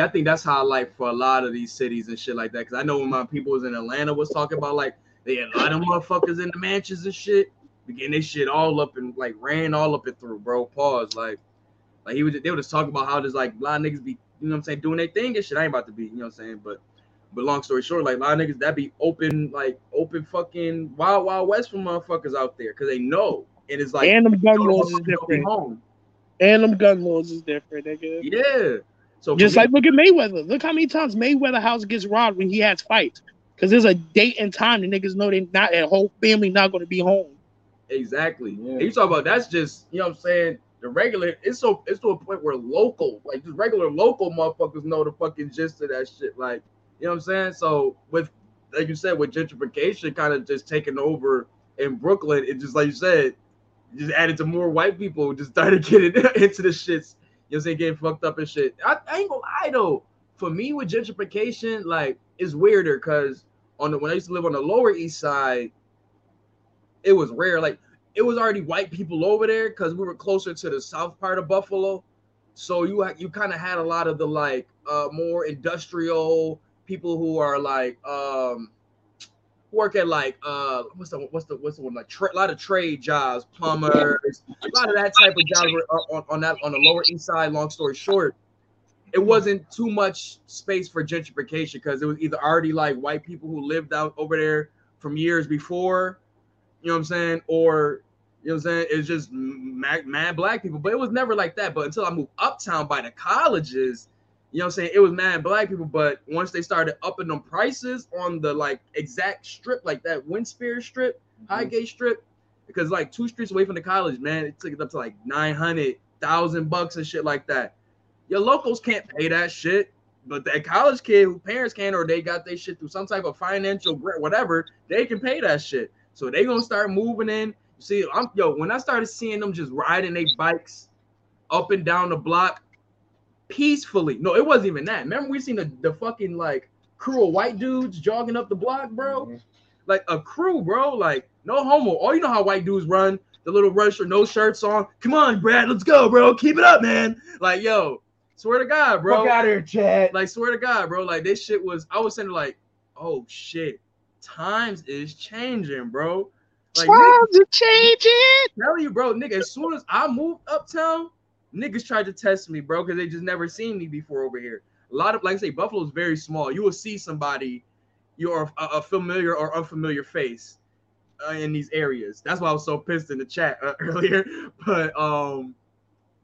I think that's how like for a lot of these cities and shit like that. Cause I know when my people was in Atlanta was talking about like they had a lot of motherfuckers in the mansions and shit, getting this shit all up and like ran all up and through, bro. Pause. Like, like he was they were just talking about how just like a lot of niggas be, you know what I'm saying, doing their thing and shit. I ain't about to be, you know what I'm saying, but but long story short, like a lot of niggas that be open, like open fucking wild wild west for motherfuckers out there because they know. And it's like and them gun laws is different. And them gun laws is different, nigga. Yeah. So just me, like look at Mayweather. Look how many times Mayweather house gets robbed when he has fights. Cause there's a date and time the niggas know they not a whole family not gonna be home. Exactly. Yeah. You talk about that's just you know what I'm saying. The regular it's so it's to a point where local, like just regular local motherfuckers know the fucking gist of that shit. Like, you know what I'm saying? So with like you said, with gentrification kind of just taking over in Brooklyn, it just like you said, just added to more white people just started getting into the shits you know getting fucked up and shit. I, I ain't gonna lie though. For me with gentrification, like it's weirder because on the when I used to live on the lower east side, it was rare. Like it was already white people over there because we were closer to the south part of Buffalo. So you you kind of had a lot of the like uh more industrial people who are like um work at like uh what's the what's the what's the one like tra- a lot of trade jobs, plumbers, a lot of that type of jobs were on, on that on the lower east side. Long story short, it wasn't too much space for gentrification because it was either already like white people who lived out over there from years before, you know what I'm saying, or you know what I'm saying, it's just mad, mad black people. But it was never like that. But until I moved uptown by the colleges, you know what I'm saying? It was mad black people, but once they started upping them prices on the like exact strip, like that Winspear strip, mm-hmm. Highgate strip, because like two streets away from the college, man, it took it up to like 900,000 bucks and shit like that. Your locals can't pay that shit, but that college kid who parents can, or they got their shit through some type of financial grant, whatever, they can pay that shit. So they gonna start moving in. See, I'm yo, when I started seeing them just riding their bikes up and down the block, peacefully. No, it wasn't even that. Remember, we seen the, the fucking like crew of white dudes jogging up the block, bro. Mm-hmm. Like a crew, bro. Like no homo. Oh, you know how white dudes run the little rush or no shirts on. Come on, Brad, let's go, bro. Keep it up, man. Like yo, swear to God, bro. Fuck out here, Chad. Like swear to God, bro. Like this shit was. I was saying like, oh shit, times is changing, bro. Like, times are changing. Tell you, bro, nigga. As soon as I moved uptown niggas tried to test me, bro, because they just never seen me before over here. A lot of, like I say, Buffalo is very small. You will see somebody, you're a, a familiar or unfamiliar face uh, in these areas. That's why I was so pissed in the chat uh, earlier. But um,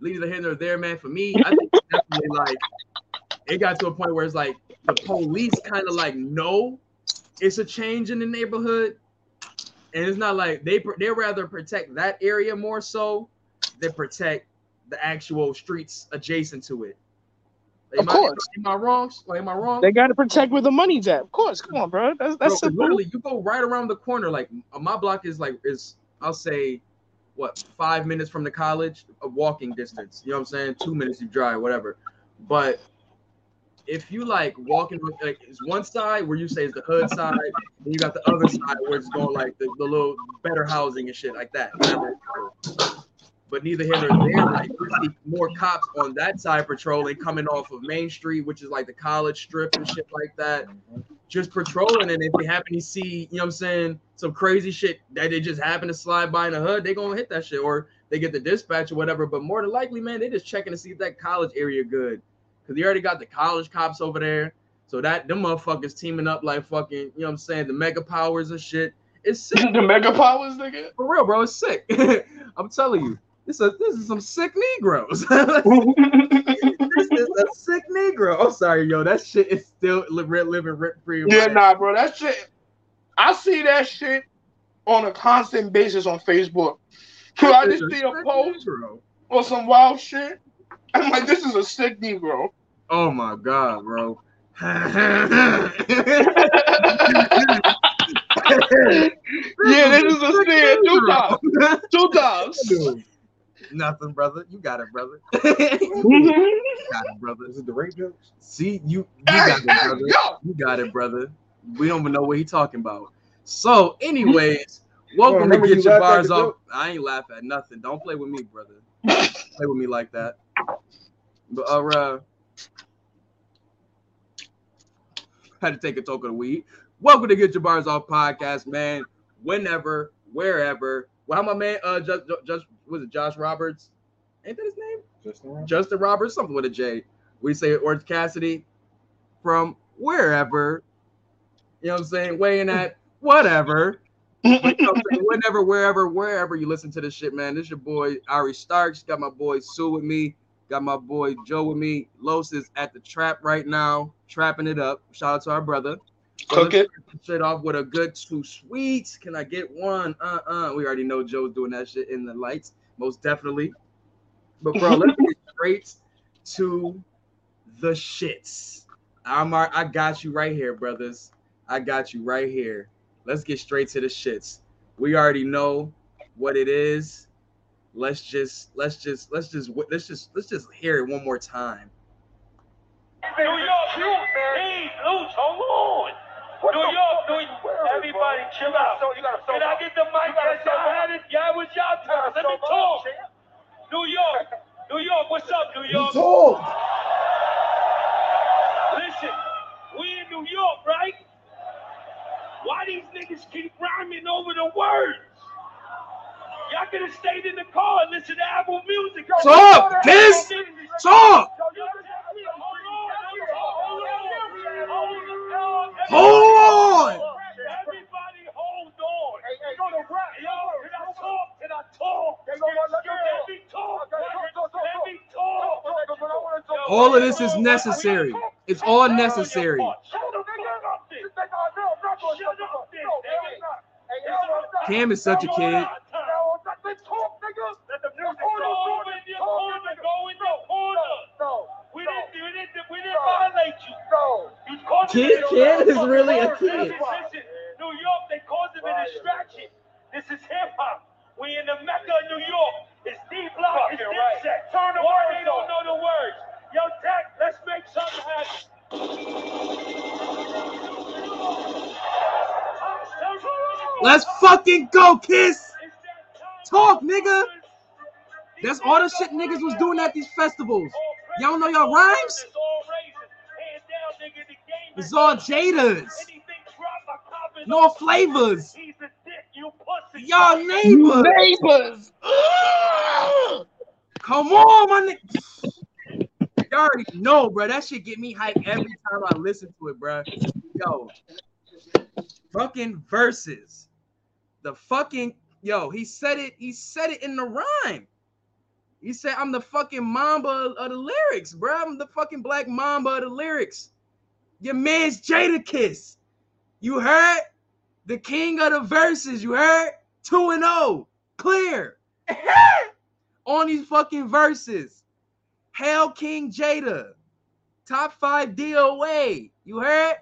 leading the hinder there, man. For me, I think definitely like it got to a point where it's like the police kind of like know it's a change in the neighborhood, and it's not like they they rather protect that area more so than protect the actual streets adjacent to it. Am of course. I, am I wrong? Like, am I wrong? They got to protect where the money's at. Of course. Come on, bro. That's that's bro, literally you go right around the corner. Like my block is like is I'll say what five minutes from the college, a walking distance. You know what I'm saying? Two minutes you drive, whatever. But if you like walking like it's one side where you say is the hood side, and you got the other side where it's going like the, the little better housing and shit like that but neither here nor there. Like more cops on that side patrolling coming off of Main Street, which is like the college strip and shit like that. Just patrolling, and if they happen to see, you know what I'm saying, some crazy shit that they just happen to slide by in the hood, they gonna hit that shit, or they get the dispatch or whatever. But more than likely, man, they just checking to see if that college area good, because they already got the college cops over there. So that them motherfuckers teaming up like fucking, you know what I'm saying, the mega powers and shit. It's sick. the mega powers, nigga. For real, bro. It's sick. I'm telling you. This is this is some sick Negroes. this is a sick Negro. I'm sorry, yo. That shit is still living rent free. Yeah, nah, bro. That shit. I see that shit on a constant basis on Facebook. So I just see a post Negro. or some wild shit. I'm like, this is a sick Negro. Oh my god, bro. yeah, this is a sin. Two times. Two times. Nothing, brother. You got it, brother. you got it, brother. Is it the rape jokes? See, you you got it, brother. You got it, brother. We don't even know what he's talking about. So, anyways, welcome to get your bars off. I ain't laugh at nothing. Don't play with me, brother. play with me like that. But uh, Had to take a toke of the weed. Welcome to Get Your Bars Off podcast, man. Whenever, wherever. Well, how my man, uh, just, just was it Josh Roberts? Ain't that his name? Justin Roberts. Justin Roberts, something with a J. We say Orange Cassidy from wherever. You know what I'm saying? Weighing at whatever. But, you know what Whenever, wherever, wherever you listen to this shit, man. This your boy Ari Starks. Got my boy Sue with me. Got my boy Joe with me. Los is at the trap right now, trapping it up. Shout out to our brother. Cook let's it. start Straight off with a good two sweets. Can I get one? Uh uh We already know Joe's doing that shit in the lights, most definitely. But bro, let's get straight to the shits. I'm I got you right here, brothers. I got you right here. Let's get straight to the shits. We already know what it is. Let's just let's just let's just let's just let's just hear it one more time. New York, you, hey, loose, hold on. New York, New York, everybody chill out. Can I get the mic? Yes, y'all had it. Yeah, it was y'all time. Let me talk. New York, New York, what's up, New York? told. Listen, we in New York, right? Why these niggas keep rhyming over the words? Y'all could have stayed in the car and listened to Apple Music. Talk, Kiss. Talk. Hold on. Everybody hold on. Yo, can I talk? Can I talk? Let me talk. Let me talk. All of this is necessary. It's all necessary. Shut up, then. Shut up, then, nigga. Cam is such a kid. Let the music go in your corner. Go in your corner. We didn't, we didn't, we didn't violate you. You caused Kid, him kid is really a kid. New York, they caused him a distraction. This is hip hop. We in the Mecca of New York. It's D Block, it's Dipset. Turn the Why they don't know the words? Yo, Tech, let's make something happen. Let's fucking go, Kiss. It's that time. Talk, nigga. That's all the shit niggas was doing at these festivals. Y'all know y'all rhymes? It's all. Jadas. Anything drop, I cop it No flavors. He's a dick, you pussy. Y'all neighbors. Neighbors. Come on, my nigga. You already know, bro. That shit get me hyped every time I listen to it, bro. Yo, fucking verses. The fucking yo, he said it. He said it in the rhyme. He said, "I'm the fucking Mamba of the lyrics, bro. I'm the fucking Black Mamba of the lyrics." Your man's Jadakiss. You heard the king of the verses. You heard two and zero, clear on these fucking verses. Hell King Jada. Top five DOA. You heard?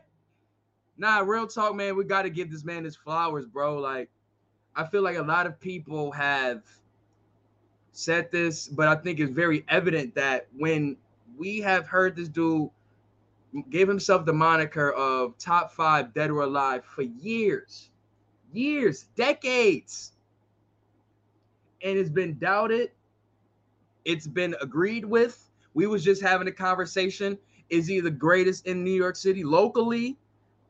Nah, real talk, man. We got to give this man his flowers, bro. Like, I feel like a lot of people have said this, but I think it's very evident that when we have heard this dude give himself the moniker of top five dead or alive for years, years, decades, and it's been doubted it's been agreed with. We was just having a conversation. Is he the greatest in New York City locally?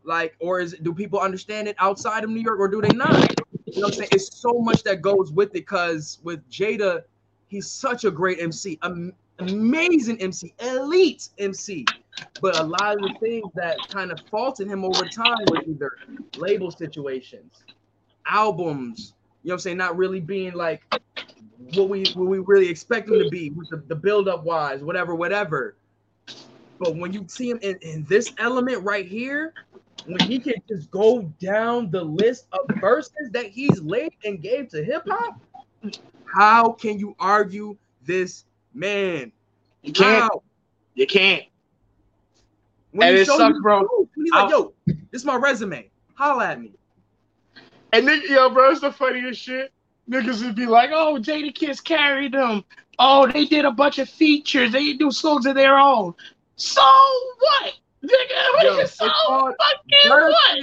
Like, or is do people understand it outside of New York or do they not? You know what I'm saying? It's so much that goes with it because with Jada, he's such a great MC, am- amazing MC, elite MC. But a lot of the things that kind of faulted him over time were either label situations, albums, you know what I'm saying, not really being like what we what we really expect him to be with the, the build up wise, whatever, whatever. But when you see him in, in this element right here, when he can just go down the list of verses that he's laid and gave to hip hop, how can you argue this man? You can't. How? You can't. When And he it sucks, you bro. proof, he's like, yo, this is my resume. Holla at me. And then, yo, bro, it's the funniest shit. Niggas would be like, oh, Jadakiss carried them. Oh, they did a bunch of features. They do songs of their own. So what? Nigga, Yo, it's so fucking what?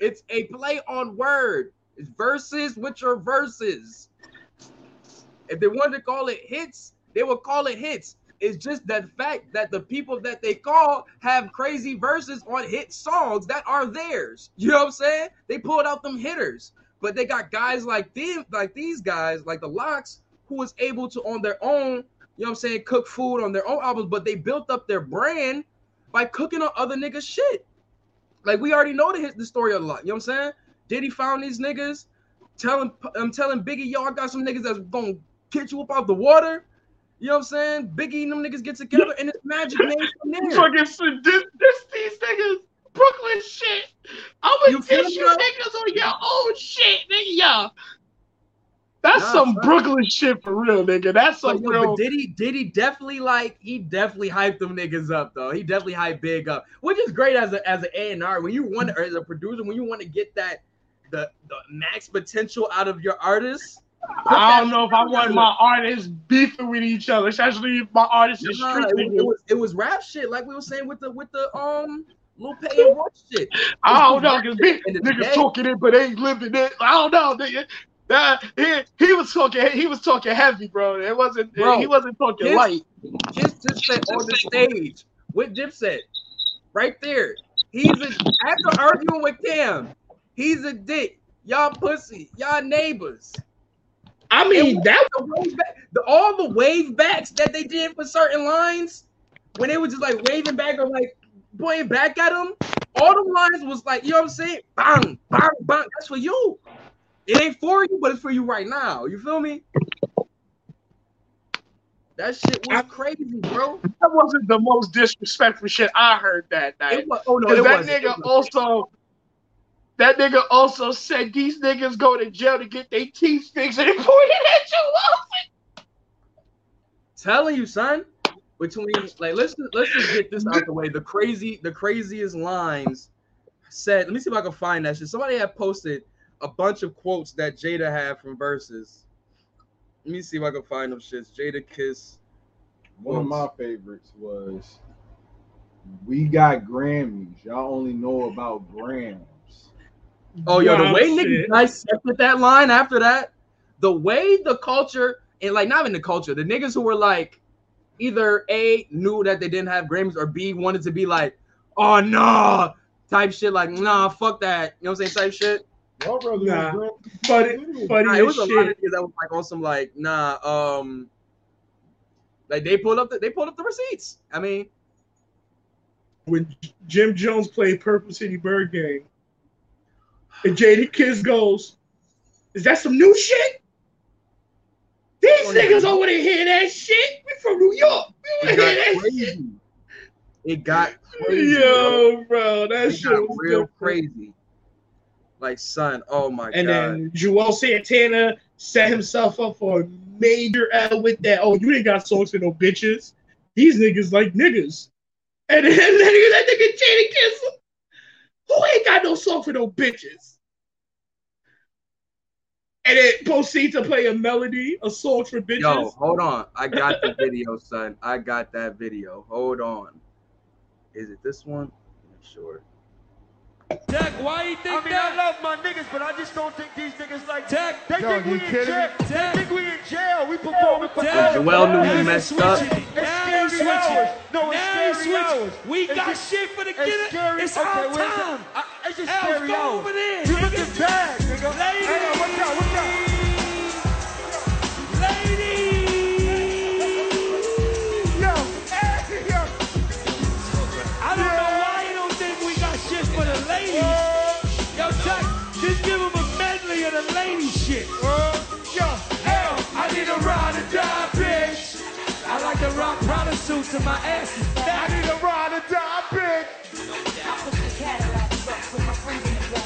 It's a play on word. It's verses with your verses. If they wanted to call it hits, they would call it hits. It's just that fact that the people that they call have crazy verses on hit songs that are theirs. You know what I'm saying? They pulled out them hitters, but they got guys like them, like these guys, like the LOX, who was able to on their own, you know what I'm saying, cook food on their own albums, but they built up their brand by cooking on other niggas' shit. Like we already know the, the story a lot. You know what I'm saying? Diddy found these niggas, telling I'm telling Biggie, y'all got some niggas that's gonna get you up out the water. You know what I'm saying? Biggie and them niggas get together and it's magic made from there. Fucking this, this these niggas Brooklyn shit. I'm gonna dish you niggas on your own shit, nigga. Yeah. That's nah, some Brooklyn shit for real, nigga. That's some but, real. But Diddy, Diddy definitely like he definitely hyped them niggas up though. He definitely hyped big up, which is great as a as an A and R. When you want or as a producer, when you want to get that the the max potential out of your artists. I don't know if I want my artists beefing with each other, especially if my artists is nah, it, it, was, it was rap shit, like we were saying with the with the um Lupe and Roy shit. I don't know because niggas talking it, but they ain't living it. I don't know, nigga. That he, he was talking he was talking heavy, bro. It wasn't bro, he wasn't talking just, light. Just said on the stage with Dipset, right there. He's a, after arguing with Cam. He's a dick. Y'all pussy. Y'all neighbors. I mean that the, the, all the wave backs that they did for certain lines when they were just like waving back or like pointing back at them. All the lines was like, you know what I'm saying? Bang, bang, bang. That's for you. It ain't for you, but it's for you right now. You feel me? That shit was crazy, bro. That wasn't the most disrespectful shit I heard that night. It was, oh no, that nigga also that nigga also said these niggas go to jail to get their teeth fixed and he pointed at you. Telling you, son. Between like let's let's just get this out the way. The crazy, the craziest lines said. Let me see if I can find that shit. Somebody had posted a bunch of quotes that Jada had from verses. Let me see if I can find them shits. Jadakiss. One of my favorites was we got Grammys. Y'all only know about grams. Oh, yo, the way niggas dissected that line after that, the way the culture and like not even the culture, the niggas who were like either A knew that they didn't have Grammys or B wanted to be like, oh no, nah, type shit, like nah, fuck that. You know what I'm saying? Type shit. Y'all brother nah, but it, but nah, it was a lot of niggas that was like on some like nah, um, like they pulled up the they pulled up the receipts. I mean, when Jim Jones played Purple City Byrd Gang, and JD Kiss goes, "Is that some new shit?" These oh, niggas over there hear that shit. We from New York. We want to hear that crazy. shit. It got crazy. Yo, bro, that it shit was real different. crazy. Like, son, oh my and god. And then Juelz Santana set himself up for a major L with that. Oh, you ain't got songs for no bitches. These niggas like niggas. And then that nigga Jadakiss, who ain't got no song for no bitches? And it proceeds to play a melody, a song for bitches. Yo, hold on. I got the video, son. I got that video. Hold on. Is it this one? I'm Sure. Tech, why you think I mean, that? I love my niggas, but I just don't think these niggas like Tech. They think we in jail. Tech. They think we in jail. We performing for Tech. Juelz knew he messed up. Now he's switching. No, it's now he's switching. We it's got just, shit for the get it. It's okay, our time. I, it's just scary hours. over there. You looking bad, nigga. Ladies. Hey, what's up? What's up? Rock Prada suits in my ass. I need a ride or die, bitch.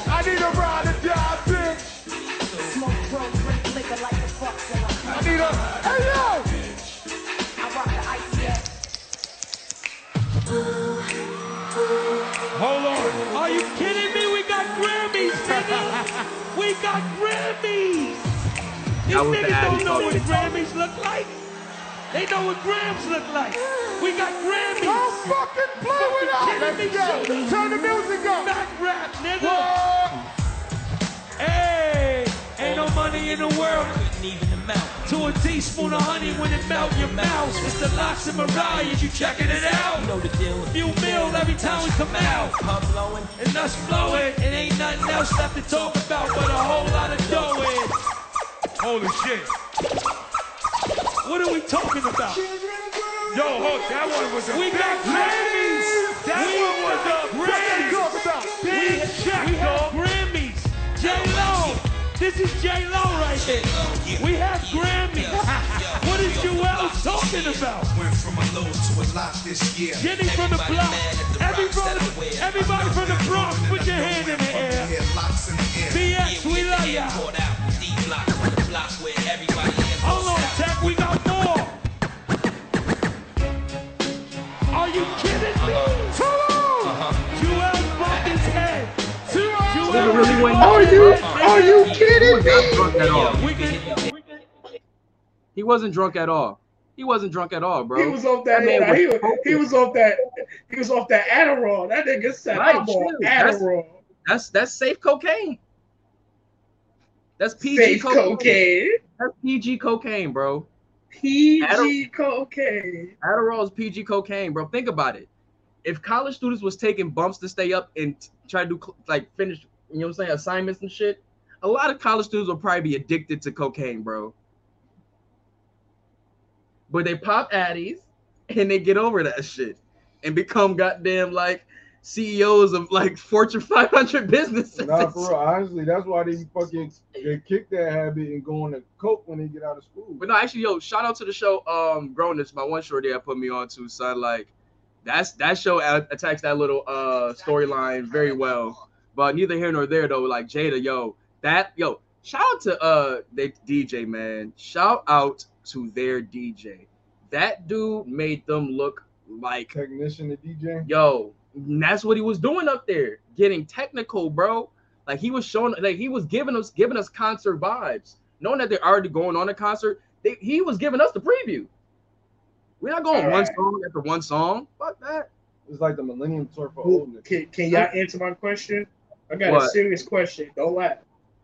I need a ride or die, bitch. Smoke, drink, drink liquor like the fuck. I need a, hey yo. I rock the ICS. Hold on. Are you kidding me? We got Grammys, nigga. We got Grammys. These niggas don't know what Grammys look like. They know what grams look like. We got Grammys. Don't fucking play with us. Let's go. Turn the music up. Back rap, nigga. What? Hey, ain't no money in the world. Even amount to a teaspoon of honey when it melt your mouth. It's the LOX and Mariah's, you checking it out? You know the deal. Few mil every time we come out. Pump blowing and us flowing. It ain't nothing else left to talk about but a whole lot of dough. Holy shit. What are we talking about? Yo, hold, that one was a we got Grammys. That we one was a Grammys. Talk about big check, we have Grammys. J Lo. This is J Lo right here. We have Grammys. what is Juelz talking about? Went from a low to a lot this year. Jenny from the block. Everybody, everybody from the Bronx, put your hand in the air. Head locks in the air. BX, we love ya. Hold you kidding me? Juelz bumped his head. Juelz Nigga really went Are nuts, you bro. are you kidding Not me? drunk at all. We can, we can, He wasn't drunk at all. He wasn't drunk at all, bro. He was off that. That man he, was was, he was off that. He was off that Adderall. That nigga said, Right, "I'm on chill. That's- Adderall." That's that's safe cocaine. That's PG Safe cocaine. cocaine. That's PG cocaine, bro. PG Adder- cocaine. Adderall is PG cocaine, bro. Think about it. If college students was taking bumps to stay up and try to do like finish, you know what I'm saying, assignments and shit, a lot of college students will probably be addicted to cocaine, bro. But they pop addies and they get over that shit and become goddamn like CEOs of like Fortune 500 businesses. Nah, for real. Honestly, that's why they fucking they kick that habit and go on to coke when they get out of school. But no, actually, yo, shout out to the show, um, grown-ish, my one shorty that put me on to, son. Like, that's that show attacks that little uh storyline very well. But neither here nor there though. Like Jada, yo, that yo, shout out to uh they DJ man. Shout out to their DJ. That dude made them look like Technician, the DJ. yo, and that's what he was doing up there, getting technical, bro. Like he was showing, like he was giving us, giving us concert vibes, knowing that they're already going on a concert. They, he was giving us the preview. We're not going one Alright. song after one song. Fuck that. It's like the Millennium Tour for Who- oldness. Can, can y'all answer my question? I got a serious question. Don't laugh.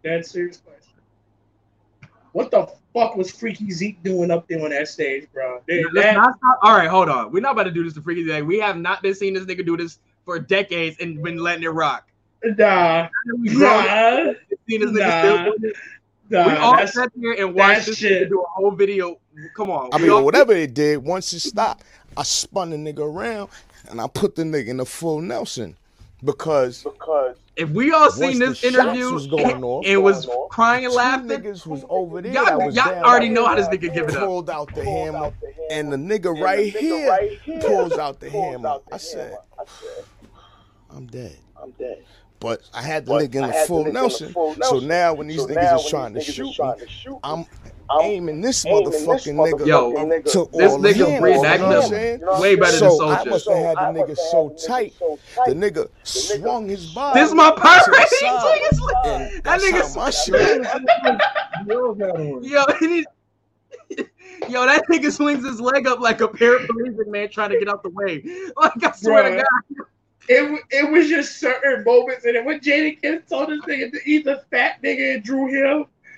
Dead serious question. What the fuck was Freaky Zeke doing up there on that stage, bro? That- Let's that- not. All right, hold on. We're not about to do this to freaky. Like, we have not been seeing this nigga do this for decades and been letting it rock. nah, We nah, seen this nigga Nah. still doing it. nah. we all that's- sat here and watched that this shit. nigga do a whole video. Come on. I mean, all- whatever they did, once it stopped, I spun the nigga around and I put the nigga in the full Nelson because because If we all seen Once this interview was going off, and was crying and two laughing, niggas was over there. Y'all- was y'all already know how this nigga give it up. Pulled out the hammer, and the nigga right here pulls out the hammer. I said, I'm dead. I'm dead. But I had the nigga in the full Nelson. So now when these niggas is trying to shoot me, I'm aiming this motherfucking nigga Yo, up to this all nigga hands, Bree you know I'm up saying? way better so than I must have had the nigga so tight, the nigga swung his body. This is my to pirate. side, like, it's like- and that that's nigga. how my shit. Girls had on. Yo, and he, yo, that nigga swings his leg up like a paraplegic man trying to get out the way. Like I swear to God. It, it was just certain moments, and then when Jadakiss told this nigga to eat the fat nigga and Dru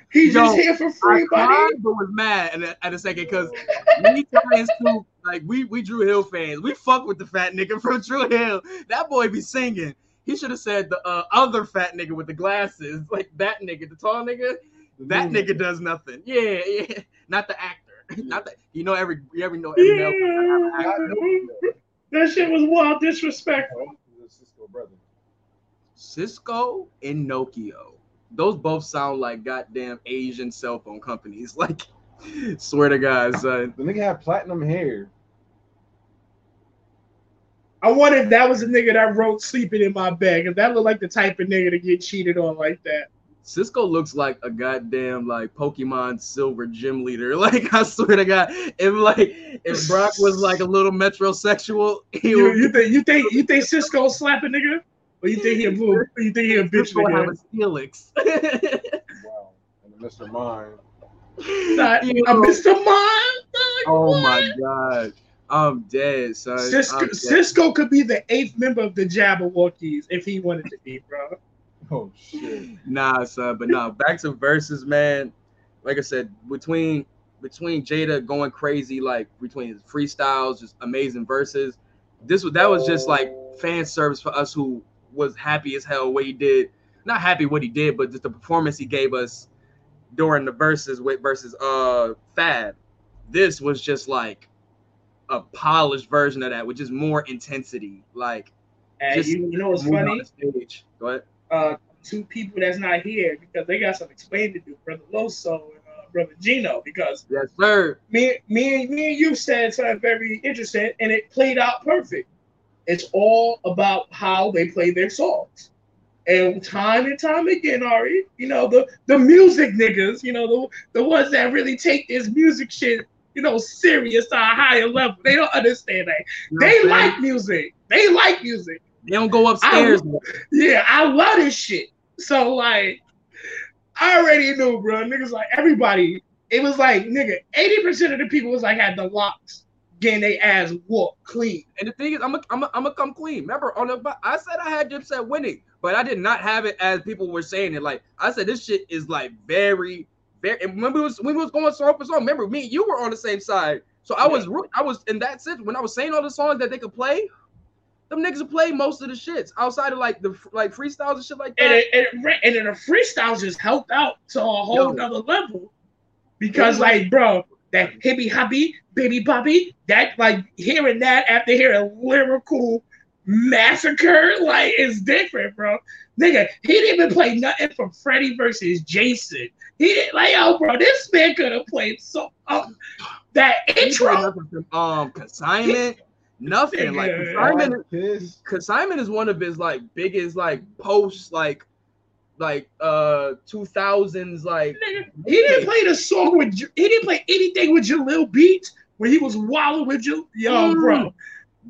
Hill, he just here for I free, buddy. cried, but was mad at a, at a second because we Giants too, like we we Dru Hill fans. We fuck with the fat nigga from Dru Hill. That boy be singing. He should have said the uh, other fat nigga with the glasses, like that nigga, the tall nigga. That nigga does nothing. Yeah, yeah. Not the actor. Not that you know every you ever know every male. Yeah. That shit was wild disrespectful. The Sisqo brother. Sisqo and Nokio. Those both sound like goddamn Asian cell phone companies. Like, swear to God, son. The nigga had platinum hair. I wonder if that was a nigga that wrote "Sleeping in My Bed," because that looked like the type of nigga to get cheated on like that. Sisqo looks like a goddamn like Pokemon Silver gym leader. Like I swear to God, if like if Brock was like a little metrosexual, he You, would you think you think you think Sisqo slap a nigga, or you think he a little, you think he a bitch Sisqo would have nigga? a Steelix. Wow. And Mr. Mime. Not You a know- Mr. Mime. oh my God, I'm dead, son. Sisqo, I'm dead. Sisqo could be the eighth member of the Jabbawockeez if he wanted to be, bro. Oh shit. Nah, son, but nah, back to Verzuz, man. Like I said, between between Jada going crazy, like between his freestyles, just amazing verses. This was that was just like fan service for us who was happy as hell what he did. Not happy what he did, but just the performance he gave us during the Verzuz with versus uh Fab. This was just like a polished version of that, which is more intensity. Like And just you, you know what's funny? Go ahead. Uh, two people that's not here because they got some explaining to do, brother Loso and uh, brother Gino. Because Yes, sir. me, me, me, and you said something very interesting, and it played out perfect. It's all about how they play their songs. And time and time again, Ari, you know, the, the music niggas, you know, the, the ones that really take this music shit, you know, serious to a higher level. They don't understand that. You know They saying? like music. They like music. They don't go upstairs. Yeah, I love this shit. So like, I already knew, bro. Niggas like everybody. It was like, nigga, eighty percent of the people was like had the LOX getting their ass whooped clean. And the thing is, I'm a, I'm a, I'm gonna come clean. Remember, on the I said I had Dipset winning, but I did not have it as people were saying it. Like I said, this shit is like very, very. And when we was when we was going song for song, remember me, and you were on the same side. So I was I was in that sense when I was saying all the songs that they could play. Them niggas would play most of the shits outside of like the like freestyles and shit like And that. it, and, it, and then the freestyles just helped out to a whole Yo. nother level. Because Yeah. like, bro, that hippie hoppy, baby Bobby, that like hearing that after hearing lyrical massacre, like is different, bro. Nigga, he didn't even play nothing from Freddie versus Jason. He didn't like, oh, bro, this man could have played so um, that intro. from, um consignment, nothing like Nigga. consignment. Consignment is one of his like biggest like posts like like uh 2000s like he didn't play the song with. He didn't play anything with Jalil Beats when he was wilding with Jalil. Yo, Mm. bro.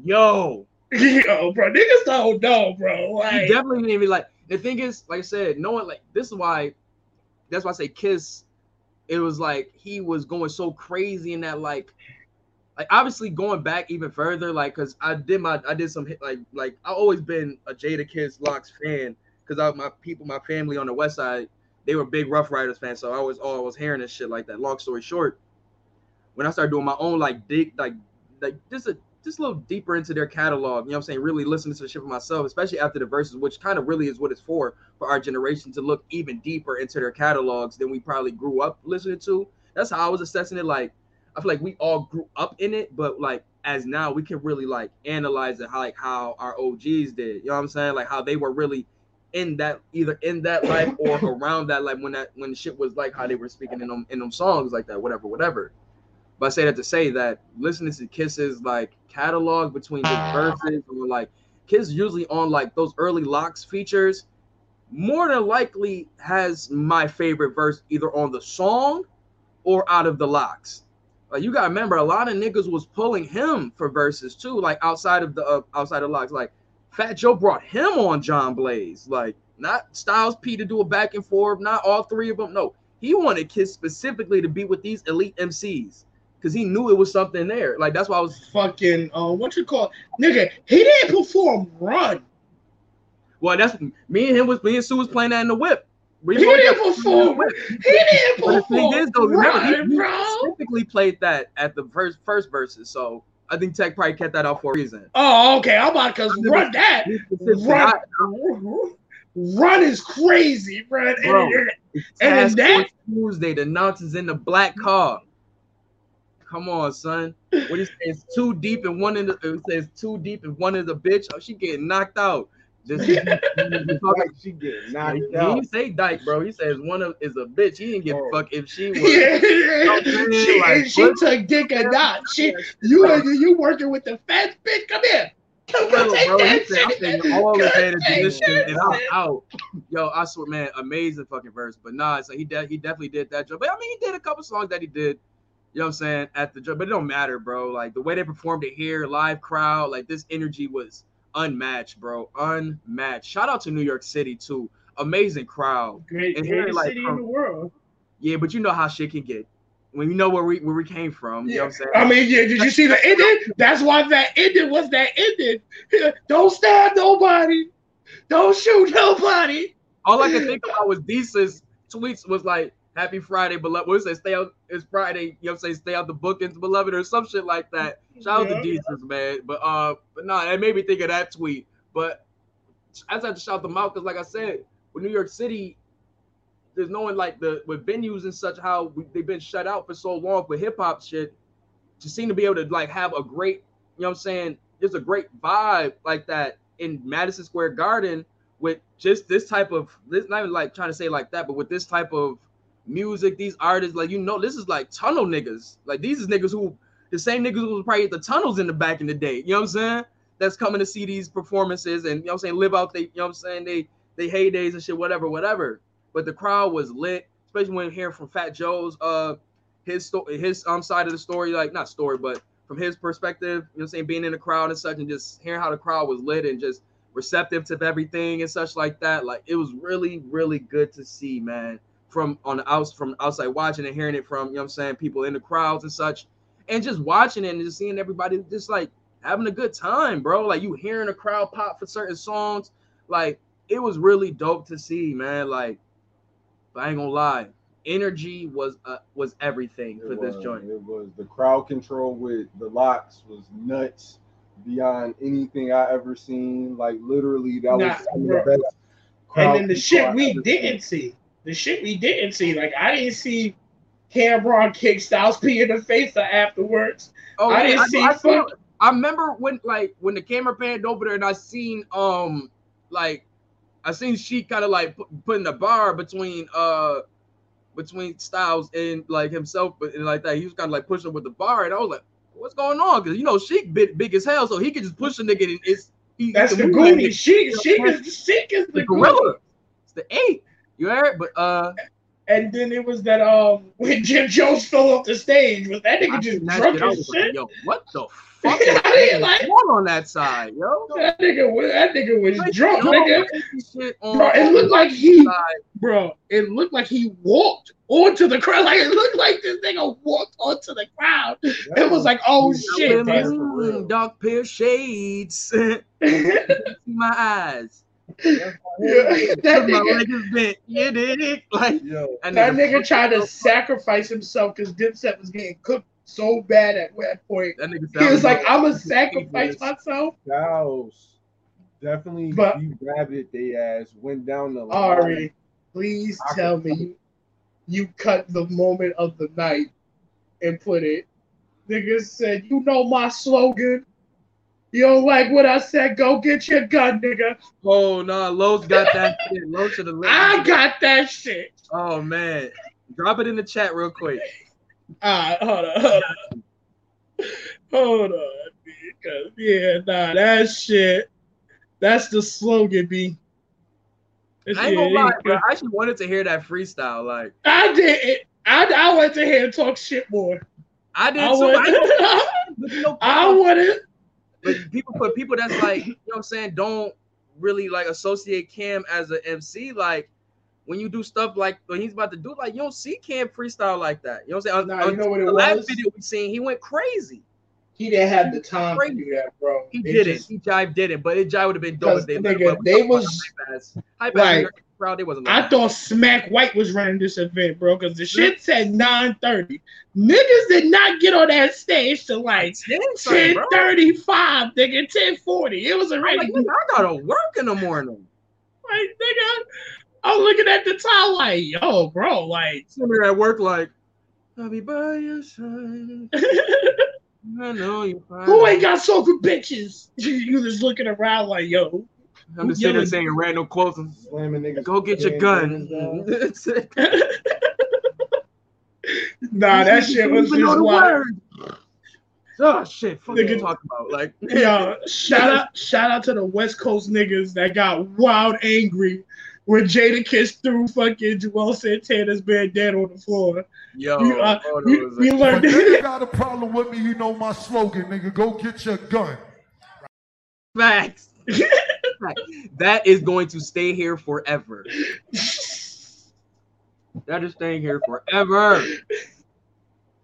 yo Yo, bro, niggas don't know, bro. he definitely didn't even like the thing is like i said knowing like this is why that's why i say kiss it was like he was going so crazy in that like like obviously going back even further like because i did my i did some hit like like i always been a jada kiss LOX fan because my people my family on the west side they were big rough riders fans so i oh, i was hearing this shit like that long story short when i started doing my own like dig like like just a just a little deeper into their catalog, you know what I'm saying? Really listening to the shit for myself, especially after the Verzuz, which kind of really is what it's for for our generation to look even deeper into their catalogs than we probably grew up listening to. That's how I was assessing it. Like, I feel like we all grew up in it, but like as now we can really like analyze it how like how our OGs did. You know what I'm saying? Like how they were really in that either in that life or around that life when that when shit was like how they were speaking in them in them songs like that, whatever, whatever. But I say that to say that listening to Kisses like catalog between the Verzuz or like Kiss usually on like those early LOX features, more than likely has my favorite verse either on the song or out of the LOX. Like you gotta remember, a lot of niggas was pulling him for verses too, like outside of the uh, outside of LOX. Like Fat Joe brought him on John Blaze, like not Styles P to do a back and forth, not all three of them. No, he wanted Kiss specifically to be with these elite MCs because he knew it was something there. Like that's why I was fucking, uh, what you call, nigga, he didn't perform Run. well. That's me and him was me and Sue was playing that in the whip. We He didn't perform. He didn't But the thing perform is, though, remember he, he specifically played that at the first first Verzuz. So I think Tech probably kept that out for a reason. Oh, okay. I'm about to run that. Run, run is crazy, bro. And- Bro. and- And that- Tuesday, the nonsense in the black car. Come on, son. What he says too deep and one in the it says too deep and one in the bitch. Oh, she getting knocked out. This Like she get knocked he out. say dyke, bro. He says one of is a bitch. He didn't give a Oh. fuck if she was. Yeah, she, like, she took dick or not. She, you, you working with the fat bitch? Come here. Come Bro, on, take bro, he that said, I'm shit. taking all Come advantage of take this shit, and I'm out. Yo, I swear, man, amazing fucking verse. But nah, so he de- he definitely did that job. But I mean, he did a couple songs that he did. You know what I'm saying at the job, but it don't matter, bro. Like the way they performed it here, live crowd, like this energy was unmatched, bro. Unmatched. Shout out to New York City too. Amazing crowd. Great, And greatest like, city from- in the world. Yeah, but you know how shit can get when you know where we where we came from. You know what I'm saying? I mean, yeah, did you see the ending? That's why that ending was that ending. Don't stab nobody. Don't shoot nobody. All I can think about was Desus's tweets was like Happy Friday, beloved. What is it? Stay out. It's Friday. You know what I'm saying? Stay out the bookings, beloved, or some shit like that. Shout out to Jesus, man. But uh, but no, nah, it made me think of that tweet. But I just have to shout them out because, like I said, with New York City, there's no one like the with venues and such how we, they've been shut out for so long for hip hop shit. To seem to be able to like have a great, you know what I'm saying? There's a great vibe like that in Madison Square Garden with just this type of this not even like trying to say like that, but with this type of music, these artists, like you know, this is like tunnel niggas. Like these is niggas who the same niggas who was probably at the tunnels in the back in the day. You know what I'm saying? That's coming to see these performances and you know what I'm saying, live out they, you know what I'm saying, they they heydays and shit, whatever, whatever. But the crowd was lit, especially when hearing from Fat Joe's uh his story his um side of the story, like not story, but from his perspective, you know what I'm saying, being in the crowd and such, and just hearing how the crowd was lit and just receptive to everything and such like that. Like it was really, really good to see, man. From on the outs from outside watching and hearing it from, you know what I'm saying, people in the crowds and such, and just watching it and just seeing everybody just like having a good time, bro. Like you hearing a crowd pop for certain songs. Like it was really dope to see, man. Like, but I ain't gonna lie, energy was uh, was everything for It this joint. It was the crowd control with the LOX was nuts beyond anything I ever seen. Like literally, that Nah, was some of the best. And then the shit we didn't seen. see, the shit we didn't see, like I didn't see Cam'ron kick Styles P in the face afterwards. Oh, I didn't I, see I, feel- fuck- I remember when like when the camera panned over there and I seen um like I seen Sheek kind of like put, putting the bar between uh between Styles and like himself, but and like that he was kind of like pushing with the bar, and I was like, what's going on? Because you know Sheek big big as hell, so he could just push a nigga and it's he, That's he the Goonie. She, she is, she is the gorilla. gorilla. It's the eight. You heard? But uh, And then it was that um when Jim Jones fell off the stage, was that nigga I just drunk shit, as was like, shit? yo, what the fuck I like- going on that side, yo? That nigga was that nigga was Like, drunk, yo, nigga. Bro, it looked like he, side. bro, it looked like he walked onto the crowd. Like it looked like this nigga walked onto the crowd. It was like, oh shit, that's man. for real. Mm, dark pair of shades. See my eyes. that My nigga, leg is bent. You did it. Like Yo, that that nigga tried to sacrifice himself because Dipset was getting cooked so bad at that point. That nigga He was like, I'm gonna sacrifice myself. Styles definitely But- grabbed it. they ass, went down the line. Ari, please tell me you, you cut the moment of the night and put it. Nigga said, you know my slogan. You don't like what I said? Go get your gun, nigga. Oh no, Los got that shit. Los should have I got that shit. Oh man. Drop it in the chat real quick. All right, hold on, hold on, hold on, because yeah, nah, that shit. That's the slogan, B. That I ain't gonna lie, bro. I actually wanted to hear that freestyle. Like I did it. I, I went to hear him talk shit more. I did I too. went. I I wanted. but people but people that's like, you know what I'm saying, don't really like associate Cam as an MC. Like when you do stuff like when he's about to do, like you don't see Cam freestyle like that. You know what I'm saying? Nah, On- you know what the last was? video we seen, he went crazy. He didn't have the time to do that, bro. He It didn't. just- he jive didn't, but it jive would have been dope they nigga, they was- hype ass, hype Right. ass crowd. They wasn't. I thought Smack White was running this event, bro, because the shit said 9:30. Niggas did not get on that stage till like. Son, bro. 10:35, nigga, 10:40. It was already like, I gotta work in the morning. like, nigga. I'm looking at the time like, yo, bro, like, there at work, like, I'll be by your side. I know you. who ain't got soaking bitches? You just looking around like, yo. I'm just sitting there saying random quotes. and, Slamming niggas. Go get your gun. Nah, that shit was You just wild. Oh shit! Fuck Nigga- you talking about? Like, Yo, shout out, shout out to the West Coast niggas that got wild angry when Jadakiss threw fucking Juelz Santana's man dead on the floor. yo, You, uh, hold we, on a we learned But if you got a problem with me, you know my slogan, nigga. Go get your gun. facts. that is going to stay here forever. That is staying here forever.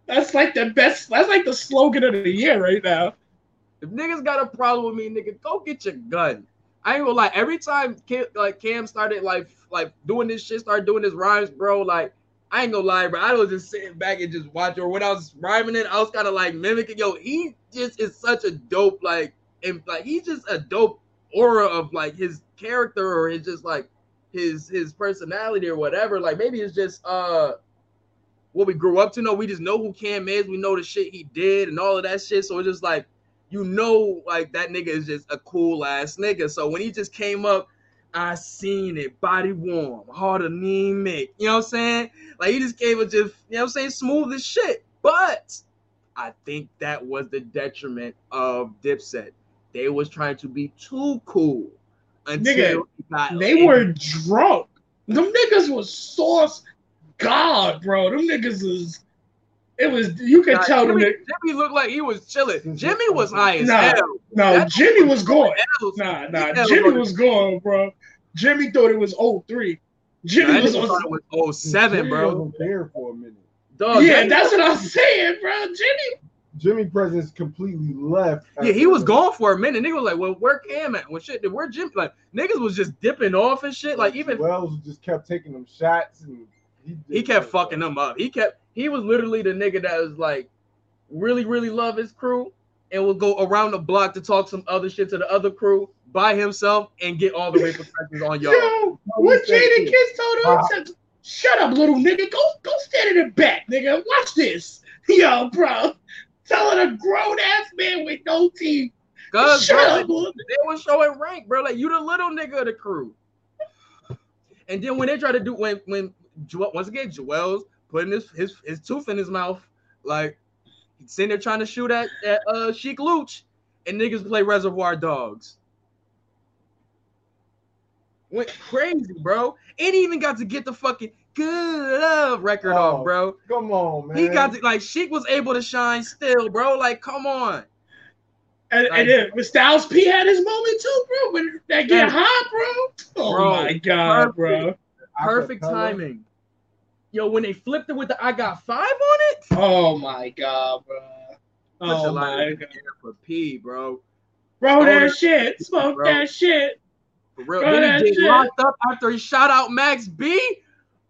That's like the best. That's like the slogan of the year right now. If niggas got a problem with me, nigga, go get your gun. I ain't gonna lie. Every time Cam, like Cam started like like doing this shit, started doing his rhymes, bro. Like I ain't gonna lie, bro. I was just sitting back and just watching. Or when I was rhyming it, I was kind of like mimicking. Yo, he just is such a dope, like, and like he's just a dope aura of like his character or his just like his his personality or whatever. Like maybe it's just uh what we grew up to know. We just know who Cam is. We know the shit he did and all of that shit. So it's just like you know, like that nigga is just a cool ass nigga. So when he just came up, I seen it, body warm, hard anemic. You know what I'm saying? Like he just gave it just, you know what I'm saying, smooth as shit. But I think that was the detriment of Dipset. They was trying to be too cool until Nigga, they in. were drunk. Them niggas was sauce god, bro. Them niggas was it was you could nah, tell Jimmy, them Jimmy looked like he was chilling. Jimmy was high as nah, hell. No, That's Jimmy was going. Nah, nah, Jimmy was going, bro. Jimmy thought it was 03. Jimmy nah, was, on, it was 07, bro. there for a minute. Dog, yeah, that's what I'm saying, bro. Jimmy Jimmy Presence completely left. Yeah, he was gone for a minute. Nigga was like, "Well, where Cam at? Well, shit, where Jimmy? Like, niggas was just dipping off and shit. Like, even Wells just kept taking them shots and he, he kept fucking them up. He kept. He was literally the nigga that was like, really, really love his crew and would go around the block to talk some other shit to the other crew by himself and get all the repercussions on y'all. Yo, what Jadakiss told him? Said, Shut up, little nigga. Go, go stand in the back, nigga. Watch this. Yo, bro telling a grown ass man with no teeth. Cause Shut bro, up, they was showing rank, bro. Like you the little nigga of the crew. And then when they try to do when when once again Juelz putting his his his tooth in his mouth, like sitting there trying to shoot at, at uh Sheek Louch, and niggas play Reservoir Dogs. Went crazy, bro. It even got to get the fucking good love record oh, off, bro. Come on, man. He got to, like Sheek was able to shine still, bro. Like, come on. And, like, and then Styles P had his moment too, bro. When that get hot, bro. Oh bro, my god, perfect, bro. Perfect timing. Yo, when they flipped it with the I got five on it. Oh my god, bro. Oh my god. For P, bro. Bro, that, that shit. Smoke bro. that shit. For real. Bro, then he get locked up after he shot out Max B.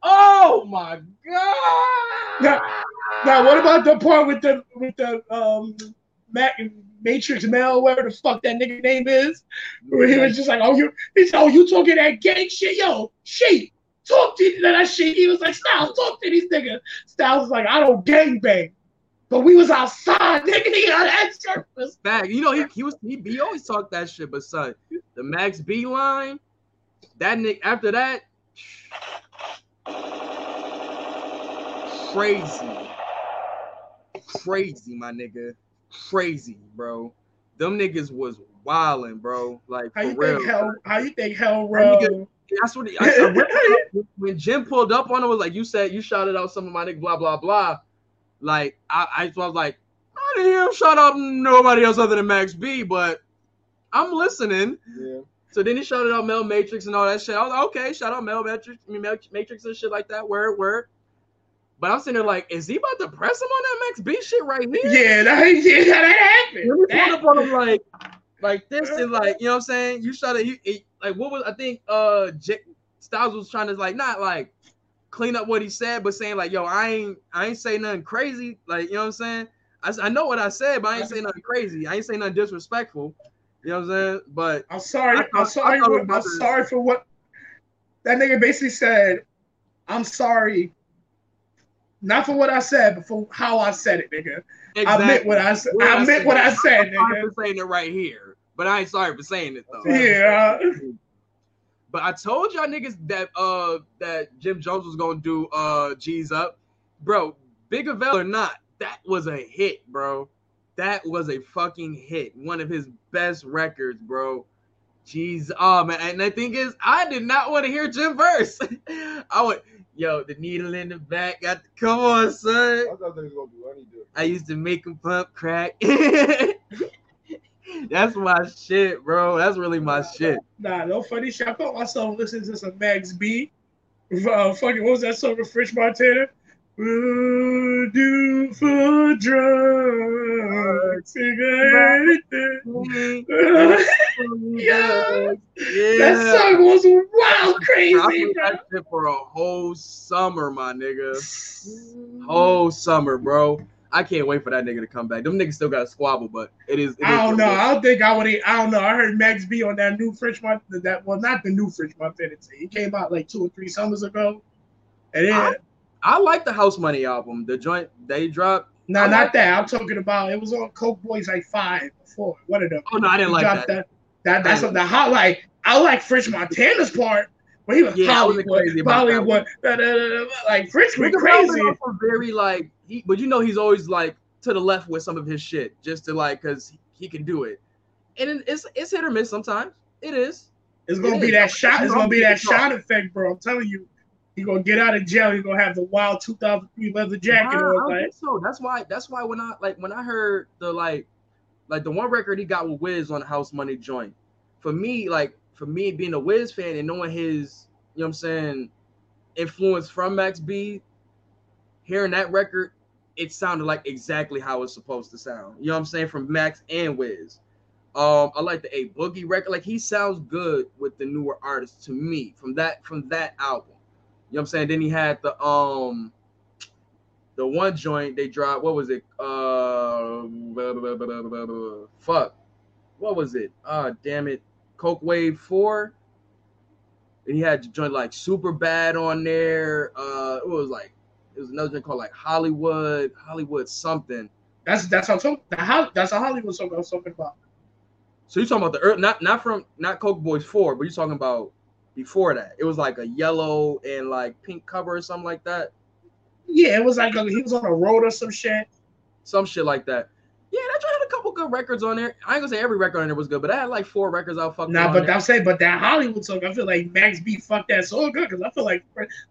Oh my god! Now, now what about the part with the with the um Mac, Matrix Mel, whatever the fuck that nigga name is, where he was just like, "Oh, you," he said, "Oh, you talking that gang shit, yo, shit." Talk to that shit. He was like, Styles, talk to these niggas. Styles was like, I don't gang bang. But we was outside, nigga. He got that surface. Back. You know, he, he was he, he always talked that shit, but son, the Max B line, that nigga after that, Crazy. Crazy, my nigga. Crazy, bro. Them niggas was wilding, bro. Like how you real. think hell? How you think hell roll? That's what he, I, I when Jim pulled up on him was like you said you shouted out some of my niggas blah blah blah. Like I, I was like I didn't hear him shout out nobody else other than Max B, but I'm listening. Yeah. So then he shouted out Mel Matrix and all that shit. I was like, okay, shout out Mel Matrix, I mean, Matrix and shit like that. Word, word. But I'm sitting there like, is he about to press him on that Max B shit right here? Yeah, that, yeah, that happened. Let me that up on him like, like this is like, you know what I'm saying? You it. He, he, like, what was I think? Uh, J- Styles was trying to like not like clean up what he said, but saying like, yo, I ain't, I ain't say nothing crazy. Like, you know what I'm saying? I, I know what I said, but I ain't say nothing crazy. I ain't say nothing disrespectful. You know what I'm saying? But I'm sorry. I, am sorry. For, I'm sorry for what that nigga basically said. I'm sorry, not for what I said, but for how I said it, nigga. Exactly. I meant what I said. I, I meant what I said, nigga. I'm saying it right here, but I ain't sorry for saying it though. Yeah. But I told y'all niggas that uh that Jim Jones was gonna do uh G's up, bro. Big Veil or not, that was a hit, bro. That was a fucking hit. One of his best records, bro. Jeez, oh man. And the thing is, I did not want to hear Jim verse. I went, yo, the needle in the back. Got the, come on, son. I thought they was gonna do any I used to make him pump crack. That's my shit, bro. That's really my nah, shit. Nah, no funny shit. I caught myself listening to some Max B. Uh, fucking, what was that song with French Montana? We'll do for drugs. yeah. Yeah. That song was wild I crazy, played that shit for a whole summer, my nigga. Whole summer, bro. I can't wait for that nigga to come back. Them niggas still got a squabble, but it is. it I don't what know. is. I don't think I would. I don't know. I heard Max B on that new French Mont. That well, not the new French Montana. He came out like two or three summers ago, and then I- I like the House Money album. The joint they dropped. no, I not that. I'm talking about. It was on Coke Boys like five before. One of them. Oh no, I didn't He like dropped that. That, that's what the hot like. I like French Montana's part, but he was Yeah, Hollywood, crazy about Hollywood, like French went crazy. Very like, he, but you know he's always like to the left with some of his shit, just to like, cause he can do it, and it's it's hit or miss sometimes. It is. It's gonna It be is. that shot. It's gonna be that It's wrong. shot effect, bro. I'm telling you. He gonna get out of jail. He's gonna have the wild 2003 leather jacket Nah, I on. don't Like, think so. That's why. That's why when I like when I heard the like, like the one record he got with Wiz on the House Money joint, for me like for me being a Wiz fan and knowing his, you know what I'm saying, influence from Max B, hearing that record, it sounded like exactly how it's supposed to sound. You know what I'm saying from Max and Wiz. Um, I like the A Boogie record. Like he sounds good with the newer artists to me from that from that album. You know what I'm saying? Then he had the um the one joint they dropped. What was it? Uh, blah, blah, blah, fuck. What was it? Ah, damn it. Coke Wave Four. And he had the joint like Super Bad on there. Uh, it was like it was another joint called like Hollywood, Hollywood something. that's that's what I'm talking. That's a Hollywood song I was talking about. So you're talking about the not not from not Coke Boys Four, but you're talking about before that. It was like a yellow and like pink cover or something like that. Yeah, it was like a, he was on a road or some shit. some shit like that. Yeah, that joint had a couple good records on there. I ain't gonna say every record on there was good, but I had like four records I fucked Nah, but. I'm saying, but that Hollywood song, I feel like Max B fucked that song good because I feel like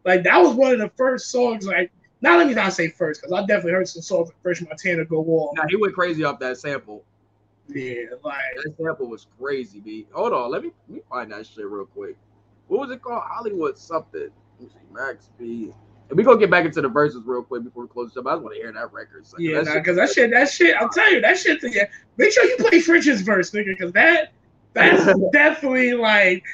like that was one of the first songs. Like, not let me not say first because I definitely heard some songs with French Montana go off. Nah, he went crazy off that sample. Yeah, like That sample was crazy, B. Hold on, let me let me find that shit real quick. What was it called? Hollywood something. Let me see, Max B. And we gonna get back into the verses real quick before we close the show. but I just want to hear that record. So, yeah, that nah, shit- because that shit, that shit, I'm telling you, that shit. Yeah, make sure you play French's verse, nigga, because that that's definitely like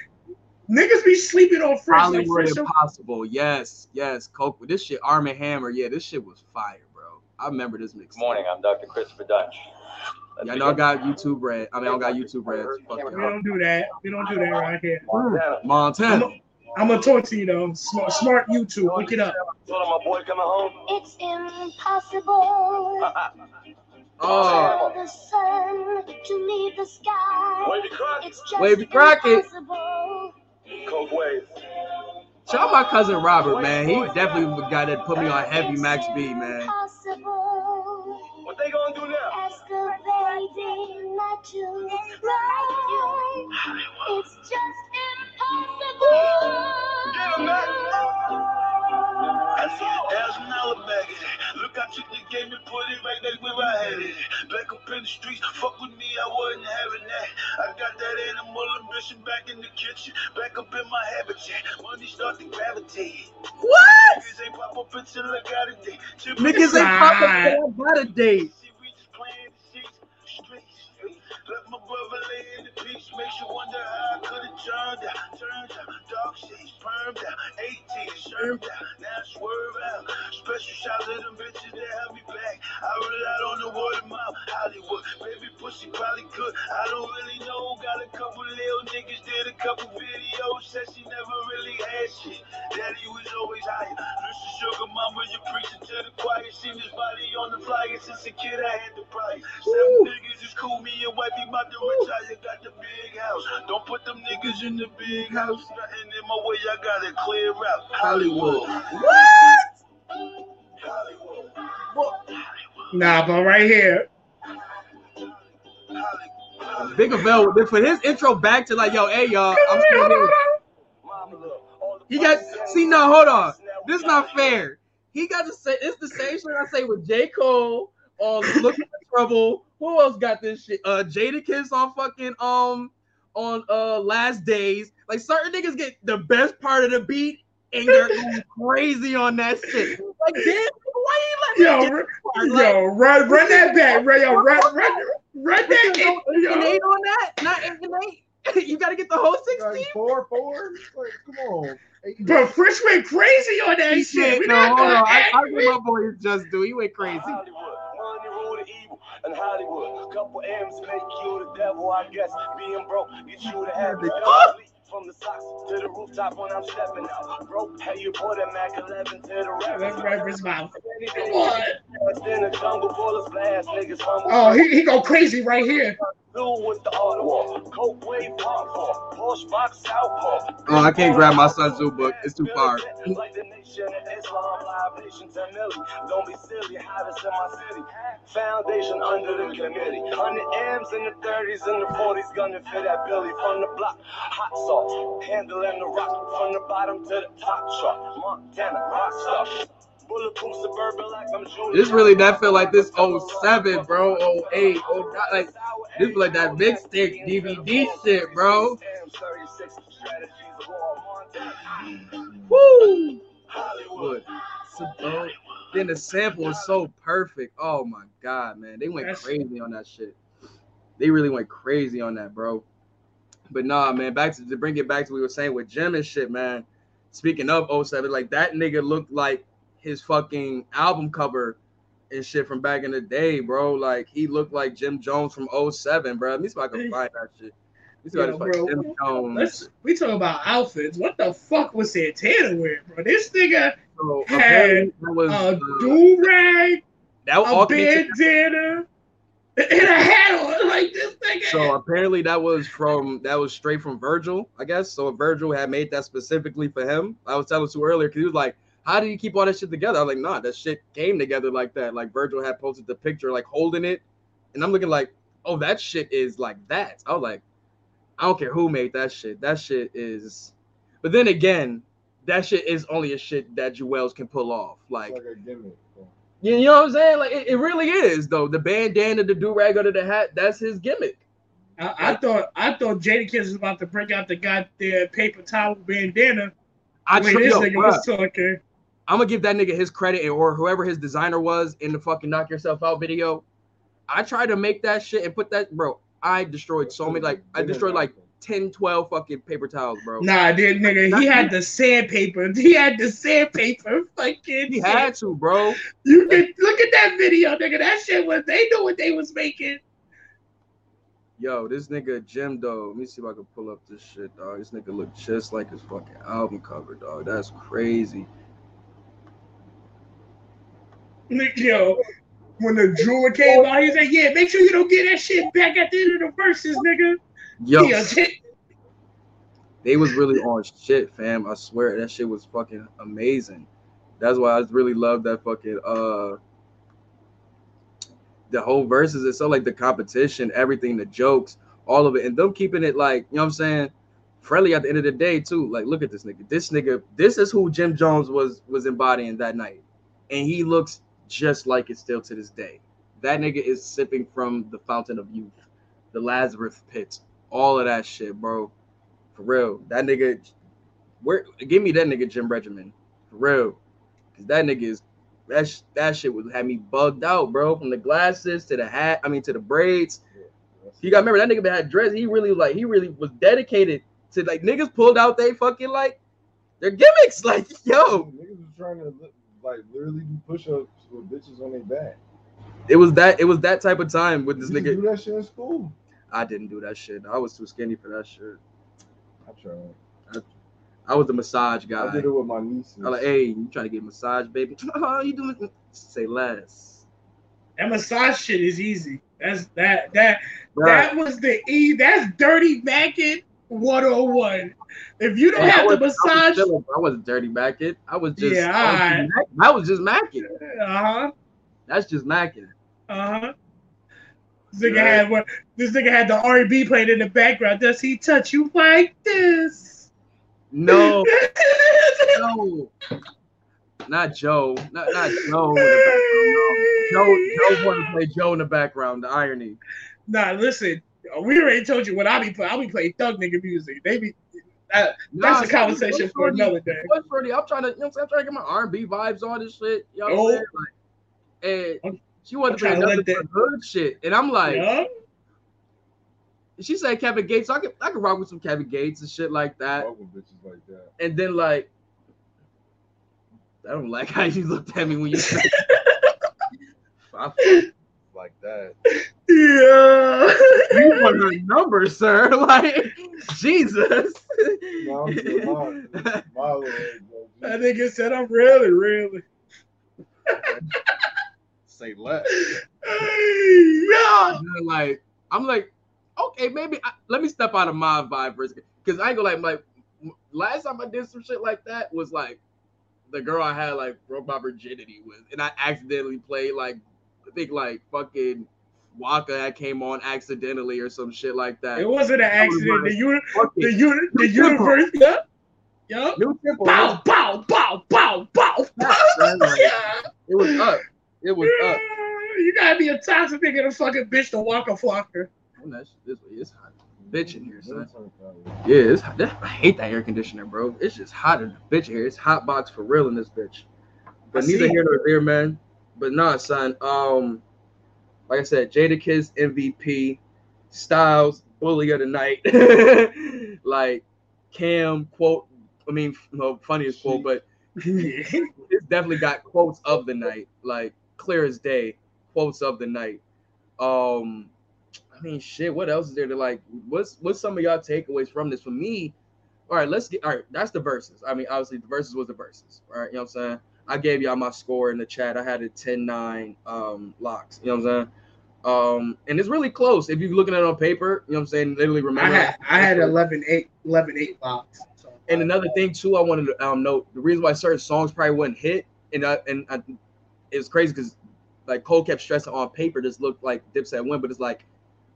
niggas be sleeping on French. Like, Hollywood French Impossible. Yes, yes. Coke. This shit, Arm and Hammer. Yeah, this shit was fire, bro. I remember this mix. Good morning, I'm Dr. Christopher Dutch. Let's Yeah, I know I got YouTube red. I mean, I don't got YouTube red. Fuck we don't do that. We don't do that right here. Montana. I'm gonna talk to you though. Smart, smart YouTube. Look it up. Told my boy coming home. It's impossible Oh, the sun to leave the sky. Wavy Crockett. It's just Wavy Crockett. impossible. Coke Wave. shout out my cousin Robert, man. He definitely the guy that put me on heavy Max B, man. Impossible. What they gonna do now? Ask a baby not to cry. It's just impossible. Get him back. I said, there's another bag of. Look, I took the game and put it right there where I had it. Back up in the streets, fuck with me, I wasn't having that. I got that animal ambition back in the kitchen, back up in my habitat. Money start to gravitate. What? Niggas ain't pop up until I got a date. Niggas ain't popping until I got a date. Let my brother lay in the peace. Makes you wonder how I could have turned out. Turned out, dog shades, permed out. 18, shermed out. Now swerve out. Special shout to them bitches that held me back. I relied on the word of mouth. Hollywood, baby pussy probably good. I don't really know. Got a couple little niggas, did a couple videos. Said she never really had shit. Daddy was always higher. Listen, sugar mama, you preaching to the choir. Seen his body on the flyer since a kid. I had to pry. Seven niggas is cool. Me and wifey about to retire. Got the big house. Don't put them niggas in the big house. Nothing in my way. I got to clear out. Hollywood. What? Hollywood. Nah, but right here, Big Avell for his intro back to like, yo, hey y'all, I'm still here. He got see now. hold on. This is not fair. He got to say it's the same shit I say with J. Cole on Looking for Trouble. Who else got this shit? Uh Jadakiss on fucking um on uh last days. Like certain niggas get the best part of the beat and they're going crazy on that shit. Like damn, why you let yo, yo, like, run run that back, yo, run run run that. Run that. Yo. on that, not 8 you got to get the whole 16. Like four, four. Like, come on. Bro, French went crazy on that he shit. No, not hold on. I, I just do. He went crazy. And Hollywood, a couple M's make you the devil, I guess. Being broke, you to have the from the socks to the rooftop when I'm stepping out. Broke, hey, you put a Mac 11 to the rap. That's mouth. Come on. Oh, he, he go crazy right here. Blue with the Ottawa, Coke wave pop Porsche box southpaw. Oh, I can't grab my Sun Tzu book. It's too far. Like the nation of Islam, live nation to Millie. Don't be silly, hottest in my city. Foundation under the committee. Hundred M's in the 30s and the 40s, gonna fit that Billy from the block. Hot sauce, handling the rock from the bottom to the top truck. Montana, rock stuff. Bulletproof suburban like I'm Junior. This really that feel like this 07, bro. 08, 09, like this feel like that big stick DVD shit, bro. Woo! Look, so, then the sample is so perfect. Oh my god, man, they went crazy on that shit. They really went crazy on that, bro. But nah, man, back to, to bring it back to what we were saying with Jim and shit, man. Speaking of 07, like that nigga looked like his fucking album cover and shit from back in the day, bro. Like he looked like Jim Jones from 07, bro. Let me see if I can find that shit. Let me see if I Yo, bro, Jim Jones. Let's we talk about outfits. What the fuck was Santana wearing, bro? This nigga So had that was a uh, do rag, that a all came to- bandana, and a hat on. Like this nigga. So apparently that was from that was straight from Virgil, I guess. So Virgil had made that specifically for him. I was telling you earlier because he was like, "How do you keep all that shit together?" I was like, "Nah, that shit came together like that." Like Virgil had posted the picture, like holding it, and I'm looking like, "Oh, that shit is like that." I was like, "I don't care who made that shit. That shit is." But then again, that shit is only a shit that Juelz can pull off. Like It's like a gimmick. you you know what I'm saying? Like it, it really is though. The bandana, the do rag under the hat, that's his gimmick. I, I thought I thought Jadakiss was about to break out the goddamn paper towel bandana. I when tr- this yo, nigga was talking. I'm gonna give that nigga his credit or whoever his designer was in the fucking knock yourself out video. I tried to make that shit and put that, bro. I destroyed so many, like I destroyed like 10, 12 fucking paper towels, bro. Nah, dude, nigga, he had the sandpaper. He had the sandpaper. Fucking. He had to, bro. You can look at that video, nigga. That shit was. They knew what they was making. Yo, this nigga Jim though. Let me see if I can pull up this shit, dog. This nigga look just like his fucking album cover, dog. That's crazy. Nigga, Yo, when the jeweler came out, he said, "Yeah, make sure you don't get that shit back at the end of the verses, nigga." Yo, Yeah, they was really on shit, fam. I swear that shit was fucking amazing. That's why I really love that fucking uh the whole verses itself, like the competition, everything, the jokes, all of it, and them keeping it like, you know what I'm saying, friendly at the end of the day, too. Like, look at this nigga. This nigga, this is who Jim Jones was was embodying that night. And he looks just like it still to this day. That nigga is sipping from the fountain of youth, the Lazarus pit, all of that shit, bro. For real. That nigga, where give me that nigga Jim Regimen. For real. Cause that nigga is that sh- that shit would have me bugged out, bro. From the glasses to the hat, I mean to the braids. You got remember that nigga had dreads. He really like he really was dedicated to like niggas pulled out they fucking like their gimmicks. Like, yo, Niggas was trying to like literally do push-ups with bitches on their back. it was that it was that type of time with this You used nigga. do that shit in school. I didn't do that shit. I was too skinny for that shit. I tried. I was the massage guy. I did it with my nieces. I'm like, hey, you trying to get massage, baby? Oh, you doing? Say less. That massage shit is easy. That's that that Right. that was the E. That's dirty macking 101. If you don't have the was- I was massage. I wasn't dirty macking. I was just. Yeah, I, was alright. just I was just macking. uh huh, That's just macking. uh huh. This nigga Right. had what? This nigga had the R&B playing in the background. Does he touch you like this? No, no, not Joe. Not not Joe. In the no. Joe Joe wanted to play Joe in the background. The irony. Nah, listen. Oh, we already told you what I be playing. I be playing thug nigga music. They be That, Nah, that's a conversation for Shorty- another day. What's Shorty? I'm trying to, you know I'm trying to get my R&B vibes on this shit. You know what Oh. I'm saying? Like, and she wanted I'm to play trying to nothing but hood shit. And I'm like, Yeah. she said Kevin Gates. So I could I could rock with some Kevin Gates and shit like that. Fuck with bitches like that. And then like, I don't like how you looked at me when you said. I Like that. Yeah. you want her number, sir? Like, Jesus. No, I'm just lying. My little head. That nigga said, I'm really, really. Say less. yeah. Like, I'm like, okay, maybe I, let me step out of my vibe for a second. Because I ain't gonna like, like, last time I did some shit like that was like the girl I had like broke my virginity with, and I accidentally played like, I think like fucking Waka that came on accidentally or some shit like that. It wasn't an accident. The, uni- Fuck the, it. uni- the New tempo. universe, yeah. Yeah. New tempo. Bow, bow, bow, bow, bow. man, like- yeah. It was up. It was up. You gotta be a toxic nigga to fucking bitch to Waka Flocka. And oh, that's this it's hot. Bitch in here, son. Yeah, it's hot. I hate that air conditioner, bro. It's just hot in the bitch here. It's hot box for real in this bitch. But I neither here nor there, man. But nah, son. Um, like I said, Jadakiss MVP, Styles bully of the night. like Cam quote. I mean, no funniest quote, but it's definitely got quotes of the night, like clear as day, quotes of the night. Um, I mean, shit. What else is there to like? What's what's some of y'all takeaways from this? For me, all right, let's get all right. That's the verses. I mean, obviously the verses was the verses. All right, you know what I'm saying. I gave y'all my score in the chat. I had a 10-9 um LOX. You know what I'm saying. Um, and it's really close if you're looking at it on paper. You know what I'm saying. Literally I remember. had I had 11 8 11 8 LOX. So, And another thing too, I wanted to um, note the reason why certain songs probably wouldn't hit, and I, and I, it was crazy because like Cole kept stressing on paper, just looked like Dipset win, but it's like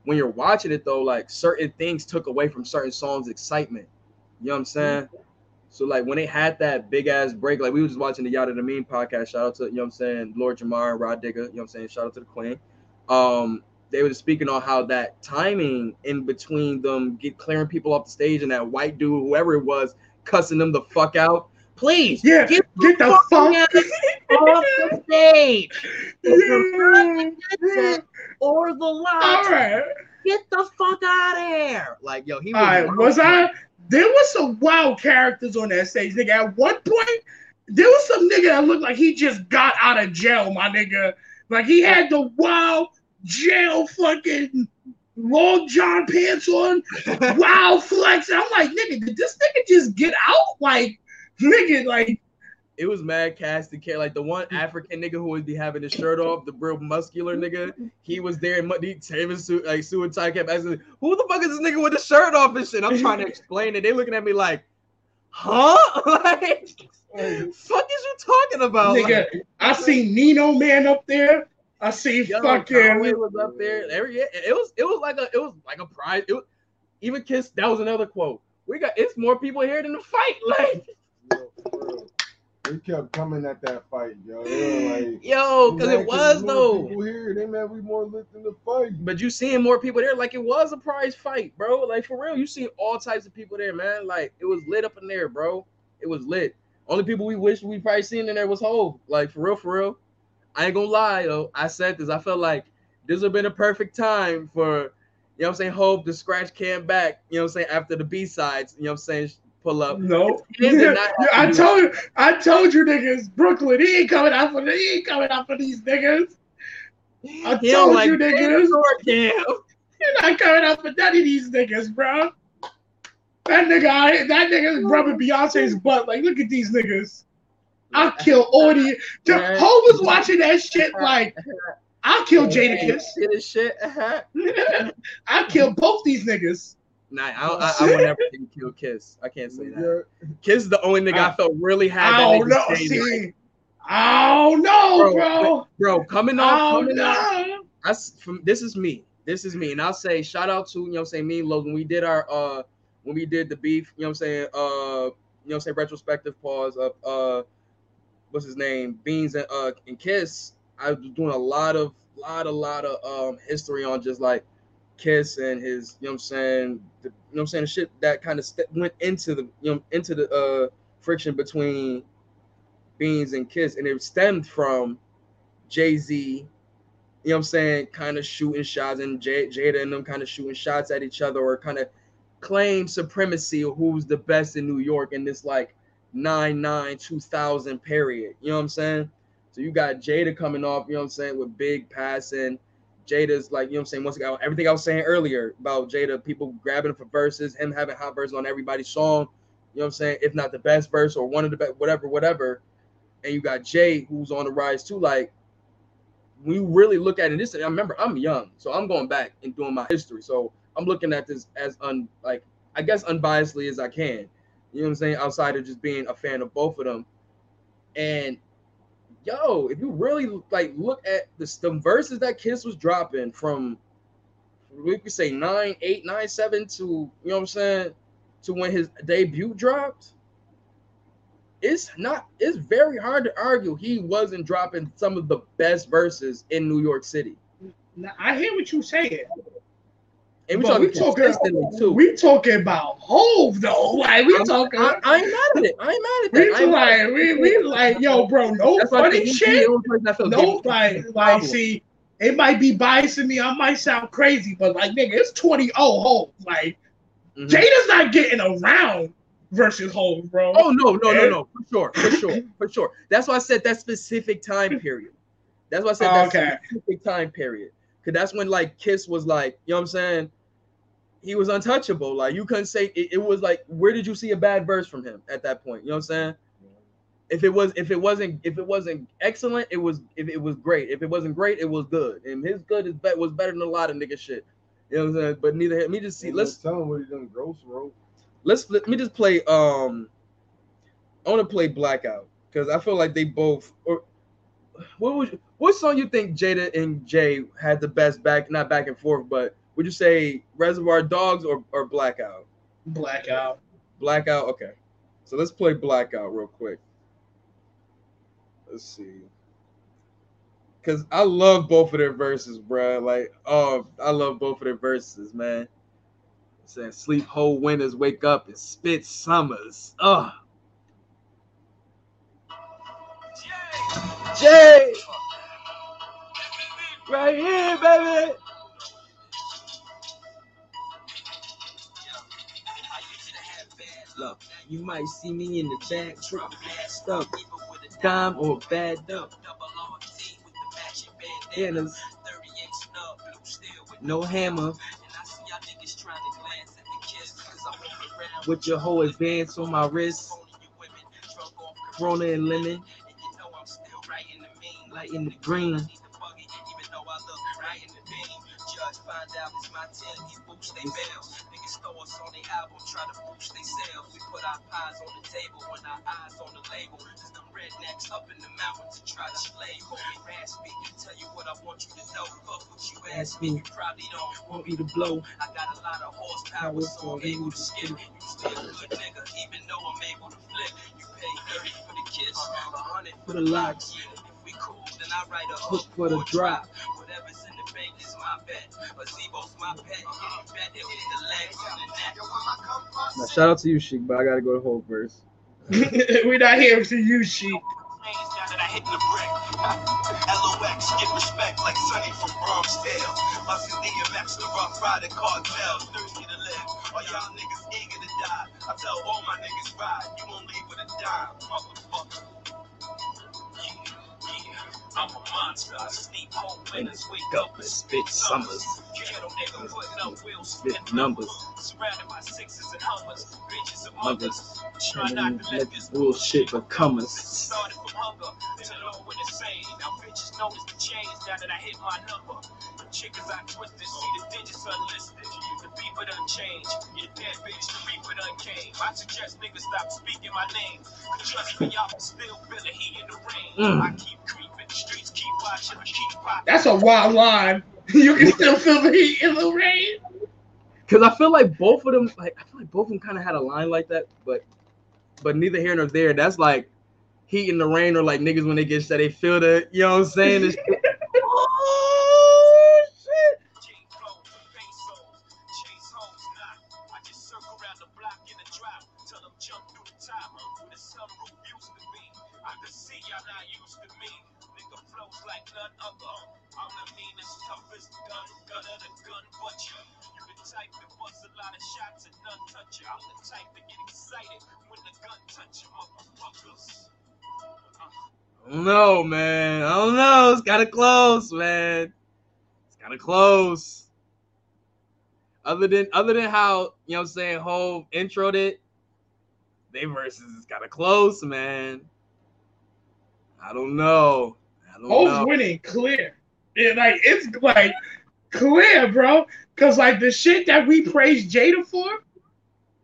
when you're watching it though, like certain things took away from certain songs' excitement. You know what I'm saying? So like when they had that big ass break, like we was just watching the Yanadameen podcast. Shout out to you know what I'm saying, Lord Jamar and Rah Digga. You know what I'm saying? Shout out to the Queen. Um, they were speaking on how that timing in between them get clearing people off the stage and that white dude, whoever it was, cussing them the fuck out. Please, Yeah, get, get the fuck off the stage. If you're not the headset or the All loud, get the fuck out of here. Like, yo, he was. All right, was I? There was some wild characters on that stage, nigga. At one point, there was some nigga that looked like he just got out of jail, my nigga. Like he had the wild jail fucking long john pants on, wild flex. And I'm like, nigga, did this nigga just get out? Like, nigga, like, It was mad cast and care like the one mm-hmm. African nigga who would be having his shirt off, the real muscular nigga. Mm-hmm. He was there and he Taven suit like suit and tie kept asking, who the fuck is this nigga with the shirt off and shit? I'm trying to explain it. They looking at me like, huh? like, fuck is you talking about? nigga, Like, I see Nino man up there. I see Yo, fucking. Conway was up there. Every it was it was like a it was like a prize. It was, even Kiss. That was another quote. We got it's more people here than the fight. Like Yo, for real. They kept coming at that fight, yo. Mm, like, yo, because it was though. People here, they man, we more lit than the fight. But you seeing more people there, like it was a prize fight, bro. Like for real, you see all types of people there, man. Like it was lit up in there, bro. It was lit. Only people we wish we probably seen in there was Hove. Like for real, for real. I ain't gonna lie though. I said this. I felt like this would have been a perfect time for, you know what I'm saying, Hove to scratch Cam back. You know what I'm saying after the B sides. You know what I'm saying, pull up. No, Cam did not have I told you, I told you niggas, Brooklyn, he ain't coming out for the, he ain't coming out for these niggas. I He told like you niggas, you're not coming out for none of these niggas, bro. That nigga, that nigga rubbing Beyonce's butt. Like, look at these niggas. I'll kill all the. Ho was watching that shit like, I'll kill Jadakiss. Shit is shit. I'll kill both these niggas. Nah, I, I, I would never think kill Kiss. I can't say that. Kiss is the only nigga I, I- felt really had. I that don't know. See, I don't know, bro. bro, coming off, I coming off. know. I s- from this is me. This is me, and I'll say shout out to you know what I'm saying me and Logan. We did our uh when we did the beef. You know what I'm saying uh you know what I'm saying retrospective pause of uh what's his name Beans and uh and Kiss. I was doing a lot of lot a lot of um history on just like Kiss and his, you know what I'm saying, the, you know what I'm saying, the shit that kind of st- went into the, you know, into the uh friction between Beans and Kiss, and it stemmed from Jay Z, you know what I'm saying, kind of shooting shots, and J- Jada and them kind of shooting shots at each other, or kind of claim supremacy of who's the best in New York in this like 99 2000 period. You know what I'm saying? So you got Jada coming off, you know what I'm saying, with big passing. Jada's like, you know what I'm saying, once again, everything I was saying earlier about Jada, people grabbing for verses, him having hot verses on everybody's song, you know what I'm saying, if not the best verse or one of the best, whatever, whatever. And you got Jay who's on the rise too. Like, when you really look at it, this, I remember I'm young, so I'm going back and doing my history. So I'm looking at this as un like I guess unbiasedly as I can. You know what I'm saying? Outside of just being a fan of both of them. And yo, if you really like look at the, the verses that Kiss was dropping from we could say nine, eight, nine, seven to you know what I'm saying, to when his debut dropped. It's not, it's very hard to argue he wasn't dropping some of the best verses in New York City. Now, I hear what you're saying. And we But talking we talking, consistently too. we talking about Hove though. Like we I'm- talking. I, I ain't mad at it. I ain't mad at we that. I ain't like we, we like yo, bro. No That's funny think he- he shit. the only person I feel No, like like see, it might be biasing me. I might sound crazy, but like nigga, it's 20 oh Hove. Like Mhm. Jada's not getting around versus Hove, bro. Oh no, no, no, no, for sure, for sure, for sure. That's why I said that specific time period. That's why I said that Okay. specific time period. Cause that's when like Kiss was like, you know what I'm saying? He was untouchable. Like you couldn't say it, it was like, where did you see a bad verse from him at that point? You know what I'm saying? If it was, if it wasn't, if it wasn't excellent, it was. If it was great, if it wasn't great, it was good. And his good is bet was better than a lot of nigga shit. You know what I'm saying? But neither let me just see. Let's tell him what he done gross wrote. let's let me just play um I want to play Blackout because I feel like they both or what would what song you think Jada and Jay had the best back not back and forth but would you say Reservoir Dogs or, or Blackout? Blackout. Blackout, okay. So let's play Blackout real quick. Let's see. Cause I love both of their verses, bruh. Like, oh, I love both of their verses, man. Saying sleep whole winters, wake up and spit summers. Ugh. Jay. Jay, right here, baby. Look, you might see me in the back truck, up, dime or bad up. Bandanas, no hammer. With your whole advance on my wrist, Corona and lemon, And you know I'm still right in the main. light in the green. Ask me, tell you what I want you to know. Fuck what you ask me, you probably don't want me to blow. I got a lot of horsepower, so I'm able to skip. You still good nigga, even though I'm able to flip. You pay 30 for the kiss, a hundred for the locks. If we cool, then I write a hook for the drop. Whatever's bank is my bet. A Zebo's my pet. Any bet, he'll the legs on the net. Now, shout out to you, Sheek, but I gotta go to whole verse. We're not here to you, sheep. LOX, get respect like Sonny from Bronxville. Bustin' DMX, the rough rider cartel, thirsty to live. All y'all niggas eager to die. I tell all my niggas ride, you won't leave with a dime, motherfucker. I'm a monster. I sleep home winners, wake up and spit summers. Ghetto nigga putting up wheels, spit numbers. Surrounded by sixes and hummers, bitches and mothers. Try not to let this bullshit become us. Started from hunger to what it's saying. Now bitches notice the change now that I hit my number. Chickens I twisted, see the digits unlisted. The people done changed. Your dead bitch, the reaper done came. I suggest niggas stop speaking my name. Trust me, y'all can still feel the heat in the rain. Mm. I keep creeping, the streets keep watching, I keep popping. That's a wild line. You can still feel the heat in the rain. Cause I feel like both of them, like I feel like both of them kind of had a line like that, but but neither here nor there. That's like heat in the rain or like niggas when they get shot, they feel the, you know what I'm saying? don't know, man. I don't know. It's kind of close, man. It's kind of close. Other than other than how you know, what I'm saying Hove introed it, they versus is kind of close, man. I don't know. I don't Hove's know. winning clear. It, like it's like clear, bro. Cause like the shit that we praise Jada for,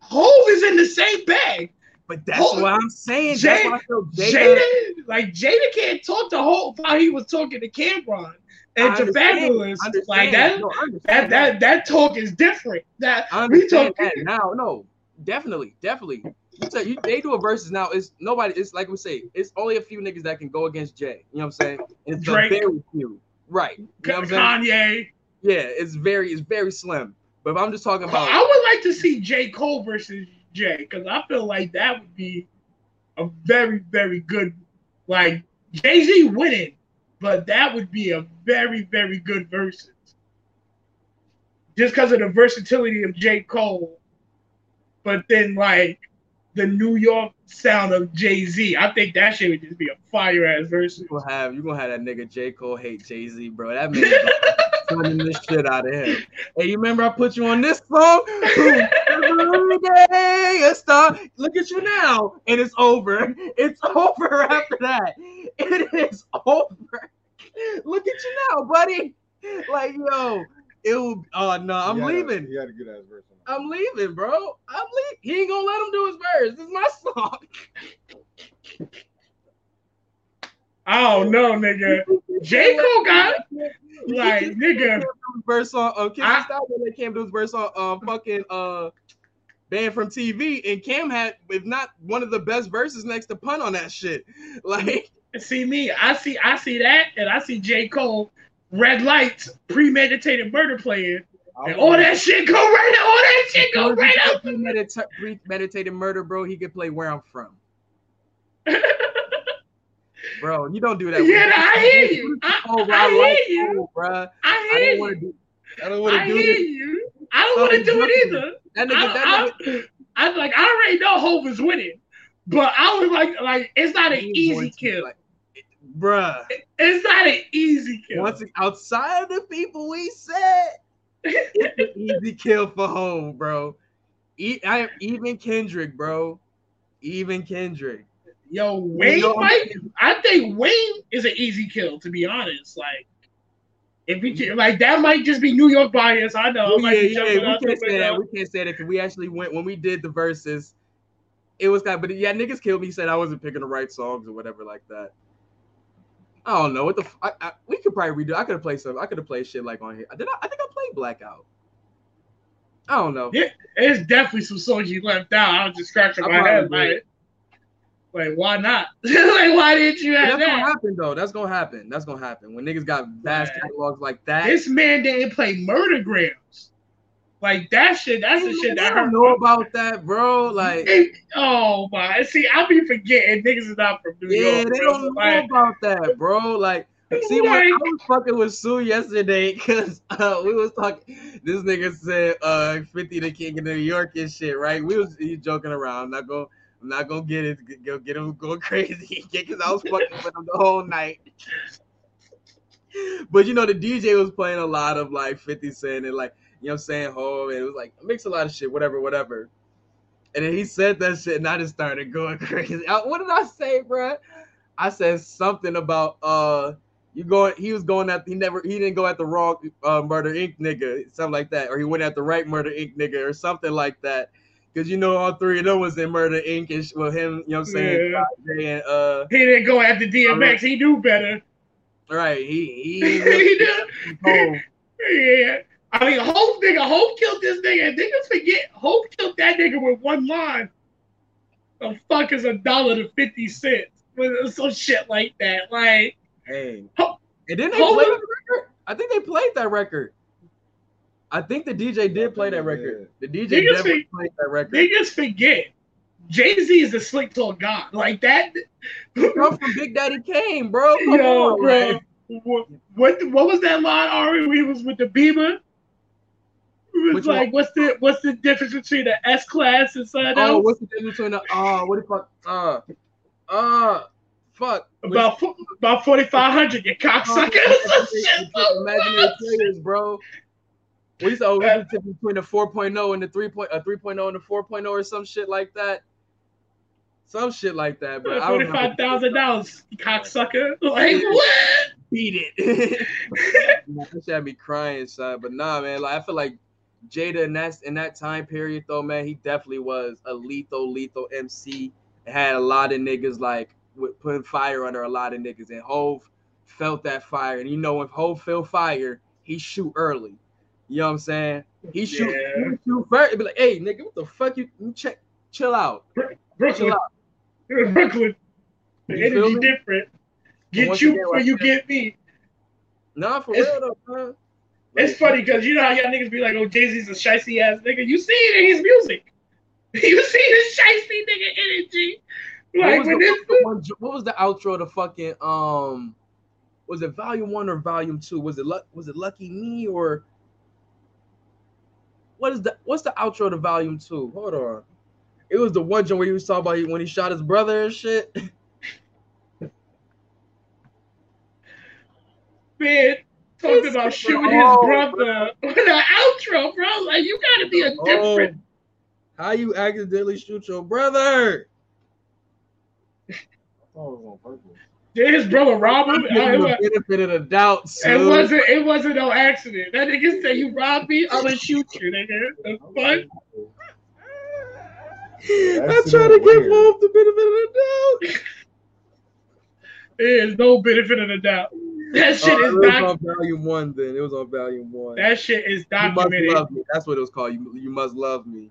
Hove is in the same bag. But that's Hov- what I'm saying. That's Jada, Jada. Jada, like Jada can't talk to Hove how he was talking to Cam'ron and to. Fabolous. Like that, No, that that that talk is different. That we talk. that now. No, definitely, definitely. You tell you they do a versus now. It's nobody. It's like we say. It's only a few niggas that can go against Jay. You know what I'm saying? And it's Drake. very few. Right. You know Kanye. Yeah, it's very, it's very slim. But if I'm just talking about, I would like to see J. Cole versus Jay because I feel like that would be a very, very good. Like Jay Z winning, but that would be a very, very good versus. Just because of the versatility of J. Cole, but then like the New York sound of Jay Z, I think that shit would just be a fire ass versus. you gonna have you gonna have that nigga J Cole hate Jay Z, bro. That man funning this shit out of him. Hey, you remember I put you on this song? Every day a star. Look at you now, and it's over. It's over after that. It is over. Look at you now, buddy. Like yo, it will. Oh no, I'm He a- leaving. He had a good ass verse. I'm leaving, bro. I'm leaving. He ain't gonna let him do his verse. This is my song. I don't know, nigga. J. Cole got like nigga. verse on uh, Kiss I- Style when they came to his verse on um fucking uh banned from TV and Cam had if not one of the best verses next to pun on that shit. Like See me, I see, I see that, and I see J. Cole, red lights, premeditated murder playing, and all that shit go right, up. all that shit go right up. premedita- premeditated murder, bro. He could play where I'm from. Bro, you don't do that. Yeah, with- I hear you. I, Oh, bro, I I like hear you. Cole, bro. I I hear don't you. want to do. I don't want I to do hear this. you. I don't want to do it either. That nigga, I, that I, nigga, I like. I already know Hove is winning, but I was like, like it's not an easy kill. like, bruh. It's not an easy kill. Once outside of the people we said, it's an easy kill for home, bro. E- I, even Kendrick, bro. Even Kendrick. Yo, Wayne might. I think Wayne is an easy kill, to be honest. Like, if we can, like that might just be New York bias. I know. It yeah, yeah, we can't say that. We can't say that because we actually went when we did the verses. It was kind of, but yeah, niggas killed me. He said I wasn't picking the right songs or whatever like that. I don't know what the. f- I, I, we could probably redo. I could have played some. I could have played shit like on here. Did I? I think I played Blackout. I don't know. Yeah, It's definitely some songs you left out. I was just scratching I my head like, like why not? like why didn't you have that's gonna happen though. That's gonna happen. That's gonna happen when niggas got vast Right. catalogs like that. This man didn't play Murdergrams. Like that shit. That's the shit that I don't hurt. know about that, bro. Like, oh my! See, I be forgetting niggas is not from New yeah, York. they bro. don't know Like, about that, bro. Like, see, when I was fucking with Sue yesterday, cause uh, we was talking. This nigga said, uh, 50 the king of New York and shit, right? We was he joking around. I'm not gonna, I'm not gonna get it, go get him going crazy, cause I was fucking with him the whole night. But you know, the DJ was playing a lot of like 50 Cent and like, you know what I'm saying, home, and it was like mix a lot of shit, whatever, whatever. And then he said that shit, and I just started going crazy. I- what did I say, bruh? I said something about uh you going he was going at he never he didn't go at the wrong uh murder inc nigga, something like that, or he went at the right murder inc nigga or something like that. Cause you know all three of them was in Murder Inc. and with him, you know what I'm saying? Yeah. And uh He didn't go after DMX. He knew better. right, he he he did. oh, Yeah. I mean, Hove nigga, Hove killed this nigga. Niggas forget Hove killed that nigga with one line. The fuck is a dollar to fifty cents? With some shit like that. Like hey. Ho- And then they Hold played the record. I think they played that record. I think the DJ did play that record. The DJ Niggas definitely think- played that record. They just forget Jay Z is a slick talk god. Like that. I'm from Big Daddy Kane, bro. Come Yo, on, bro. man. What, what what was that line, Ari? When he was with the Beamer. It was Which like, one? what's the what's the difference between the S class and something Oh, else? what's the difference between the uh what the fuck uh uh fuck About fo- about forty five hundred, you cocksucker. imaginary players, bro. We said, oh, what's the difference between the 4.0 and the 3. Point, uh, 3.0 and the 4.0 or some shit like that. Some shit like that, bro. I Forty remember- five thousand dollars, cocksucker. Like what? beat it. Nah, that shit had me crying, son. But nah, man, like I feel like Jada in that in that time period though, man, he definitely was a lethal, lethal MC. Had a lot of niggas like with putting fire under a lot of niggas, and Hove felt that fire. And you know, if Hove feel fire, he shoot early. You know what I'm saying? He shoot, Yeah. he shoot first. Be like, hey, nigga, what the fuck you, you check, chill out, Brooklyn, chill out. Brooklyn. The You energy different. Get you again, before you get me. Nah, for It's- real though, man. It's funny because you know how y'all niggas be like, "Oh, Jay Z's a shicey ass nigga." You see it in his music. You see his shicey nigga energy. What Like was, when the, this, what, the one- what was the outro to fucking um was it volume one or volume two? Was it luck was it lucky me or what is the what's the outro to volume two? Hold on. It was the one joint where he was talking about he, when he shot his brother and shit. man talking about shooting his brother on the outro, bro. Like you gotta be a different. Oh, how you accidentally shoot your brother? Did his brother rob him? Give him Uh, the it, benefit of the doubt. it wasn't. It wasn't no accident. That nigga said you robbed me. I'm gonna shoot you, nigga. The fuck? I'm trying to give Hov the benefit of the doubt. There is no benefit of the doubt. That shit Oh, is it was on volume one. Then it was on volume one. That shit is You must documented. love me. That's what it was called. You, you must love me.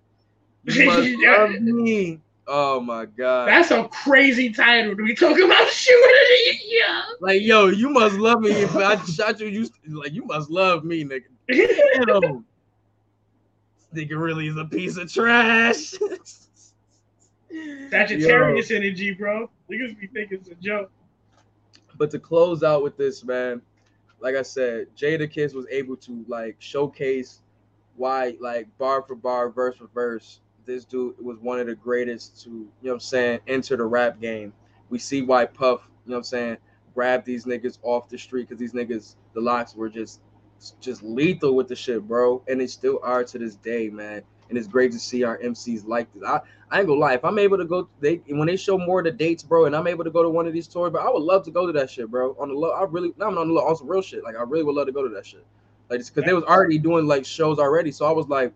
You must love me. Oh my god. That's a crazy title to be talking about shooting. Yeah. like yo, you must love me. If I shot you, you like you must love me, nigga. Damn. This nigga really is a piece of trash. Sagittarius energy, bro. Niggas be thinking it's a joke. But to close out with this, man, like I said, Jadakiss was able to like showcase why, like bar for bar, verse for verse, this dude was one of the greatest to, you know what I'm saying, enter the rap game. We see why Puff, you know what I'm saying, grabbed these niggas off the street because these niggas, the LOX were just just lethal with the shit, bro. And they still are to this day, man. And it's great to see our MCs like this. I, I ain't gonna lie, if I'm able to go, they when they show more of the dates, bro, and I'm able to go to one of these tours, but I would love to go to that shit, bro. On the low, I really, no, I'm on the low, on some real shit. Like I really would love to go to that shit, like because they was already doing like shows already, so I was like,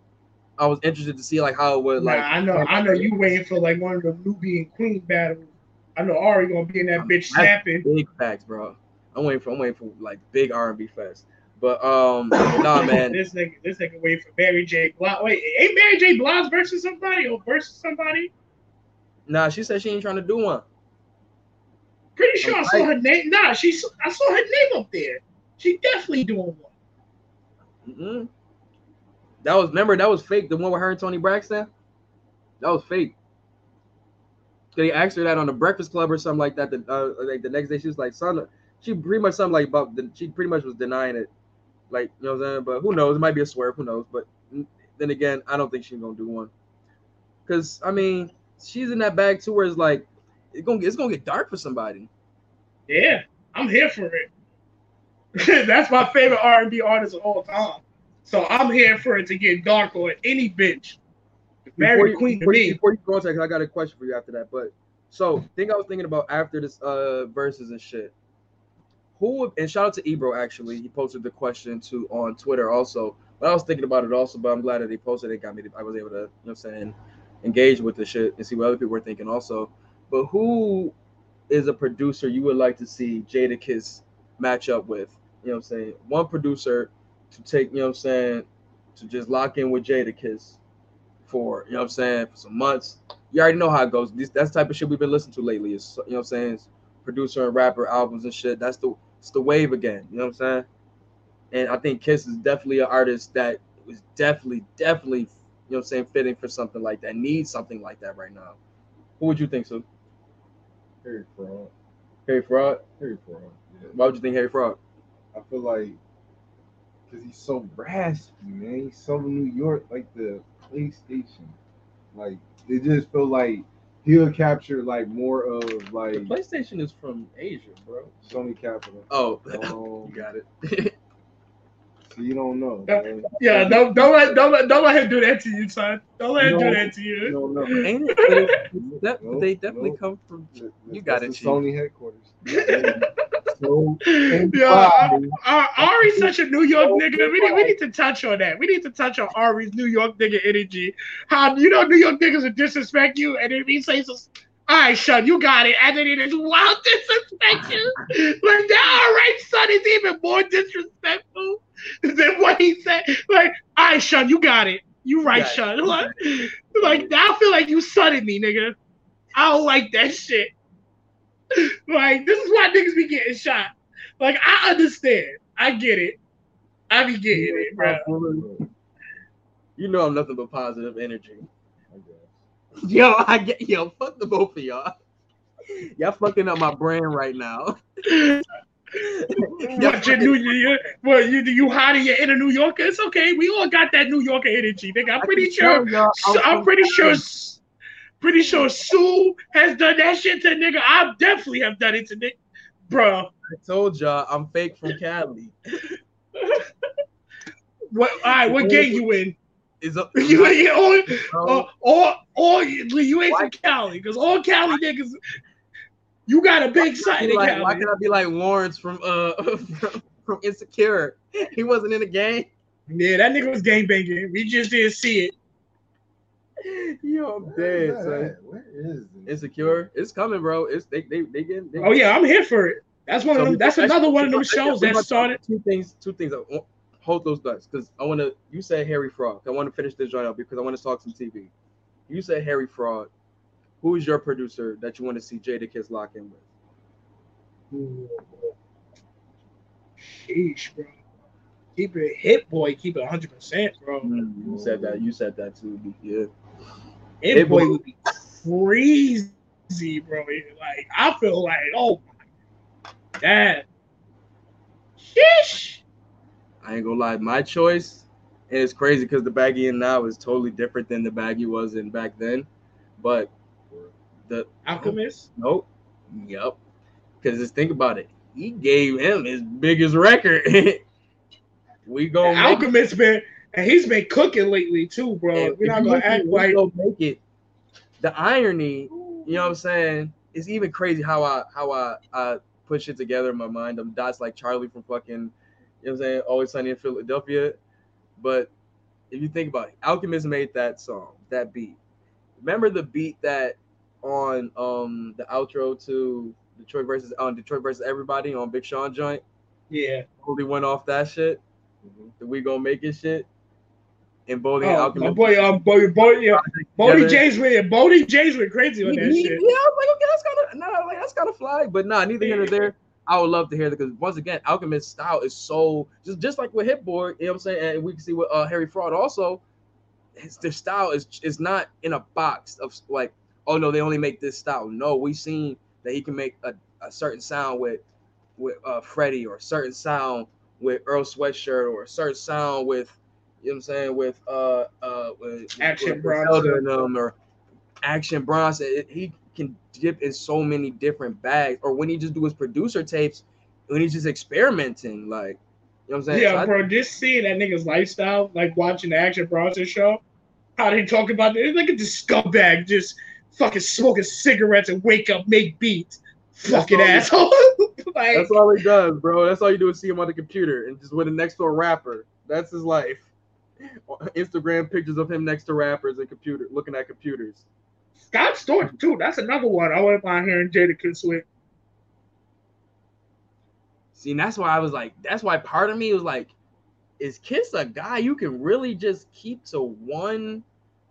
I was interested to see like how it would Nah, like. I know, I know you waiting for like one of the Nubian Queen battles. I know Ari gonna be in that bitch snapping. Big facts, bro. I'm waiting for, I'm waiting for like big R&B fest. But um, nah, man. this nigga, this nigga waiting for Mary J. Blige. Wait, ain't Mary J. Blige versus somebody or versus somebody? Nah, she said she ain't trying to do one. Pretty sure I I'm saw right. her name. Nah, she, I saw her name up there. She definitely doing one. Mm-mm. That was remember that was fake. The one with her and Toni Braxton. That was fake. They asked her that on the Breakfast Club or something like that. The uh, like the next day she was like, "Son," she pretty much something like about. The, she pretty much was denying it. Like you know what I'm saying. But who knows? It might be a swerve. Who knows? But then again, I don't think she's gonna do one. Cause I mean, she's in that bag too, where it's like it's gonna it's gonna get dark for somebody. Yeah, I'm here for it. That's my favorite R&B artist of all time. So I'm here for it to get dark on any bitch. Before Mary you, Queen before, you, before you go on, to I got a question for you after that. But so, thing I was thinking about after this uh verses and shit. Who would, and shout out to Ebro actually, he posted the question to on Twitter also. But I was thinking about it also, but I'm glad that he posted it. Got me. To, I was able to, you know, what I'm saying, engage with the shit and see what other people were thinking also. But who is a producer you would like to see Jadakiss match up with? You know what I'm saying? One producer to take, you know what I'm saying, to just lock in with Jadakiss for, you know what I'm saying, for some months. You already know how it goes. This that's the type of shit we've been listening to lately. Is you know what I'm saying? It's producer and rapper albums and shit. That's the it's the wave again. You know what I'm saying? And I think Kiss is definitely an artist that was definitely, definitely, you know what I'm saying, fitting for something like that. Needs something like that right now. Who would you think so? Harry Fraud. Harry Fraud. Harry Fraud. Yeah. Why would you think Harry Fraud? I feel like because he's so raspy, man. He's so New York, like the PlayStation. Like it just feel like he'll capture like more of like The PlayStation is from Asia, bro. Sony Capital. Oh, Um, you got it. so you don't know. Man. Yeah, don't don't let don't let don't let him do that to you, son. Don't let him No. do that to You you. don't know. Ain't it? They, that, Nope, they definitely nope. come from. That- You got the it, Chief. Sony headquarters. so, Yeah, uh, Ari's such a New York nigga. We need, we need to touch on that. We need to touch on Ari's New York nigga energy. How you know New York niggas will disrespect you, and then he says, "All right, son, you got it," and then he just wild disrespect you. Like that, all right, son, is even more disrespectful than what he said. Like, all right, son, you got it. You right, Right. son. Like, like now I feel like you sunning me, nigga. I don't like that shit. Like, this is why niggas be getting shot. Like, I understand. I get it. I be getting it, bro. You know I'm nothing but positive energy. I. Yo, I get yo, fuck the both of y'all. Y'all fucking up my brain right now. What your New Year? Well, you you hiding your inner New Yorker? It's okay. We all got that New Yorker energy, nigga. I'm pretty sure. I'm pretty sure. Pretty sure Sue has done that shit to nigga. I definitely have done it to nigga, bro. I told y'all I'm fake from Cali. What? All right, what gang you in? Is a, You ain't all, all, all, all you ain't from Cali because all Cali niggas. You got a big side like, why can I be like Lawrence from uh from, from Insecure? He wasn't in the game. Yeah, that nigga was game banging. We just didn't see it. Yo, I'm dead, is son. Where is it? Insecure, it's coming, bro. It's they they they getting. They Oh yeah, I'm here for it. That's one of So them. That's another one of them shows that started. Two things. Two things. I want- Hold those thoughts, because I want to. You said Harry Fraud. I want to finish this joint up because I want to talk some TV. You said Harry Fraud. Who is your producer that you want to see Jadakiss lock in with? Sheesh, bro. Keep it hit, boy. Keep it 100, percent bro. Mm, you said that. You said that too. Yeah. Hit Hit boy Boy. would be crazy, bro. Like I feel like, oh my god, sheesh. I ain't gonna lie. My choice, and it's crazy because the baggy in now is totally different than the baggy was in back then. But the Alchemist. Nope. Yep. Because just think about it. He gave him his biggest record. we go And Alchemist been and he's been cooking lately too, bro. We're not gonna act like make it. The irony, you know what I'm saying? It's even crazy how I how I I put shit together in my mind. I'm dots like Charlie from fucking, you know what I'm saying? Always Sunny in Philadelphia. But if you think about it, Alchemist made that song, that beat. Remember the beat that on um the outro to Detroit versus on Detroit versus everybody on Big Sean joint? yeah. Totally went off that shit. The we gonna make it shit. And Bodie and Oh, my Alchemist. boy, um, boy, boy, yeah, Bodie. James went, Bodie James went crazy on that he- shit. Yeah, I was like, okay, that's kind of nah, like that's kind of fly, but nah, neither here nor there. I would love to hear that because once again, Alchemist style is so just just like with Hit Boy, you know what I'm saying, and we can see with uh, Harry Fraud also. His their style is is not in a box of like, oh no, they only make this style. No, we've seen that he can make a, a certain sound with with uh Freddie or a certain sound with Earl Sweatshirt or a certain sound with you know what I'm saying with uh uh with, Action with Bronson. Or Action Bronson. It- he can dip in so many different bags. Or when he just do his producer tapes, when he's just experimenting, like you know what I'm saying. So Yeah, I- bro, just seeing that nigga's lifestyle, like watching the Action Bronson show, how they talk about it. Look at this scumbag just fucking smoking cigarettes and wake up, make beats. Fucking asshole. like, That's all he does, bro. That's all you do is see him on the computer and just with a next door rapper. That's his life. Instagram pictures of him next to rappers and computer looking at computers. Scott Storch, too. That's another one. I wouldn't here hearing Jadakiss with. See, and that's why I was like, that's why part of me was like, is Kiss a guy you can really just keep to one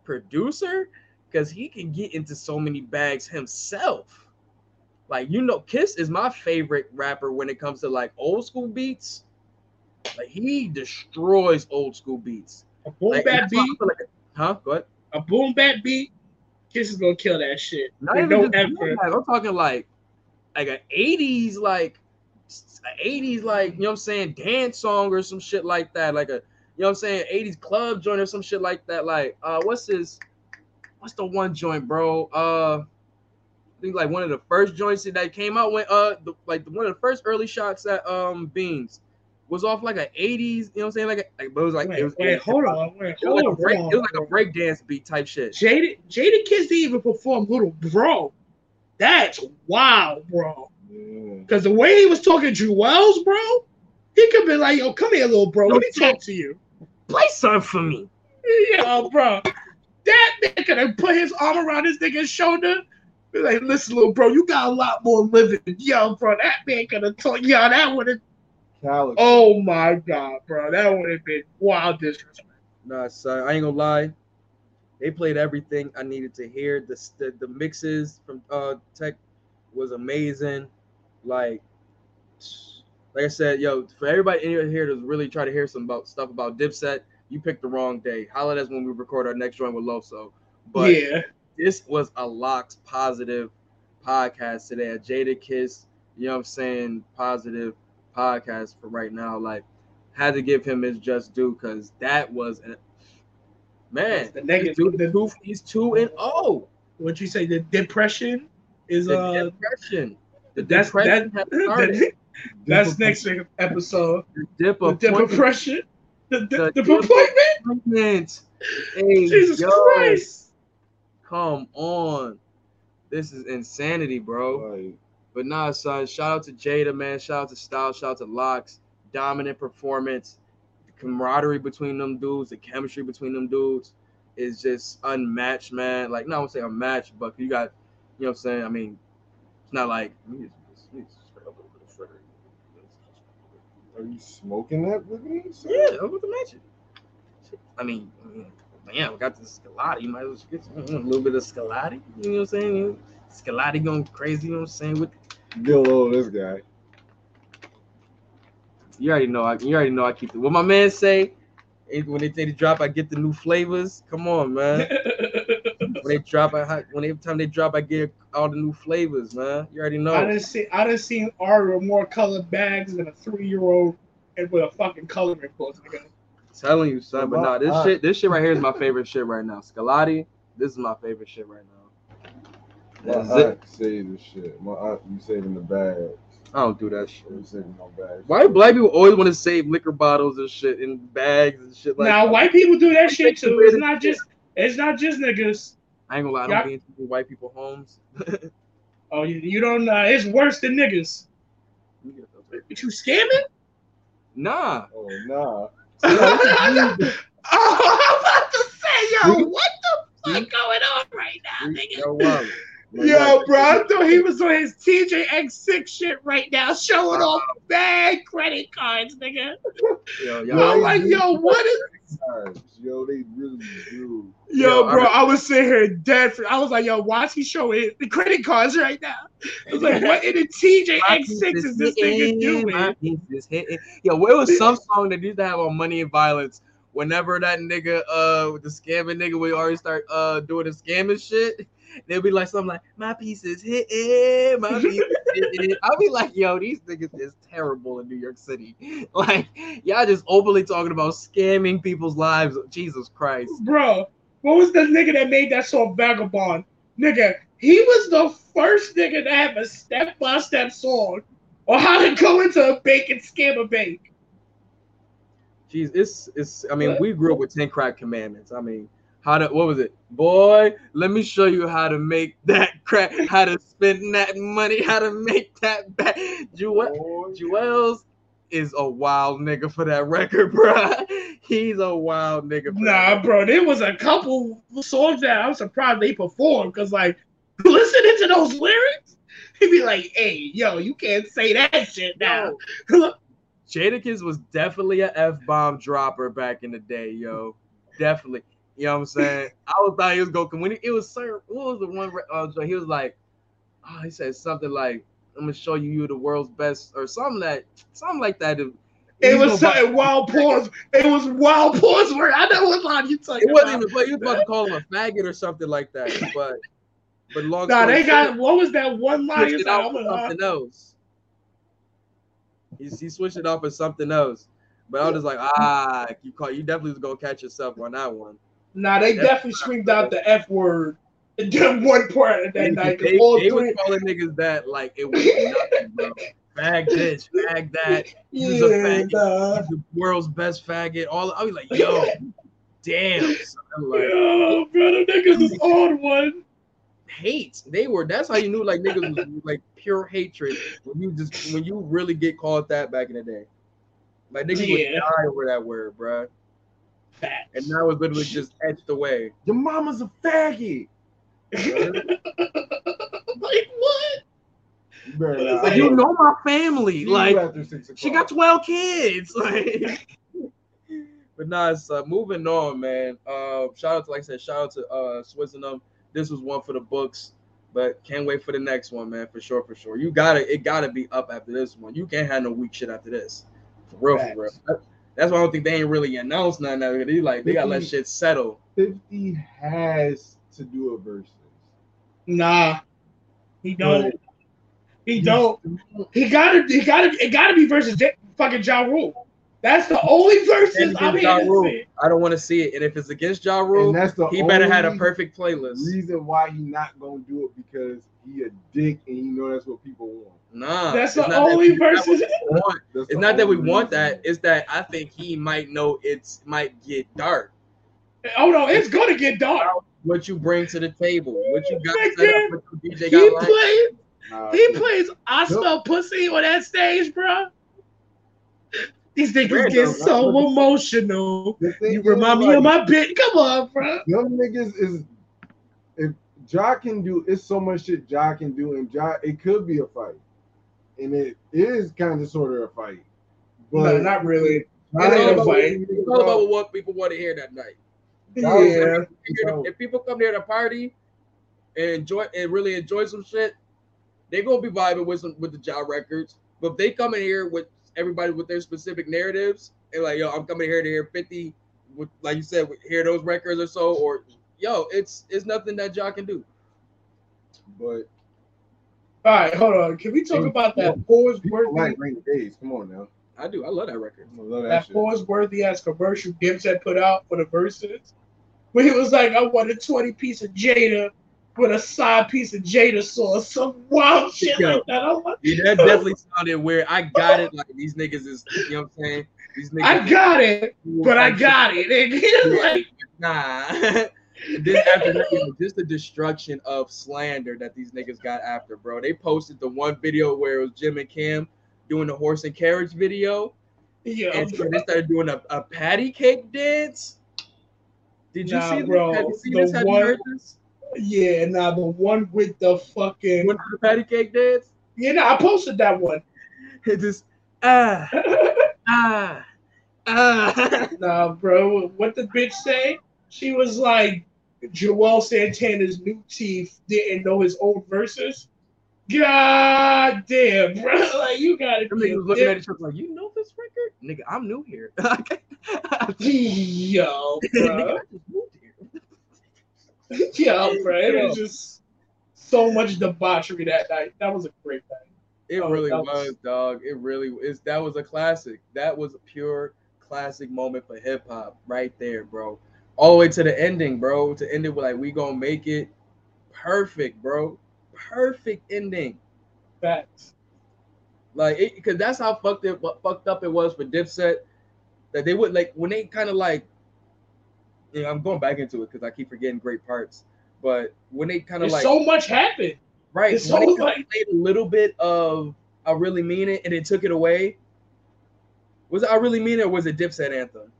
producer? Because he can get into so many bags himself. Like, you know, Kiss is my favorite rapper when it comes to like old school beats. Like he destroys old school beats. A boom Like, bap that's why I beat, like- huh? Go ahead. a boom bap beat, Kiss is gonna kill that shit. Not even no just effort. rap, I'm talking like like an 80s like 80s like you know what I'm saying dance song or some shit like that like a you know what I'm saying 80s club joint or some shit like that like uh what's his what's the one joint bro uh I think like one of the first joints that came out when uh the, like one of the first early shots at um Beans was off like a 80s you know what I'm saying like, a, like but it was like Wait, it was, wait, it hold on, wait, it was hold like on, a break hold it was like a break dance beat type shit Jada Jadakiss didn't even perform Little Bro. That's wild, bro. Because the way he was talking to Juelz, bro, he could be like, yo, come here, little bro. Let me talk to you. Play something for me. Yo, bro. That nigga could have put his arm around this nigga's shoulder. Be like, listen, little bro, you got a lot more living. Yo, bro, that man could have told yo, that would have. Oh my god, bro. That would have been wild disrespect. Nah, son, I ain't gonna lie. They played everything I needed to hear. The the, the mixes from uh Tech was amazing. Like, like I said, yo, for everybody in here to really try to hear some about stuff about Dipset, you picked the wrong day. Holla at us when we record our next joint with Loso. But Yeah. this was a LOX positive podcast today. A Jadakiss, you know what I'm saying, positive podcast for right now. Like, had to give him his just due because that was an man. The negative- Dude, two, he's two and oh. What you say? The depression is The uh depression. The that's depression that, that's next episode. The dip The of depression. The, the, The the appointment. appointment. Hey, Jesus yo, Christ. Come on. This is insanity, bro. But nah, son, shout out to Jada, man. Shout out to Style. shout out to LOX. Dominant performance. The camaraderie between them dudes, the chemistry between them dudes is just unmatched, man. Like, no, I won't say unmatched, but you got, you know what I'm saying? I mean, it's not like we just- we just straight up a little bit further. Are you smoking that with me? sir? Yeah, I'm about to mention. I mean, yeah, we got the Scalati. You might as well get some- mm, a little bit of Scalati. You know what I'm saying? Scalati going crazy. You know what I'm saying? With Get a load of this guy. you already know. I, you already know. I keep the. What my man say? When they take the drop, I get the new flavors. Come on, man. when they drop, I ha- when every time they drop, I get all the new flavors, man. You already know. I done see I done seen Ari with more colored bags than a three year old and with a fucking coloring book. Nigga. telling you, son. But nah, this Uh, shit, this shit right here is my favorite shit right now. Scalati, this is my favorite shit right now. My That's it. aunt saved the shit. My aunt, you saving the bag. I don't do that shit. You saving my bag. Why do black people always want to save liquor bottles and shit in bags and shit like now that? white people do that shit too. It's not just it's not just niggas. I ain't gonna lie, I Y'all- don't be into white people homes. Oh, you, you don't know. It's worse than niggas. But you scamming? Nah. Oh nah. oh, I'm about to say, yo, what the fuck going on right now, nigga? Yo, wow. Yo, bro, I thought he was on his TJX6 shit right now, showing off bad credit cards, nigga. Yo, I'm like, yo, what is Yo, they really do. Yo, Yo, bro, I- I was sitting here dead. For, I was like, yo, why is he showing the credit cards right now? I was like, what in the TJX6 is this nigga doing? My piece is hitting. Yo, where was some song that used to have on Money and Violence? Whenever that nigga, uh, the scamming nigga we already start uh doing the scamming shit, they'll be like something like, "My piece is hitting, my piece is hitting." I'll be like, "Yo, these niggas is terrible in New York City. Like, y'all just openly talking about scamming people's lives. Jesus Christ." Bro, what was the nigga that made that song Vagabond? Nigga, he was the first nigga to have a step by step song on how to go into a bank and scam a bank. Jeez, it's it's. I mean, we grew up with ten crack commandments. I mean, how to what was it, boy? Let me show you how to make that crack, how to spend that money, how to make that back. Jewel, oh, Juelz is a wild nigga for that record, bro He's a wild nigga. Nah, bro, there was a couple songs that I'm surprised they performed because, like, listening to those lyrics, he'd be like, "Hey, yo, you can't say that shit now." Jadakiss was definitely a F bomb dropper back in the day, yo. Definitely. You know what I'm saying? I was thought he was going when he, it was sir. What was the one? Uh, so he was like, oh, he said something like, "I'm gonna show you you the world's best" or something that something like that. It was something wild pause. It was wild pause word. I know what line you talking It wasn't about. even. But you was about to call him a faggot or something like that. But but long. Nah, they got what was that one line? switched it for something else. He switched it off for something else. But I was just like, ah, you call you definitely was gonna catch yourself on that one. Nah, they definitely screamed out the F word in that one part of that They, night. 'cause they, all they was calling niggas that like it was nothing, bro. Fag this, fag that. He's a Yeah, faggot. nah. He's the world's best faggot. All I was like, yo, damn. son, like, Yo, bro, the niggas is on one. hate. They were. That's how you knew like niggas was like pure hatred when you just when you really get called that back in the day. Like niggas Yeah. would die over that word, bruh. Facts. And now it's literally just etched away. Your mama's a faggot. like what? You better. Like, you know my family. Like she got 12 kids. Like but nah, it's uh, moving on, man. Uh shout out to like I said, shout out to uh Switzerland. This was one for the books, but can't wait for the next one, man. For sure, for sure. You gotta it gotta be up after this one. You can't have no weak shit after this. For real, for real. Facts. That's why I don't think they ain't really announced nothing. of it. They like they gotta let shit settle. 50 has to do a versus. Nah, he don't. He don't. He gotta. He gotta. It gotta be versus J- fucking Ja Rule. That's the only versus I'm against Ja to Rule. see. I don't want to see it. And if it's against Ja Rule, And that's the he better had a perfect playlist. Reason why he not gonna do it because he a dick and you know that's what people want. Nah, That's the not that only we- that's what versus. we want. It's not that we only want that. It's that I think he might know it's might get dark. Oh no, it's gonna get dark. What you bring to the table, what you got Nigga, set up, what your DJ He got plays. Nah, He plays. I smell pussy on that stage, bro. These niggas Random, get so emotional. the thing You is, remind me like, of my bitch. Come on, bro. Them niggas is if Ja can do it's so much shit Ja can do and Ja it could be a fight. And it is kind of sort of a fight. but No, not really. Ja It ain't is a fight. It's all about- about what people want to hear that night. Yeah. If, about- if people come there to party and enjoy and really enjoy some shit, they gonna be vibing with some with the Ja records. But if they come in here with everybody with their specific narratives and like, yo, I'm coming here to hear 50, with, like you said, hear those records or so, or yo, it's it's nothing that y'all can do. But All right, hold on. Can we talk about that pause people worthy, like rainy days. Come on now. I do. I love that record. I love that, that shit. pause worthy ass commercial Gibbs had put out for the verses? Where he was like, I want a 20 piece of Jada with a side piece of Jada sauce, some wild shit Yo. like that. I'm like, Yeah, that definitely sounded weird. I got it. Like these niggas is, you know what I'm saying? These niggas. I got it, but I got it. And he was like, Nah. Then after that, you know, just the destruction of slander that these niggas got after, bro. They posted the one video where it was Jim and Kim doing the horse and carriage video, yeah, and so they started doing a, a patty cake dance. Did you Nah, see this? bro, Have you seen the this? Have you one- heard this? yeah, nah, the one with the fucking. You want the patty cake dance? Yeah, nah, I posted that one. It just ah ah ah. Nah, bro, what the bitch say? She was like, Juelz Santana's new teeth didn't know his old verses. God damn, bro. Like, you gotta Them be niggas a was looking at dick. each other like, you know this record, nigga? I'm new here. Yo, bro. I just moved. Yo, bro. It was just so much debauchery that night. That was a great night. It Oh, really that was, was- dog. It really is. That was a classic. That was a pure classic moment for hip hop right there, bro. All the way to the ending, bro. To end it with like, we gonna make it perfect, bro. Perfect ending. Facts. Like, it because that's how fucked it, what fucked up it was for Dipset. That they would like when they kind of like, you know, I'm going back into it because I keep forgetting great parts. But when they kind of like, so much happened. Right. It's when they so kinda like- played a little bit of I really mean it and then took it away. Was it I really mean it or was it Dipset anthem?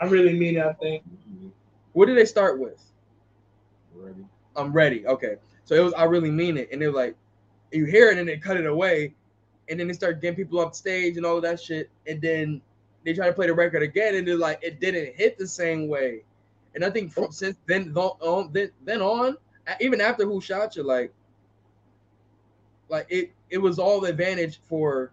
I really mean that thing. What did they start with? Ready. I'm ready. Okay. So it was I really mean it. And they're like, you hear it and they cut it away. And then they start getting people off stage and all of that shit. And then they try to play the record again and they're like, it didn't hit the same way. And I think from, oh. since then, on, um, then, then on, even after Who Shot You, like, like it, it was all the advantage for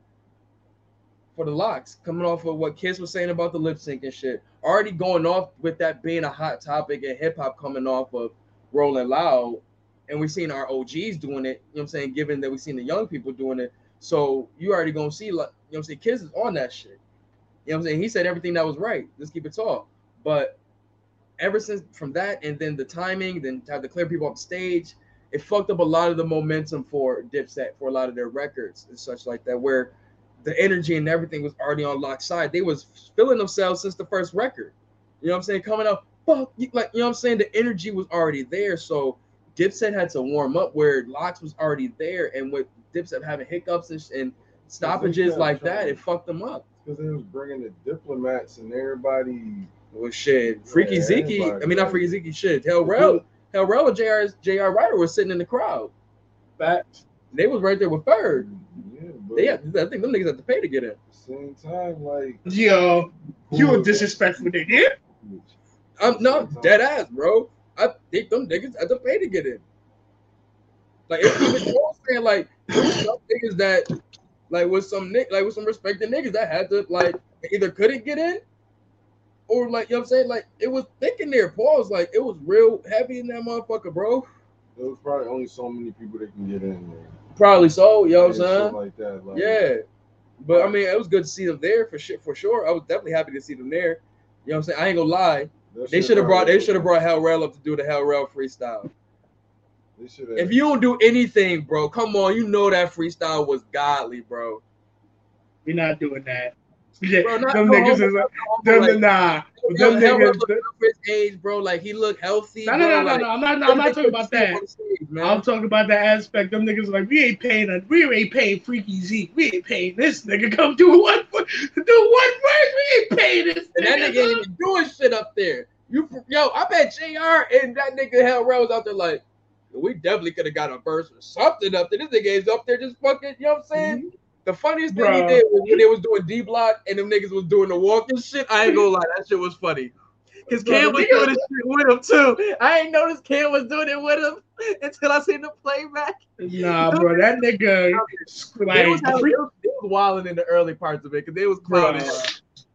for the LOX, coming off of what Kiss was saying about the lip sync and shit. Already going off with that being a hot topic and hip hop coming off of Rolling Loud, and we've seen our OGs doing it. You know what I'm saying? Given that we've seen the young people doing it, so you already gonna see like you know what I'm saying. Kiss is on that shit. You know what I'm saying? He said everything that was right. Let's keep it tall. But ever since from that, and then the timing, then have to clear people off stage, it fucked up a lot of the momentum for Dipset for a lot of their records and such like that, where the energy and everything was already on LOX side. They was feeling themselves since the first record. You know what I'm saying? Coming up, fuck, like you know what I'm saying. The energy was already there, so Dipset had to warm up where LOX was already there, and with Dipset having hiccups and, and stoppages like that, it fucked them up. Because they was bringing the diplomats and everybody. Well, shit, Freaky Yeah, Zeke. I mean, not Freaky Zeke. Shit, Hell Rell, Hell Rell and J.R. J.R. Writer was sitting in the crowd. Fact. They was right there with Ferg. Yeah, They, at I think them niggas had to pay to get in. the same time, like Yo, you a disrespectful nigga. I'm no dead ass, bro. I think them niggas had to pay to get in. Like it's even more saying like was some niggas that like with some nick like with some respected niggas that had to like either couldn't get in or like you know what I'm saying like it was thick in there. Pause like it was real heavy in that motherfucker, bro. there was probably only so many people that can get in there. Probably so, you know what I'm saying? Like that, like, Yeah. But I mean, it was good to see them there for shit for sure. I was definitely happy to see them there. You know what I'm saying? I ain't gonna lie. They should have brought they should have brought Hell Rell up to do the Hell Rell freestyle. They. If you don't do anything, bro, come on, you know that freestyle was godly, bro. We're not doing that. Yeah, Bro, not- them niggas is them nah. Them niggas. looked good for his age, bro. Like he looked healthy. No, no, no, no, no. I'm not. I'm not talking about that. I'm talking about that aspect. Them niggas like we ain't paying. A, we ain't paying Freaky Zeke. We ain't paying this nigga come do one do one verse. We ain't paying this. and that nigga ain't even doing shit up there. You, yo, I bet J.R. and that nigga Hell was out there like, we definitely could have got a verse or something up there. This nigga is up there just fucking, you know what I'm saying? Mm-hmm. The funniest thing he did was when they was doing D block and them niggas was doing the walking shit. I ain't gonna lie, that shit was funny. Cause Bro, Cam was doing this shit with him too. I ain't noticed Cam was doing it with him until I seen the playback. Nah, bro, that nigga They was, having, they was, they was wilding in the early parts of it because they was clowning.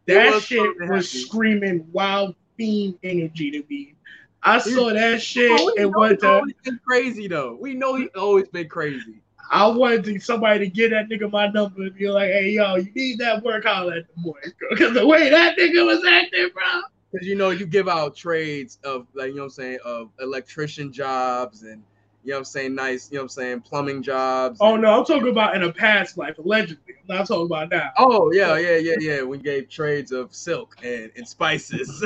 That was shit was screaming wild fiend energy to me. I saw that oh, shit Bro, we and know wanted to. crazy though. We know he's always been crazy. I wanted to, somebody to get that nigga my number and be like, "Hey, yo, you need that work out at the boy." Because the way that nigga was acting, bro. Because you know, you give out trades of like you know what I'm saying, of electrician jobs and you know what I'm saying, nice, you know what I'm saying, plumbing jobs. Oh and- no, I'm talking about in a past life, allegedly. I'm not talking about now. Oh yeah, yeah, yeah, yeah. We gave trades of silk and, and spices.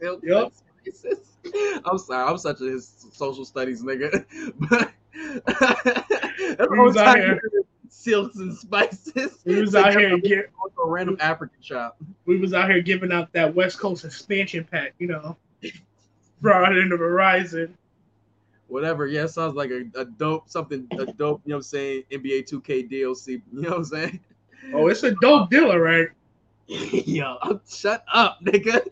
silk Yup. and spices. I'm sorry, I'm such a social studies nigga. But that's We was out here- silks and spices. We was out here get, a random African shop. we was out here giving out that West Coast expansion pack, you know, brought in the Verizon. Whatever. Yeah, sounds like a, a dope something a dope, you know what I'm saying, NBA 2K DLC. You know what I'm saying? Oh, it's a dope dealer, right? Yo, shut up, nigga.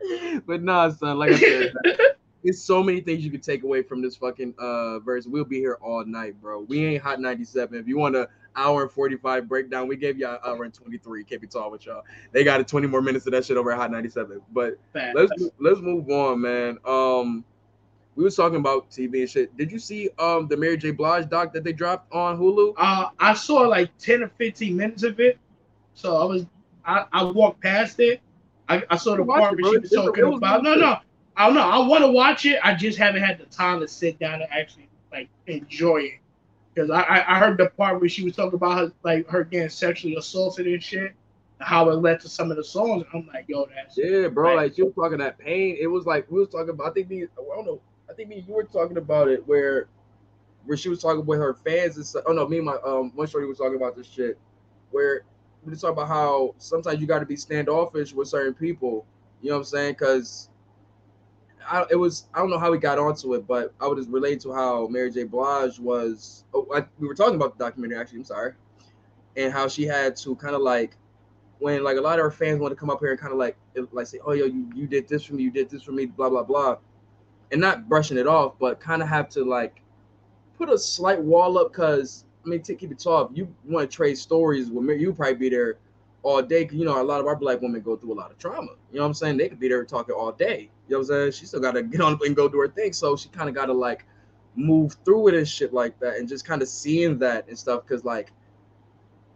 but nah, son, like I said, there's so many things you could take away from this fucking uh verse. We'll be here all night, bro. We ain't hot 97. If you want a hour and 45 breakdown, we gave you an hour and 23. Can't be tall with y'all. They got a 20 more minutes of that shit over at hot 97. But let's let's move on, man. Um, we was talking about TV and shit. Did you see um the Mary J. Blige doc that they dropped on Hulu? Uh, I saw like 10 or 15 minutes of it. So I was, I, I walked past it. I, I saw the part it, where she was talking was about. No, no, I don't know. I want to watch it. I just haven't had the time to sit down and actually like enjoy it. Because I, I, I heard the part where she was talking about her, like her getting sexually assaulted and shit, and how it led to some of the songs. I'm like, yo, that's Yeah, bro. Right. Like she was talking that pain. It was like we was talking about. I think me. I don't know. I think me. You were talking about it where, where she was talking with her fans and stuff. Oh no, me and my um one shorty was talking about this shit, where we talking about how sometimes you got to be standoffish with certain people. You know what I'm saying? Because. I, it was I don't know how we got onto it, but I would just relate to how Mary J. Blige was. Oh, I, we were talking about the documentary actually. I'm sorry, and how she had to kind of like when like a lot of our fans want to come up here and kind of like like say, oh yo, you you did this for me, you did this for me, blah blah blah, and not brushing it off, but kind of have to like put a slight wall up because I mean, to keep it tough, you want to trade stories with me, you probably be there all day. 'cause, you know, a lot of our black women go through a lot of trauma. You know what I'm saying? They could be there talking all day. You know what I'm saying? She still got to get on and go do her thing. So she kind of got to like move through it and shit like that, and just kind of seeing that and stuff. Cause like,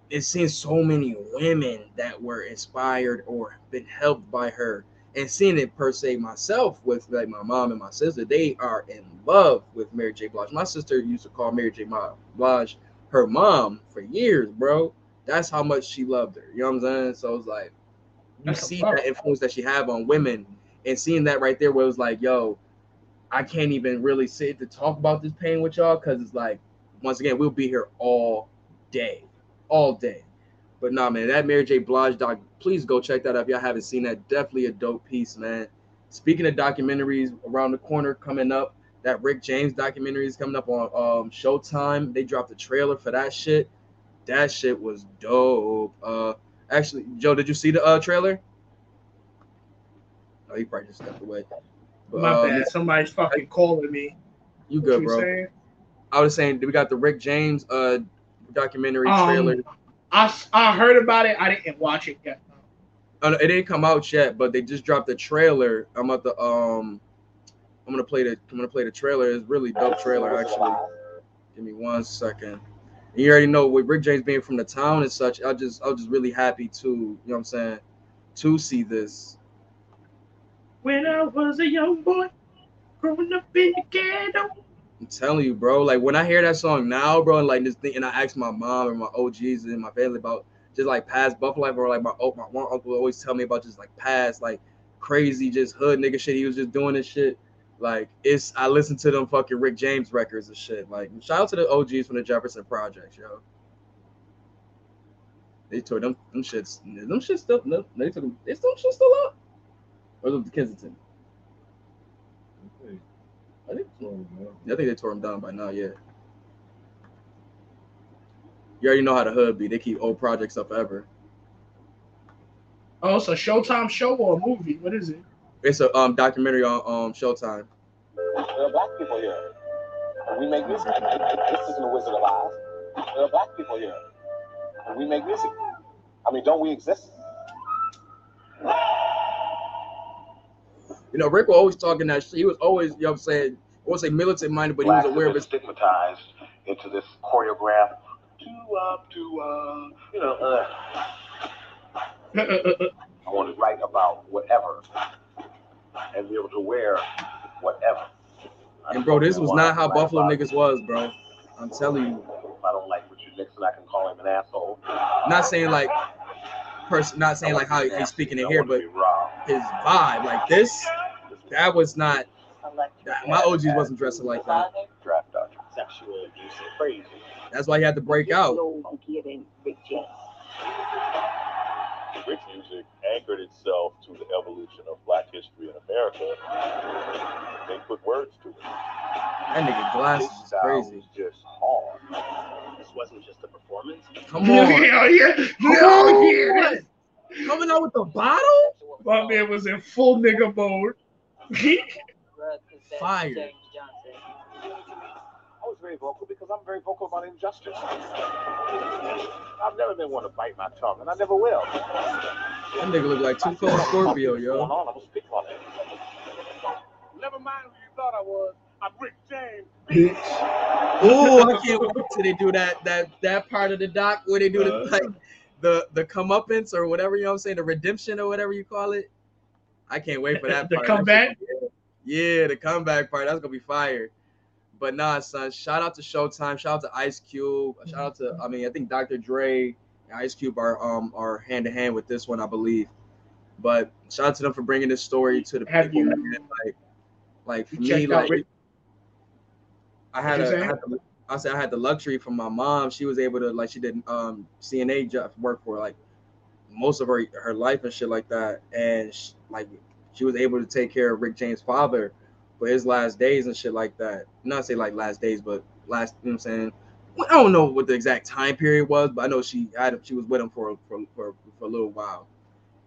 it's seeing so many women that were inspired or been helped by her and seeing it per se myself with like my mom and my sister, they are in love with Mary J. Blige. My sister used to call Mary J. Blige her mom for years, bro. That's how much she loved her. You know what I'm saying? So it's like you That's see that influence that she have on women, and seeing that right there, where it was like, yo, I can't even really sit to talk about this pain with y'all because it's like, once again, we'll be here all day, all day. But nah, man, that Mary J. Blige doc, please go check that out if y'all haven't seen that. Definitely a dope piece, man. Speaking of documentaries around the corner coming up, that Rick James documentary is coming up on um, Showtime. They dropped the trailer for that shit. That shit was dope. Uh, actually, Joe, did you see the uh trailer? Oh, he probably just stepped away. But, My um, bad. Somebody's fucking calling me. You What good, you bro? saying? I was saying we got the Rick James uh documentary Um, trailer. I, I heard about it. I didn't watch it yet. Uh, it didn't come out yet, but they just dropped the trailer. I'm at the um, I'm gonna play the I'm gonna play the trailer. It's a really dope trailer actually. Give me one second. And you already know with Rick James being from the town and such, I just I was just really happy to you know what I'm saying to see this. When I was a young boy, growing up in the ghetto. I'm telling you, bro. Like when I hear that song now, bro, and like this thing, and I ask my mom and my OGs and my family about just like past Buffalo life, or like my oh, my one uncle always tell me about just like past like crazy just hood nigga shit. He was just doing this shit. Like it's I listen to them fucking Rick James records and shit. Like shout out to the OGs from the Jefferson Projects, yo. They tore them them shits. Them shits still no, they took them. Is them shit still up? Or was it the Kensington? I think I think they tore them down by now, yeah. You already know how the hood be. They keep old projects up forever. Oh, it's a Showtime show or a movie? What is it? It's a um documentary on um Showtime. There are black people here. And we make music. This isn't a Wizard of Oz. There are black people here. And we make music. I mean, don't we exist? You know, Rick was always talking that shit. He was always, you know what I'm saying, I won't say militant minded, but he was Blacks aware of been his stigmatized into this choreographed to uh to uh you know uh I want to write about whatever and be able to wear whatever. And bro, this was not how Buffalo niggas was, bro. I'm telling you. If I don't like Richard Nixon, I can call him an asshole. Not saying like person not saying like how he's speaking in here, but his vibe, like this, that was not that, my OGs wasn't dressing like that. Draft. Sexual abuse crazy. That's why he had to break out. Rick music anchored itself to the evolution of black history in America. They put words to it. That nigga glasses is crazy. Just hard. This wasn't just a performance. Come on. Hell yeah. Come Hell on. yeah. Coming out with the bottle? My man was in full nigga mode. Fire. I was very vocal because I'm very vocal about injustice. I've never been one to bite my tongue, and I never will. That nigga look like two cold Scorpio, What's going yo. on? I will speak on it. Never mind who you thought I was. I'm Rick James. Bitch. Oh, I can't wait till they do that that that part of the doc where they do the Uh. like the the comeuppance or whatever you know what I'm saying, the redemption or whatever you call it. I can't wait for that The part. comeback? Yeah, the comeback part. That's gonna be fire. But nah, son. Shout out to Showtime. Shout out to Ice Cube. Shout out to I mean I think Dr. Dre and Ice Cube are um are hand to hand with this one, I believe. But shout out to them for bringing this story to the Have people. you- man. Like, like for me, like Rick- I had a, I had the, I said I had the luxury from my mom. She was able to like she did um CNA job work for like most of her her life and shit like that, and she, like she was able to take care of Rick James' father his last days and shit like that. Not say like last days, but last you know what I'm saying. I don't know what the exact time period was, but I know she had she was with him for for for, for a little while,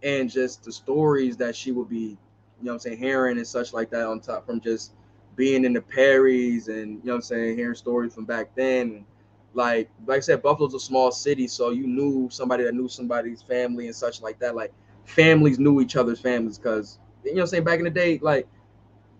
and just the stories that she would be, you know what I'm saying, hearing and such like that on top from just being in the Perrys and you know what I'm saying, hearing stories from back then. Like like I said, Buffalo's a small city, so you knew somebody that knew somebody's family and such like that. Like families knew each other's families because you know what I'm saying back in the day, like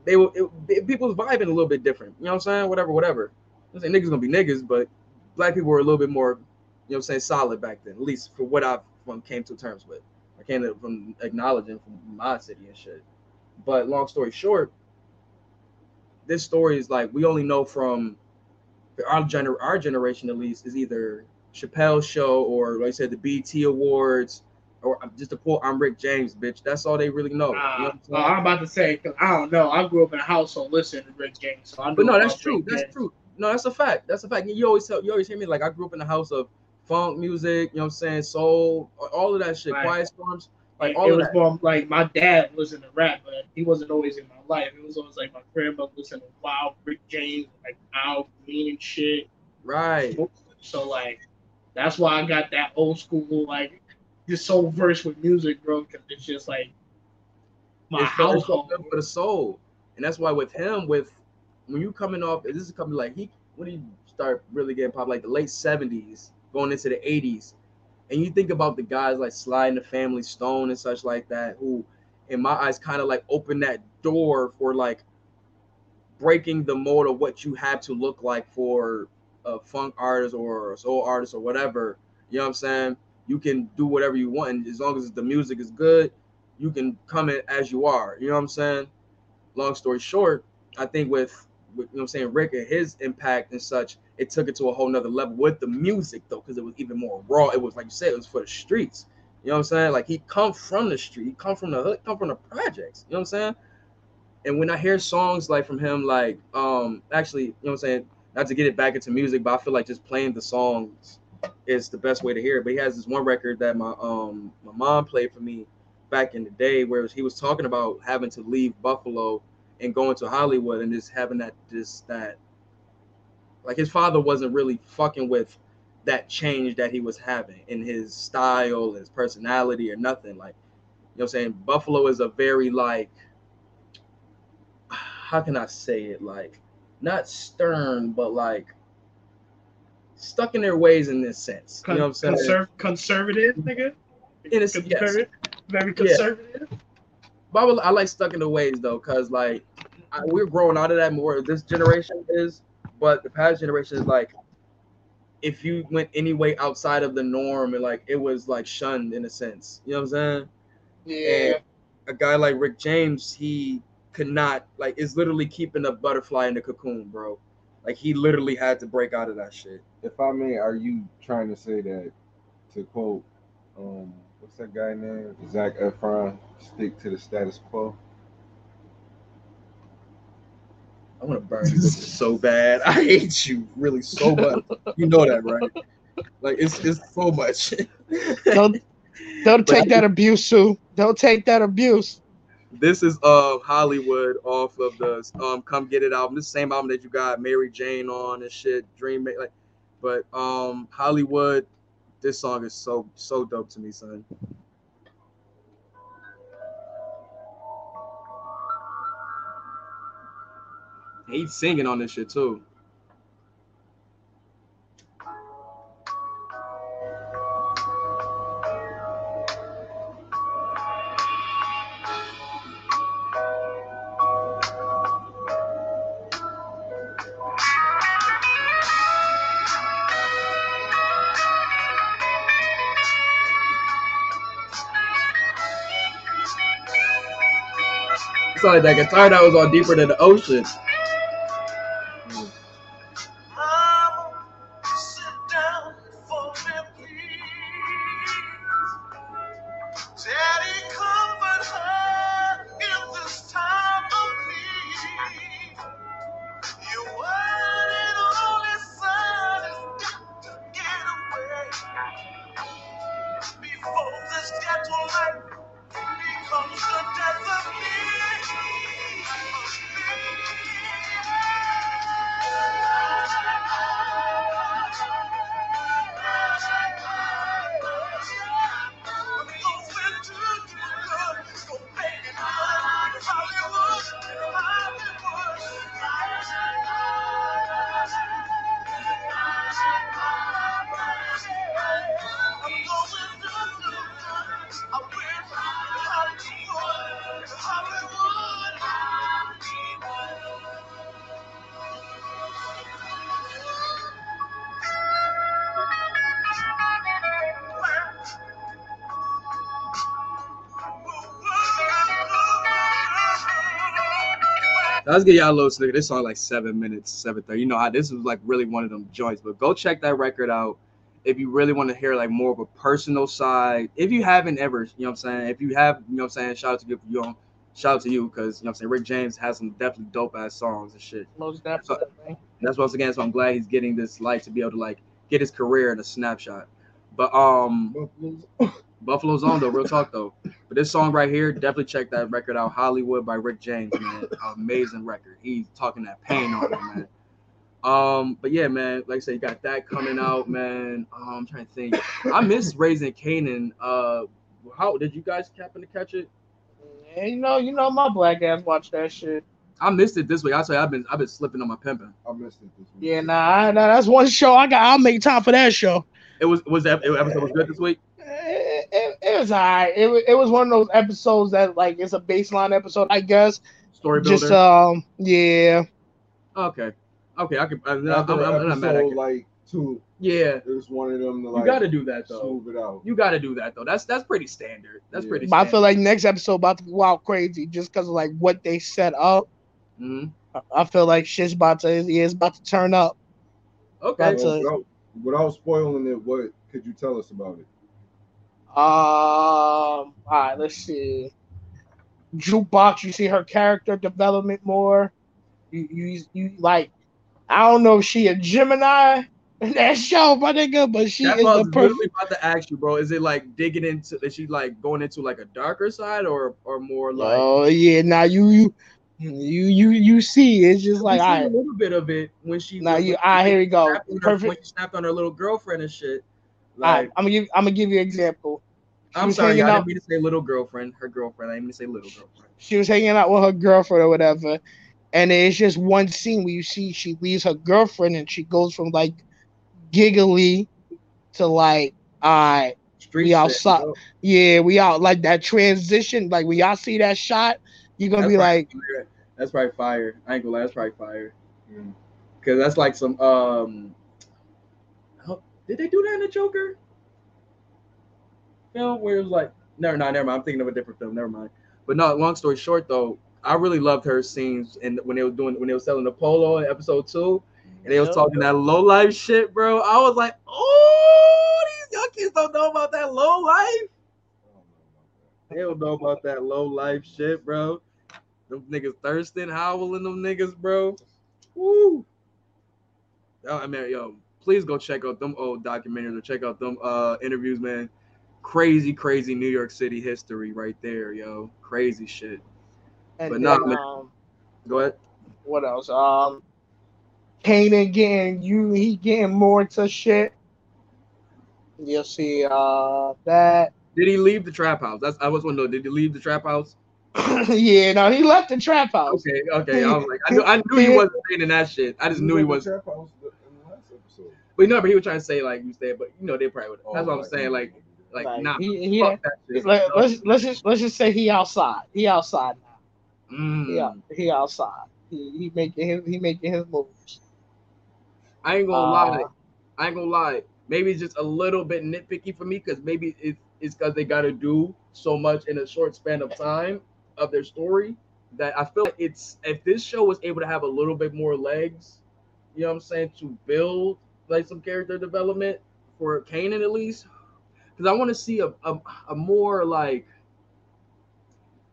they were it, it- people vibing a little bit different. You know what I'm saying? Whatever, whatever. I'm saying niggas gonna be niggas, but black people were a little bit more, you know what I'm saying, solid back then, at least for what I've from came to terms with. I came to from acknowledging from my city and shit. But long story short, this story is like we only know from our gener our generation at least is either Chappelle's show or like I said the BT Awards or just to pull I'm Rick James, bitch. That's all they really know. You know Uh, what I'm well, saying? I'm about to say because I don't know. I grew up in a household listening to Rick James, so I know But no, that's true. Rick That's James. true. No, that's a fact. That's a fact. You always tell you always hear me like I grew up in a house of funk music, you know what I'm saying, soul, all of that shit, Right. quiet storms, like Like, all it of was that. more like my dad listened to rap, but he wasn't always in my life. It was always like my grandmother listened to Wild Rick James, like Al Green and shit. Right. So like that's why I got that old school like just so versed with music, bro. Because it's just like my it's so household. for the soul. And that's why with him, with when you coming off, this is coming like he when he start really getting pop, like the late seventies, going into the eighties, and you think about the guys like Sly and the Family Stone and such like that, who, in my eyes, kind of like opened that door for like breaking the mold of what you had to look like for a funk artist or a soul artist or whatever. You know what I'm saying? You can do whatever you want, and as long as the music is good, you can come in as you are. You know what I'm saying? Long story short, I think with, with you know what I'm saying, Rick and his impact and such, it took it to a whole nother level with the music though, because it was even more raw. It was like you said, it was for the streets. You know what I'm saying? Like he come from the street, he come from the hood, come from the projects. You know what I'm saying? And when I hear songs like from him, like um actually, you know what I'm saying, not to get it back into music, but I feel like just playing the songs is the best way to hear it. But he has this one record that my um my mom played for me back in the day where he was talking about having to leave Buffalo and going to Hollywood and just having that just that like his father wasn't really fucking with that change that he was having in his style, his personality, or nothing. Like, you know what I'm saying? Buffalo is a very like how can I say it? Like not stern, but like stuck in their ways in this sense. You know what I'm saying? Conserv- conservative, nigga. In a, yes. Conservative. Yeah. But I, like stuck in the ways though, cause like I, we're growing out of that more. This generation is, but the past generation is like, if you went any way outside of the norm, and like it was like shunned in a sense. You know what I'm saying? Yeah. And a guy like Rick James, he could not like is literally keeping a butterfly in the cocoon, bro. Like he literally had to break out of that shit. If I may, are you trying to say that to quote um what's that guy name? Zac Efron, stick to the status quo? I want to burn you so bad. I hate you really so much. You know that, right? Like it's it's so much. Don't don't take that abuse, Sue. Don't take that abuse. This is uh Hollywood off of the um Come Get It album. This same album that you got Mary Jane on and shit, Dream like but um Hollywood, this song is so so dope to me, son. He's singing on this shit too. That guitar that was on deeper than the ocean. Let's get y'all a little snicker. This song like seven minutes, seven thirty. You know how this was like really one of them joints. But go check that record out if you really want to hear like more of a personal side. If you haven't ever, you know what I'm saying. If you have, you know what I'm saying. Shout out to you, you know, shout out to you because you know what I'm saying. Rick James has some definitely dope ass songs and shit. Most definitely. That's once again. So I'm glad he's getting this light to be able to like get his career in a snapshot. But um, Buffalo's on though. Real talk though. But this song right here, definitely check that record out. Hollywood by Rick James, man. Amazing record. He's talking that pain on it, man. Um, but yeah, man, like I said, you got that coming out, man. Um, I'm trying to think. I miss Raising Kanan. Uh, how did you guys happen to catch it? Yeah, you know, you know, my black ass watch that shit. I missed it this week. I say I've been I've been slipping on my pimping. I missed it this week. Yeah, nah, I- nah, that's one show I got. I'll make time for that show. It was was that episode was good this week? It, it, it was alright. It, wa- it was one of those episodes that like it's a baseline episode, I guess. Story builder. Just um, yeah. okay, okay. I can. I'm, I'm, I'm, I'm not mad at episode like two, Yeah, it was one of them to you got to do that though. smooth it out. You got to do that though. That's that's pretty standard. That's Yeah. pretty. But I feel like next episode about to go out crazy just because of like what they set up. Mhm. I- I feel like shit's about to yeah, it's about to turn up. Okay. That's Well, without, without spoiling it, what could you tell us about it? Um, all right, let's see. Jukebox, you see her character development more. You, you, you like. I don't know if she a Gemini in that show, my nigga, but she That's is what I a was perfect. literally about to ask you, bro. Is it like digging into? Is she like going into like a darker side, or or more like? Oh yeah, now you you you you you see, it's just like I a little bit of it when she. now you she ah here we go. snapped on her- Perfect. When she snapped on her little girlfriend and shit. All Like, I'm gonna give I'm gonna give you an example. She I'm sorry, y'all. I didn't mean to say little girlfriend. Her girlfriend. I didn't mean to say little girlfriend. she was hanging out with her girlfriend or whatever, and it's just one scene where you see she leaves her girlfriend and she goes from like giggly to like, all right, Street we outside. bro. Yeah, we out like that transition. Like when y'all see that shot, you're gonna That's be like, fire. that's probably fire. I ain't gonna lie, that's probably fire. Mm. Cause that's like some um. Did they do that in the Joker film where it was like never, no, never mind. I'm thinking of a different film. Never mind. But no, long story short though, I really loved her scenes and when they were doing when they were selling the polo in episode two, and they was Yep. talking that low life shit, bro. I was like, oh, these young kids don't know about that low life. They don't know about that low life shit, bro. Them niggas thirsting, howling them niggas, bro. Woo. I mean, yo, please go check out them old documentaries or check out them uh interviews, man. Crazy, crazy New York City history right there, yo. Crazy shit. and But then, nah, man. um, Go ahead. what else? Um, Kanan getting you, he getting more into shit. You'll see uh that. Did he leave the trap house? That's I was wondering. Did he leave the trap house? yeah, no, he left the trap house. Okay, okay. I was like, I knew, I knew he wasn't saying in that shit. I just knew he was. Trap House in the last episode. But you know, but he was trying to say like you said, but you know they probably would. Oh, That's what I'm like, saying. Like, like, Like, nah, he, he, fuck that shit. let, us let's just let's just say he outside. He outside now. Mm. Yeah, he outside. He, he making his he making his moves. I ain't gonna Uh, lie. I ain't gonna lie. Maybe it's just a little bit nitpicky for me because maybe it, it's because they got to do so much in a short span of time of their story that I feel like it's if this show was able to have a little bit more legs, you know what I'm saying, to build like some character development for Kanan at least, because I want to see a, a a more like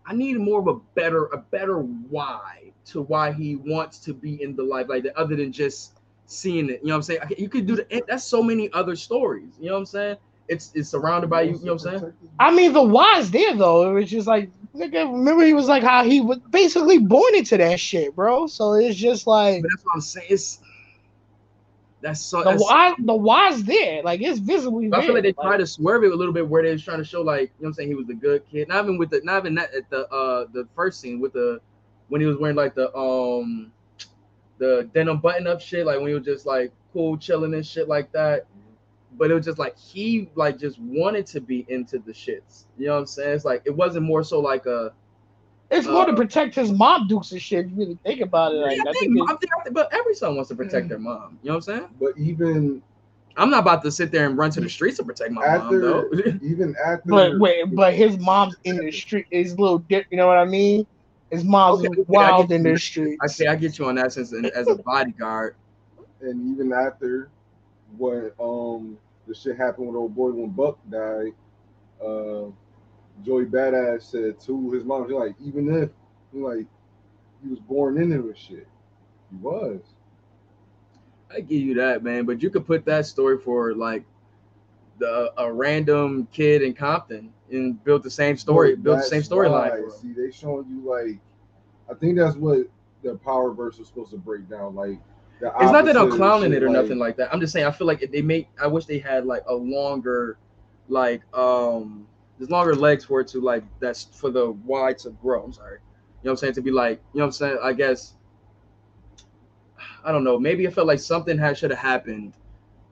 I need more of a better a better why to why he wants to be in the life like that other than just seeing it. You know what I'm saying? You could do the that's so many other stories. You know what I'm saying? It's it's surrounded by you. You know what I'm saying? I mean, the why's there though. It was just like nigga. Remember, he was like how he was basically born into that shit, bro. So it's just like But that's what I'm saying. It's that's so. the that's- why. The why's there. Like it's visibly I there. feel like they tried to swerve it a little bit where they was trying to show like you know what I'm saying he was the good kid. Not even with the not even that at the uh the first scene with the when he was wearing like the um the denim button up shit like when he was just like cool chilling and shit like that. But it was just like he like just wanted to be into the shits. You know what I'm saying? It's like it wasn't more so like a It's more to uh, protect his mom dukes and shit. You really think about it, like Yeah, I I think, think I think, I think- but every son wants to protect their mom. You know what I'm saying? But even I'm not about to sit there and run to the streets to protect my mom, though. even after, But wait, but his mom's in the street is a little dip. You know what I mean? His mom's Okay, okay, wild get in you. the street. I say I get you on that sense and as a bodyguard. and even after what um the shit happened with old boy when Buck died, uh Joey Badass said to his mom, she's like, even if like he was born into this shit. He was. I give you that, man. But you could put that story for like the a random kid in Compton and build the same story, build the same storyline. why, for him. See, they showing you like I think that's what the power verse was supposed to break down. Like It's not that I'm clowning it or nothing like that. I'm just saying I feel like if they make. I wish they had like a longer, like um, there's longer legs for it to like that's for the Y to grow. I'm sorry, you know what I'm saying to be like you know what I'm saying. I guess I don't know. Maybe I felt like something had should have happened.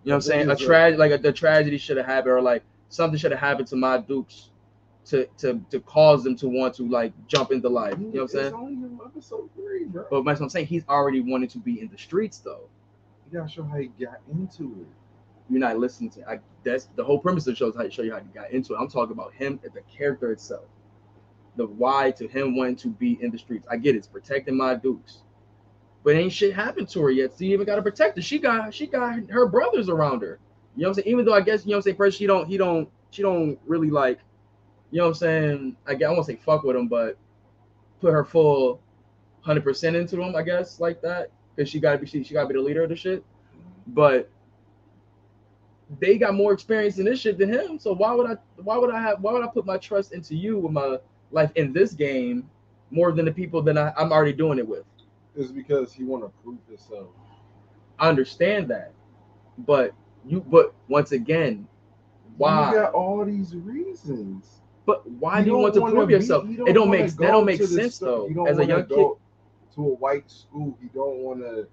You know what I'm saying? A tragedy like a, the tragedy should have happened or like something should have happened to my Dukes. To, to, to cause them to want to like jump into life. You know what I'm saying? only episode three, bro. But that's what I'm saying. He's already wanted to be in the streets though. You gotta show how he got into it. You're not listening to. I that's the whole premise of the show is how to show you how you got into it. I'm talking about him the character itself, the why to him wanting to be in the streets. I get it, it's protecting my dukes, but ain't shit happened to her yet. So you even got to protect her. She got she got her brothers around her. You know what I'm saying? Even though I guess you know what I'm saying, first she don't he don't she don't really like, you know what I'm saying? I guess I won't say fuck with him, but put her full hundred percent into him. I guess like that because she got to be she, she got to be the leader of the shit, but they got more experience in this shit than him. So why would I why would I have why would I put my trust into you with my life in this game more than the people that I, I'm already doing it with? It's because he want to prove himself. I understand that. But you but once again, why You got all these reasons. but why You do you want to prove be- yourself? you it don't wanna make that don't make sense though. As a wanna young kid, to a white school, you don't want to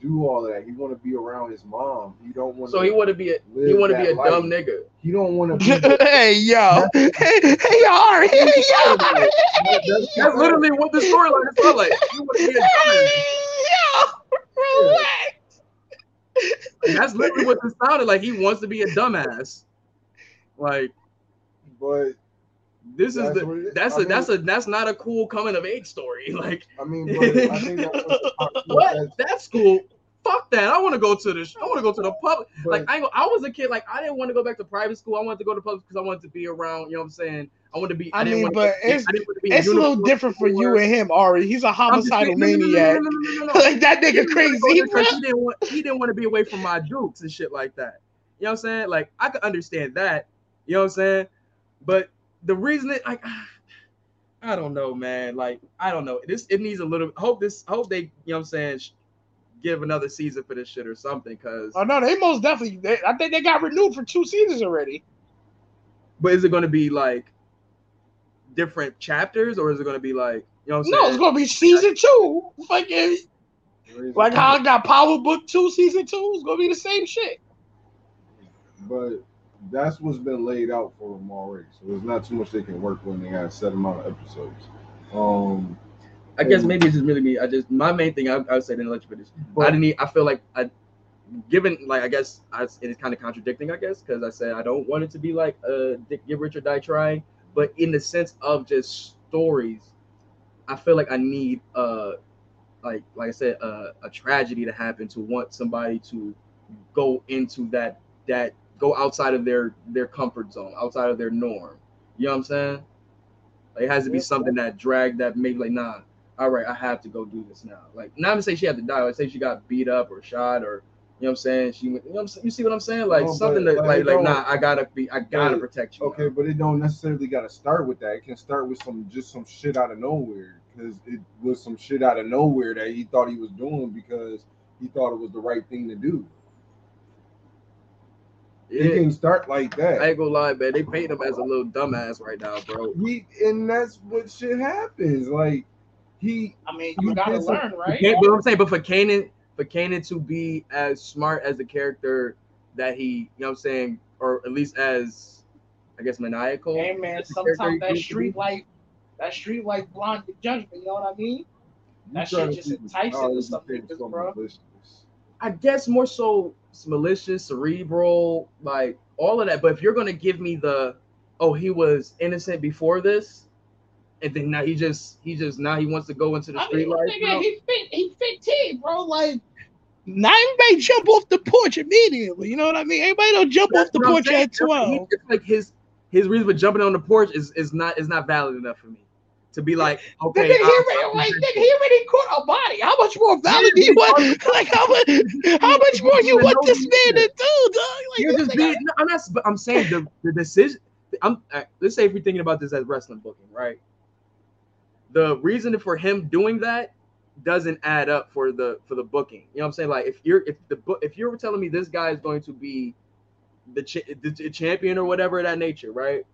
do all that. He want to be around his mom. He don't want. so he want to be a he want to be a dumb nigga. He don't want to be. hey yo, hey, hey Ari, hey yo, That's, that's literally what the storyline is about. Like, you want to be a dumbass. relax. And that's literally what this sounded like. He wants to be a dumbass. Like, but this is That's it the is. that's I a that's a that's not a cool coming of age story. Like, I mean, but I think that's what? That's cool. Fuck that. I want to go to the. I want to go to the public. Like I, I was a kid. Like I didn't want to go back to private school. I wanted to go to public because I wanted to be around. You know what I'm saying? I want to be. I didn't mean, but to, it's it's a little different for you and him, Ari. He's a homicidal maniac. like that nigga crazy. He there 'cause wa- he didn't want he didn't want to be away from my jukes and shit like that. You know what I'm saying? Like I could understand that. You know what I'm saying? But the reason it like I don't know, man. Like I don't know. This it needs a little. Hope this. Hope they. You know what I'm saying? Give another season for this shit or something. Cause. Oh no, they most definitely. They, I think they got renewed for two seasons already. But is it going to be like different chapters or is it going to be like you know what I'm No, saying? it's gonna be season two. Fucking like how I got Power Book two, season two. It's gonna be the same shit. but that's what's been laid out for them already. So there's not too much they can work when they have a set amount of episodes. Um, I guess and- maybe it's just really me. I just my main thing I, I would say didn't let you finish. I didn't. e- I feel like I, given like I guess I, it is kind of contradicting. I guess because I said I don't want it to be like uh Dick Get Rich or Die Trying, but in the sense of just stories, I feel like I need uh like like I said uh, a tragedy to happen to want somebody to go into that that go outside of their their comfort zone, outside of their norm. You know what I'm saying? Like, it has to be something that dragged that maybe like nah. All right, I have to go do this now. Like, not to say she had to die. Like, say she got beat up or shot or you know what I'm saying. She, went- you know, what I'm saying? you see what I'm saying? Like No, something that like like nah. I gotta be. I gotta but- protect you. Okay, but it don't necessarily got to start with that. It can start with some just some shit out of nowhere because it was some shit out of nowhere that he thought he was doing because he thought it was the right thing to do. It Yeah. can start like that. I ain't gonna lie, man. They paint him as a little dumbass right now, bro. He and that's what shit happens. Like he, I mean, you you gotta did some- learn, right? Can't, but I'm saying, but for Kanan, for Kanan to be as smart as the character that he, you know what I'm saying, or at least as, I guess, maniacal. Hey man, as the character sometimes that street be. life, that street life blind to judgment. You know what I mean? That shit just keep enticing to technology some things niggas, so bro. I guess more so malicious, cerebral, like all of that. But if you're gonna give me the, oh, he was innocent before this, and then now he just he just now he wants to go into the I street mean, life. nigga, you know? he fit, he 15, bro. Like, not everybody jump off the porch immediately. You know what I mean? Everybody don't jump off the That's what I'm porch saying. at 12. It's like his his reason for jumping on the porch is is not is not valid enough for me to be like okay. nigga, he already, just- nigga, he already caught a body. How much more valid do you want? Like, how much, how much more you want this man to do, dog? Like, was just being, no, I'm not. but I'm saying the, the decision. I'm. Let's say if we're thinking about this as wrestling booking, right? The reason for him doing that doesn't add up for the for the booking. You know what I'm saying? Like if you're if the book if you're telling me this guy is going to be the, the, the champion or whatever of that nature, right?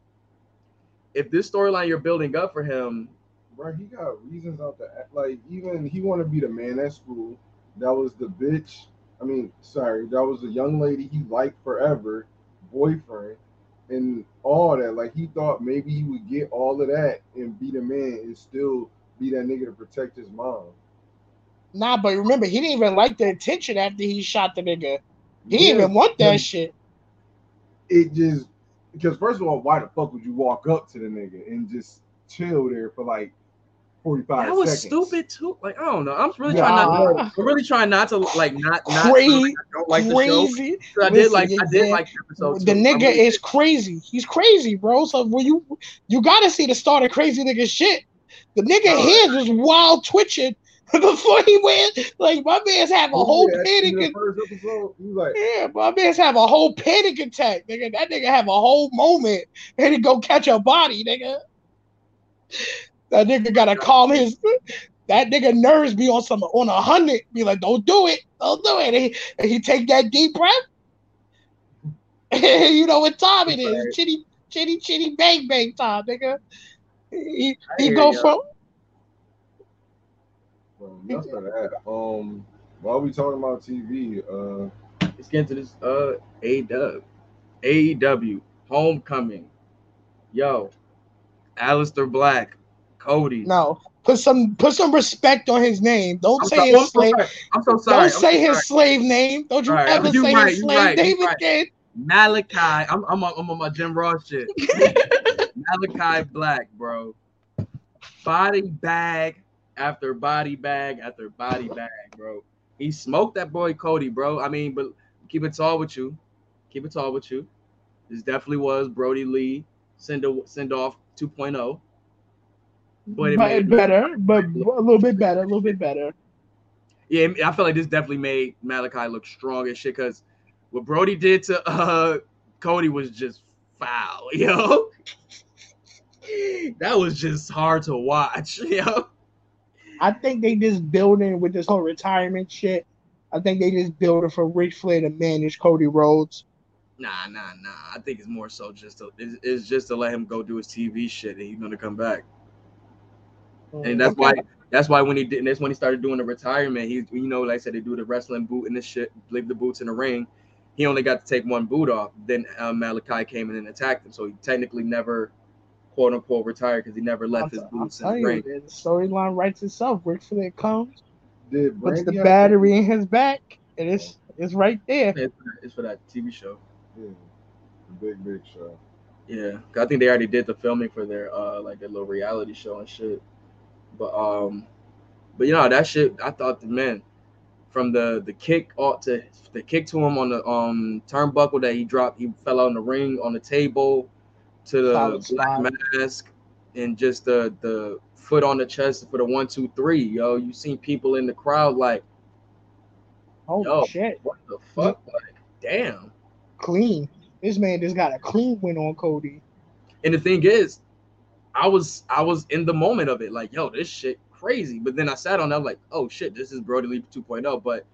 If this storyline you're building up for him, Right, he got reasons out to act like even he want to be the man at school. That was the bitch. I mean, sorry, that was the young lady he liked forever, boyfriend, and all that. Like he thought maybe he would get all of that and be the man and still be that nigga to protect his mom. Nah, but remember, he didn't even like the attention after he shot the nigga. He didn't even want that yeah. shit. It just because first of all, why the fuck would you walk up to the nigga and just chill there for like forty five that was seconds? stupid too. Like I don't know. I'm really Yeah, trying not. I- To, I'm really trying not to like not not. Crazy, I don't like the show. crazy. 'Cause I did like I did like episode The two. I nigga is crazy. He's crazy, bro. So when you you gotta see the start of crazy nigga shit. The nigga Oh, hands was wild twitching before he went. Like my man's have a oh, whole Yeah, panic. in first episode, like, Yeah, my man's have a whole panic attack, nigga. That nigga have a whole moment and he go catch a body, nigga. That nigga gotta calm his. That nigga nerves be on some on a hundred. Be like, don't do it, don't do it. And he, and he take that deep breath. you know what time it is? Chitty, chitty, chitty, bang, bang time, nigga. He, he go ya. From enough of that. Um, while we talking about TV, uh, Let's get into this uh A Dub. AEW Homecoming. Yo, Aleister Black, Cody. no. Put some put some respect on his name. Don't I'm say sorry- his I'm slave. sorry. I'm so sorry. Don't I'm say so his sorry. slave name. Don't you All right, ever you say right, his you slave right, name right. again. Malakai. I'm I'm on, I'm on my Jim Ross shit. Malakai Black, bro. Body bag after body bag after body bag, bro. He smoked that boy Cody, bro. I mean, but keep it tall with you. Keep it tall with you. This definitely was Brodie Lee send a, send off 2.0. But it made, better, but a little bit better, a little bit better. yeah, I feel like this definitely made Malakai look strong as shit because what Brodie did to uh Cody was just foul, yo. that was just hard to watch, yo. I think they just building with this whole retirement shit. I think they just building for Ric Flair to manage Cody Rhodes. Nah, nah, nah. I think it's more so just to, it's, it's just to let him go do his TV shit, and he's gonna come back. And that's why that's why when he did, and that's when he started doing the retirement. He, you know, like I said, they do the wrestling boot and the shit, leave the boots in the ring. He only got to take one boot off. Then uh, Malakai came in and attacked him, so he technically never, quote unquote, retired because he never left his I'm boots in the you, ring. the storyline writes itself. Ric Flair comes, did puts the battery in his back, and it's it's right there. It's for that, it's for that TV show. Yeah, the big big show. Yeah, I think they already did the filming for their uh like their little reality show and shit. But um, but you know that shit. I thought the man from the the kick ought to the kick to him on the um turnbuckle that he dropped. He fell out in the ring on the table to the Solid black spot. mask and just the the foot on the chest for the one two three. Yo, you seen people in the crowd like, Holy yo, shit, what the fuck? Like, damn. clean. This man just got a clean win on Cody. And the thing is, I was I was in the moment of it, like, yo, this shit crazy. But then I sat on, that like, oh shit, this is Brodie Lee 2.0. But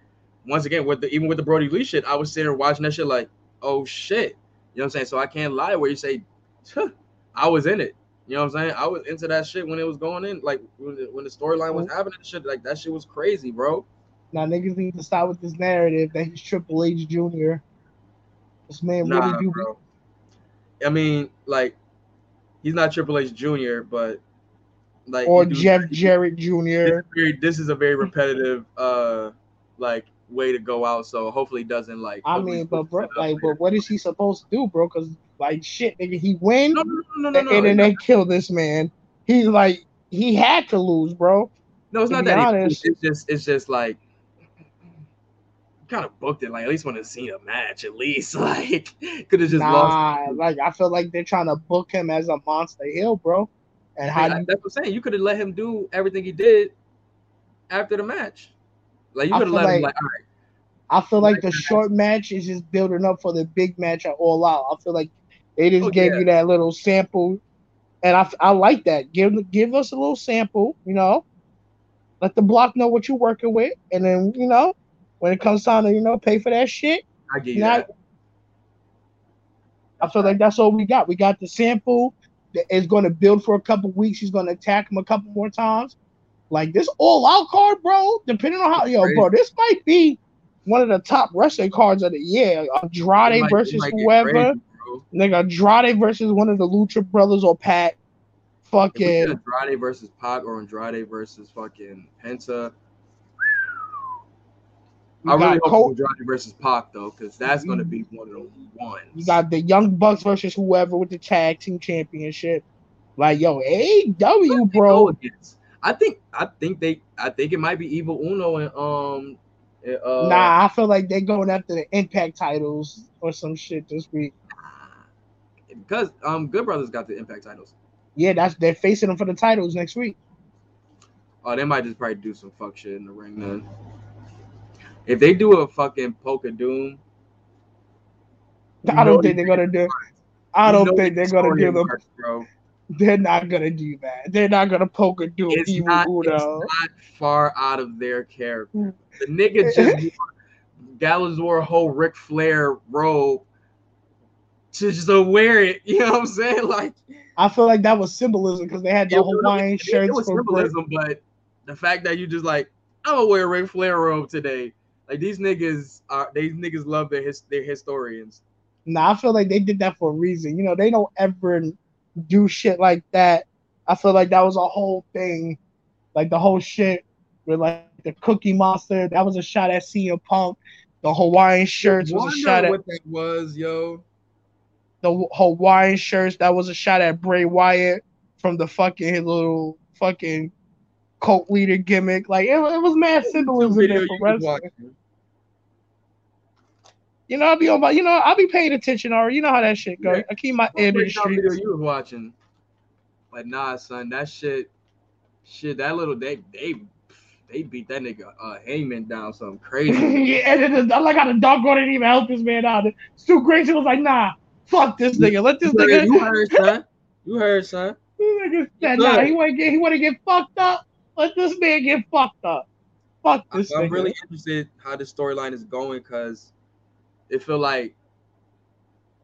once again, with the even with the Brodie Lee shit, I was sitting there watching that shit like, oh shit. You know what I'm saying? So I can't lie where you say, I was in it. You know what I'm saying? I was into that shit when it was going in, like when the, the storyline was happening shit. Like that shit was crazy, bro. Now niggas need to stop with this narrative that he's Triple H Jr. This man Nah, really do. bro. I mean, like, he's not Triple H Jr., but like, Or do- Jeff Jarrett Jr. is very- this is a very repetitive uh like way to go out so hopefully doesn't like I mean, but bro, like, but what is he supposed to do, bro? Because like shit, nigga, he win, no no no and then they kill this man. He like he had to lose, bro. No, it's not that. Honest. it's just it's just like kind of booked it. Like at least want to see a match. At least like could have just nah, lost. like I feel like they're trying to book him as a monster heel, bro. And how Like, you, that's what I'm saying. You could have let him do everything he did after the match. Like you could have let him like- like all right. I feel like the short match is just building up for the big match at All Out. I feel like they just Oh, gave yeah. you that little sample, and I, I like that. Give give us a little sample, you know. Let the block know what you're working with, and then you know when it comes time to you know pay for that shit. I get you that. I feel like that's all we got. We got the sample that is going to build for a couple weeks. He's going to attack him a couple more times. Like this all out card, bro. Depending on how yo, bro, this might be one of the top wrestling cards of the year. Andrade might- versus whoever. crazy. Nigga, Andrade versus one of the Lucha Brothers or Pac. Fucking Andrade versus Pac or Andrade versus fucking Penta. I really hope Col- Andrade versus Pac though, because that's gonna be one of the ones. you got the Young Bucks versus whoever with the tag team championship. Like yo, AW bro. I think I think they I think it might be Evil Uno and um uh, nah, I feel like they're going after the Impact titles or some shit this week. Because um Good Brothers got the Impact titles. Yeah, that's they're facing them for the titles next week. Oh, they might just probably do some fuck shit in the ring then. If they do a fucking Polka Doom, I don't think they- they're gonna do. I don't know think they're gonna do them. works, bro. They're not gonna do that. They're not gonna poke a do It's evil not, it's not far out of their character. The nigga just Gallows wore a whole Ric Flair robe to just wear it. You know what I'm saying? Like I feel like that was symbolism because they had the was- Hawaiian it- shirts It was symbolism, but the fact that you just like, I'm gonna wear a Ric Flair robe today. Like these niggas are these niggas love their his their historians. Nah, I feel like they did that for a reason. You know, they don't ever do shit like that. I feel like that was a whole thing, like the whole shit with like the Cookie Monster. That was a shot at CM Punk. The Hawaiian shirts was a shot at what that was, yo. The Hawaiian shirts. That was a shot at Bray Wyatt from the fucking his little fucking cult leader gimmick. Like it, it was mad symbolism there for you wrestling. You know, I'll be on my, you know, I'll be paying attention. Or you know how that shit goes. Yeah. I keep my ear to the Breakdown video you was watching. But nah, son, that shit, shit, that little they they they beat that nigga uh Heyman down something crazy. yeah, and then the, I like how the dog didn't even help this man out. Stu Grayson was like, "Nah, fuck this nigga. Let this You nigga." heard, you heard, son. You heard, son. This nigga "Nah, he want to get, he want to get fucked up. Let this man get fucked up. Fuck this I'm nigga." really interested how this storyline is going because it feel like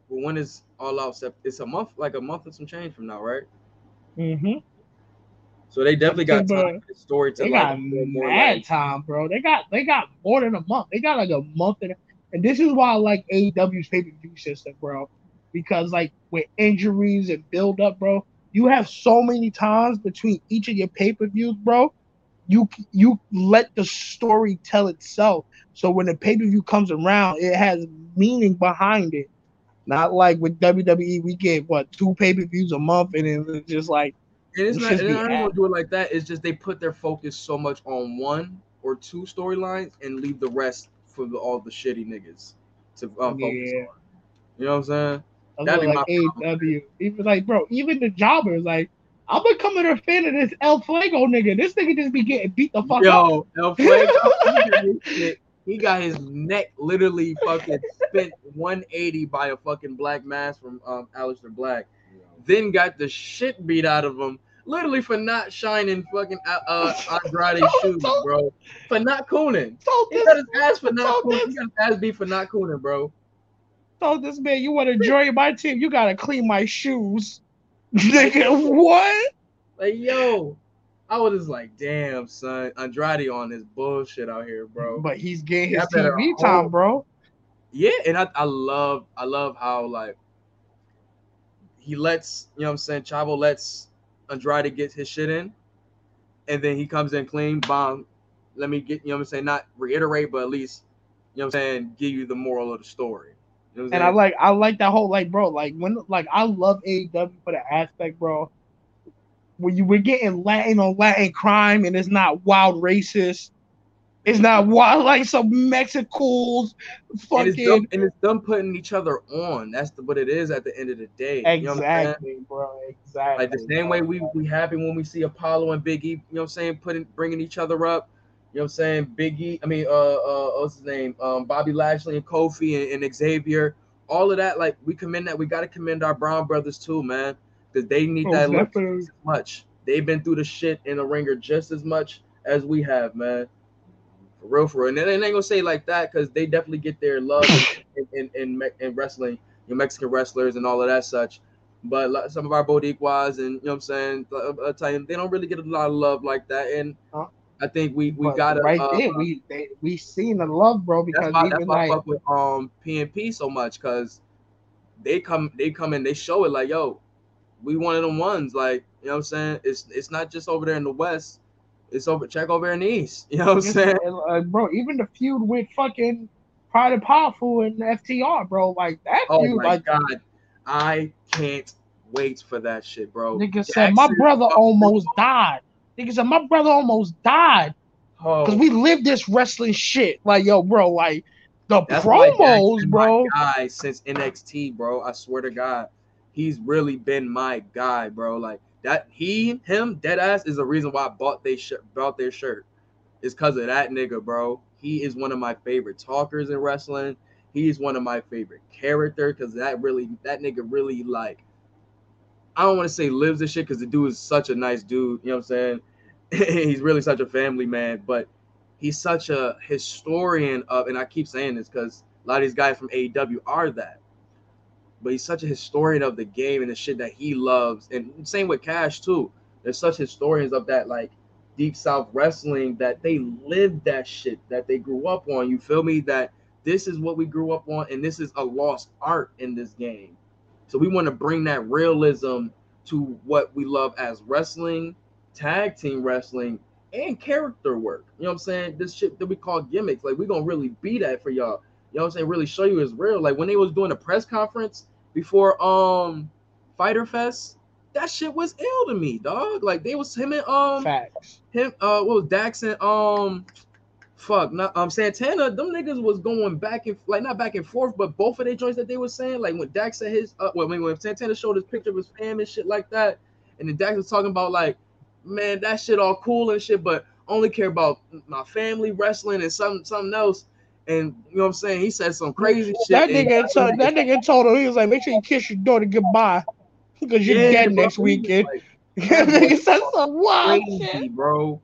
well, when is all out it's a month like a month and some change from now, right? Mm-hmm. So they definitely got time for the story to They like got feel more mad like time, bro. They got they got more than a month. They got like a month and and this is why I like AEW's pay per view system, bro. Because like with injuries and build up, bro, you have so many times between each of your pay per views, bro. You you let the story tell itself. So when the pay per view comes around, it has meaning behind it. Not like with WWE, we get what two pay per views a month, and it's just like And it's not. should And I don't do it like that. It's just they put their focus so much on one or two storylines and leave the rest for the, all the shitty niggas to uh, focus Yeah. on. You know what I'm saying? I That'd feel be like my AEW. Even like, bro, even the jobbers, like, I'm becoming a fan of this El Fuego nigga. This nigga just be getting beat the fuck Yo, up. El Fuego, he got his shit- he got his neck literally fucking spent 180 by a fucking black mass from um Aleister Black. Then got the shit beat out of him, literally for not shining fucking uh, uh Andrade's shoes, bro. For not cooning. He got his ass for not cooning. He got his ass beat for not cooning, bro. Told this man, you want to join my team, you gotta clean my shoes. nigga, what? Like, yo, I was just like, damn, son, Andrade on this bullshit out here, bro. But he's getting his TV time, bro. Yeah, and I, I love I love how like he lets you know what I'm saying Chavo lets Andrade get his shit in, and then he comes in clean, bomb. Let me get you know what I'm saying, not reiterate, but at least you know what I'm saying, give you the moral of the story. You know what I'm And I like I like that whole like bro like when like I love AEW for the aspect bro when you we're getting Latin on Latin crime and it's not wild racist. It's not wild like some Mexicals And it's, fucking them, and it's them putting each other on. That's the, what it is at the end of the day. You know what I'm saying? exactly, bro. Exactly. Like the same way we we happy when we see Apollo and Biggie, you know what I'm saying, putting bringing each other up. You know what I'm saying? Biggie, I mean, uh, uh, what's his name? Um, Bobby Lashley and Kofi and, and Xavier. All of that, like we commend that. We got to commend our Brown brothers too, man, because they need Oh, that love as much. They've been through the shit in the ringer just as much as we have, man. For real, for real. And they ain't gonna say like that because they definitely get their love in in, in, in wrestling, you know, Mexican wrestlers and all of that such. But like, some of our Boricuas and you know what I'm saying, uh, uh, Italian, they don't really get a lot of love like that. And Huh? I think we we gotta right uh, there, we they, we seen the love, bro, because that's why, that's why I like fuck with um PNP so much because they come they come and they show it like yo, we one of them ones like you know what I'm saying. It's it's not just over there in the west. It's over check over in the east. You know what I'm saying? uh, bro, even the feud with fucking Proud and Powerful and FTR, bro, like that Oh feud, my like god, I can't wait for that shit, bro. nigga said, my brother almost died. Nigga said, my brother almost died Oh, because we lived this wrestling shit. Like, yo, bro, like the That's promos, bro. My guy since NXT, bro. I swear to God, he's really been my guy, bro. Like that, he, him, dead ass is the reason why I bought they shirt, bought their shirt. It's because of that nigga, bro. He is one of my favorite talkers in wrestling. He's one of my favorite character because that really, that nigga really like. I don't want to say lives this shit because the dude is such a nice dude. You know what I'm saying? he's really such a family man, but he's such a historian of, and I keep saying this because a lot of these guys from AEW are that. But he's such a historian of the game and the shit that he loves. And same with Cash too. They're such historians of that like deep south wrestling that they lived that shit that they grew up on. You feel me? That this is what we grew up on, and this is a lost art in this game. So we want to bring that realism to what we love as wrestling, tag team wrestling, and character work. You know what I'm saying? This shit that we call gimmicks. Like we're gonna really be that for y'all. You know what I'm saying? Really show you is real. Like when they was doing a press conference before um Fyter Fest, that shit was ill to me, dog. Like they was him and um Facts. him uh what was Dax and um fuck not um Santana, them niggas was going back and like not back and forth, but both of their joints that they was saying, like when Dax said his uh well, when, when Santana showed his picture of his fam and shit like that, and then Dax was talking about like, man, that shit all cool and shit, but only care about my family wrestling and something something else. And you know what I'm saying? He said some crazy shit. That and- nigga, told, that nigga told him he was like, make sure you kiss your daughter goodbye because you're Yeah, dead next weekend. like, nigga said some wild crazy, shit. bro.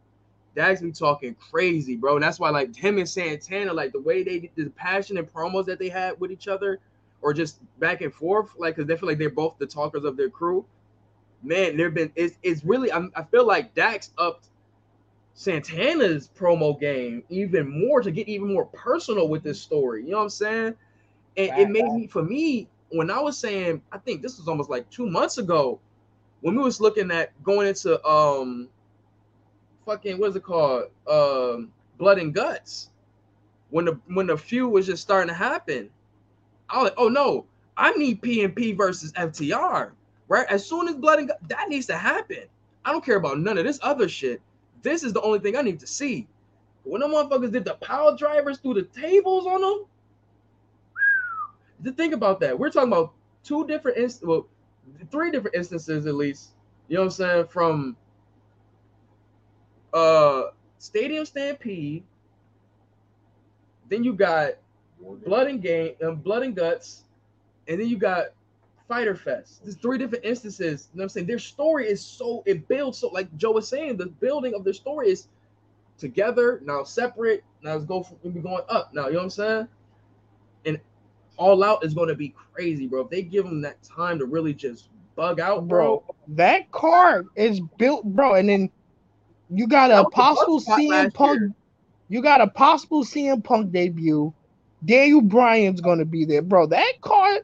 That's me talking crazy, bro. And that's why, like him and Santana, like the way they the passion and promos that they had with each other, or just back and forth, like because they feel like they're both the talkers of their crew. Man, there been it's it's really I'm, I feel like Dax upped Santana's promo game even more to get even more personal with this story. You know what I'm saying? And it made me for me when I was saying I think this was almost like two months ago when we was looking at going into um fucking what's it called? Um blood and guts. When the when the feud was just starting to happen. I was like oh no. I need pnp versus ftr right? As soon as blood and guts that needs to happen. I don't care about none of this other shit. This is the only thing i need to see. When the motherfuckers did the power drivers through the tables on them to think about that. We're talking about two different inst- well three different instances at least you know what i'm saying from uh Stadium Stampede. Then you got Blood and Game and Blood and Guts, and then you got Fyter Fest. There's three different instances. You know what I'm saying? Their story is so it builds so like Joe was saying, the building of their story is together, now separate, now it's go from going up. Now, you know what I'm saying? And all out is going to be crazy, bro. If they give them that time to really just bug out, bro. bro. That card is built, bro, and then you got a possible CM Punk. year. You got a possible CM Punk debut. Daniel Bryan's gonna be there, bro. That card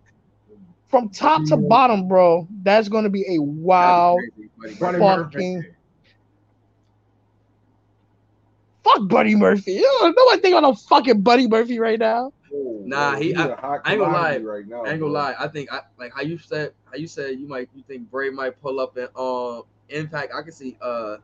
from top to bottom, bro. That's gonna be a wild Buddy fucking. Fuck Buddy Murphy. You don't know what think about no fucking Buddy Murphy right now. Nah, he. He's I, a hot I ain't gonna lie. right now, I ain't gonna bro. lie. I think I like how you said. How you said you might. You think Bray might pull up in um Impact. I can see uh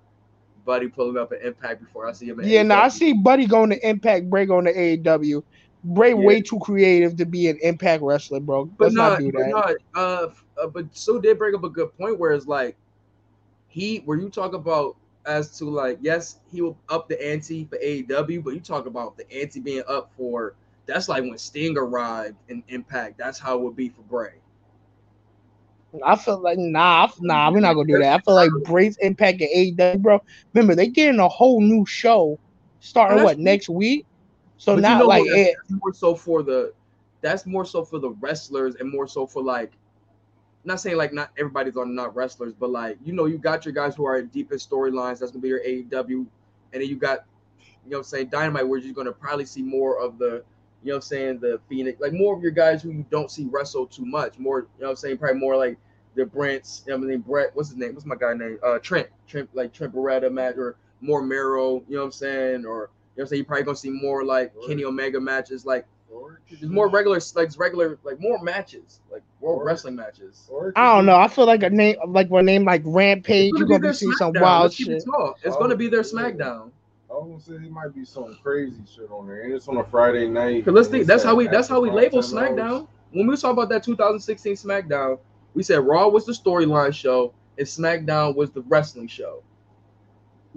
Buddy pulling up an Impact before I see him. Yeah, now I see Buddy going to Impact, Bray going to AEW. Bray yeah. way too creative to be an Impact wrestler, bro. But Let's not, not do that. Not, uh, uh, but so did bring up a good point where it's like he, where you talk about as to like, yes, he will up the ante for AEW, but you talk about the ante being up for that's like when Sting arrived in Impact. That's how it would be for Bray. I feel like nah, nah, we're not gonna do that. I feel like Bray's impact at AEW, bro. Remember, they getting a whole new show starting what next week. So now, you know like it, more so for the that's more so for the wrestlers and more so for like not saying like not everybody's on not wrestlers, but like you know, you got your guys who are deep in storylines. That's gonna be your AEW, and then you got you know I'm saying Dynamite, where you're gonna probably see more of the you know I'm saying the Phoenix, like more of your guys who you don't see wrestle too much. More, you know I'm saying, probably more like the Brents, I mean Brett, what's his name? What's my guy name? Uh Trent. Trent like Trent Beretta match or more Miro, you know what I'm saying? Or you know I'm saying, you're probably gonna see more like Kenny Omega matches, like there's more regular like regular like more matches, like more wrestling matches. I don't know. I feel like a name like a name like Rampage, you're gonna be seeing some wild shit. It it's gonna be their SmackDown. I was gonna say it might be some crazy shit on there, and it's on a Friday night. Cause let's think, that's how we that's how we label SmackDown. When we talk about that 2016 SmackDown, we said Raw was the storyline show and SmackDown was the wrestling show.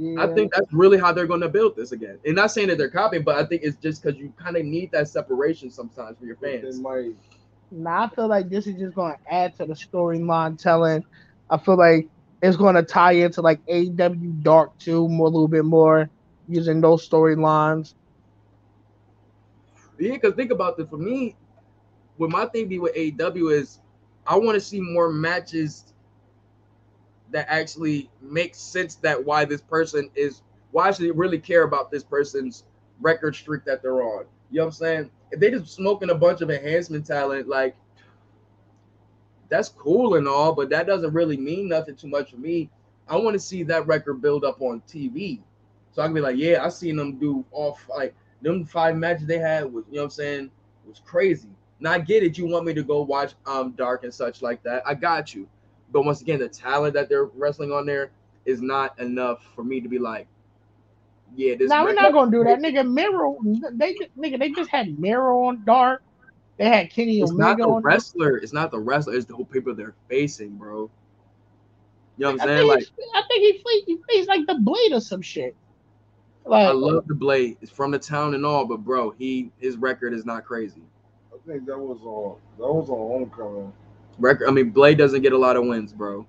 Yeah. I think that's really how they're going to build this again. And not saying that they're copying, but I think it's just because you kind of need that separation sometimes for your fans. They might. Now I feel like this is just going to add to the storyline telling. I feel like it's going to tie into like AEW Dark too, more a little bit more using those storylines. Yeah, because think about this. For me, what my thing be with AEW is, I want to see more matches that actually makes sense. That why this person is why should they really care about this person's record streak that they're on? You know what I'm saying? If they just smoking a bunch of enhancement talent, like that's cool and all, but that doesn't really mean nothing too much for me. I want to see that record build up on TV. So I can be like, yeah, I seen them do off like them five matches they had was, you know what I'm saying, was crazy. Now I get it, you want me to go watch um Dark and such like that. I got you. But once again, the talent that they're wrestling on there is not enough for me to be like, yeah, this Now we're not gonna do that. Nigga, Miro, they nigga, they just had Miro on Dark. They had Kenny it's Omega not the wrestler. It's not the wrestler. It's the whole people they're facing, bro. You know what I'm saying? like, I think he, he faced like the blade or some shit. Like, I love the Blade. It's from the town and all, but bro, he his record is not crazy. I think that was on that was on Homecoming. Record. I mean, Blade doesn't get a lot of wins, bro.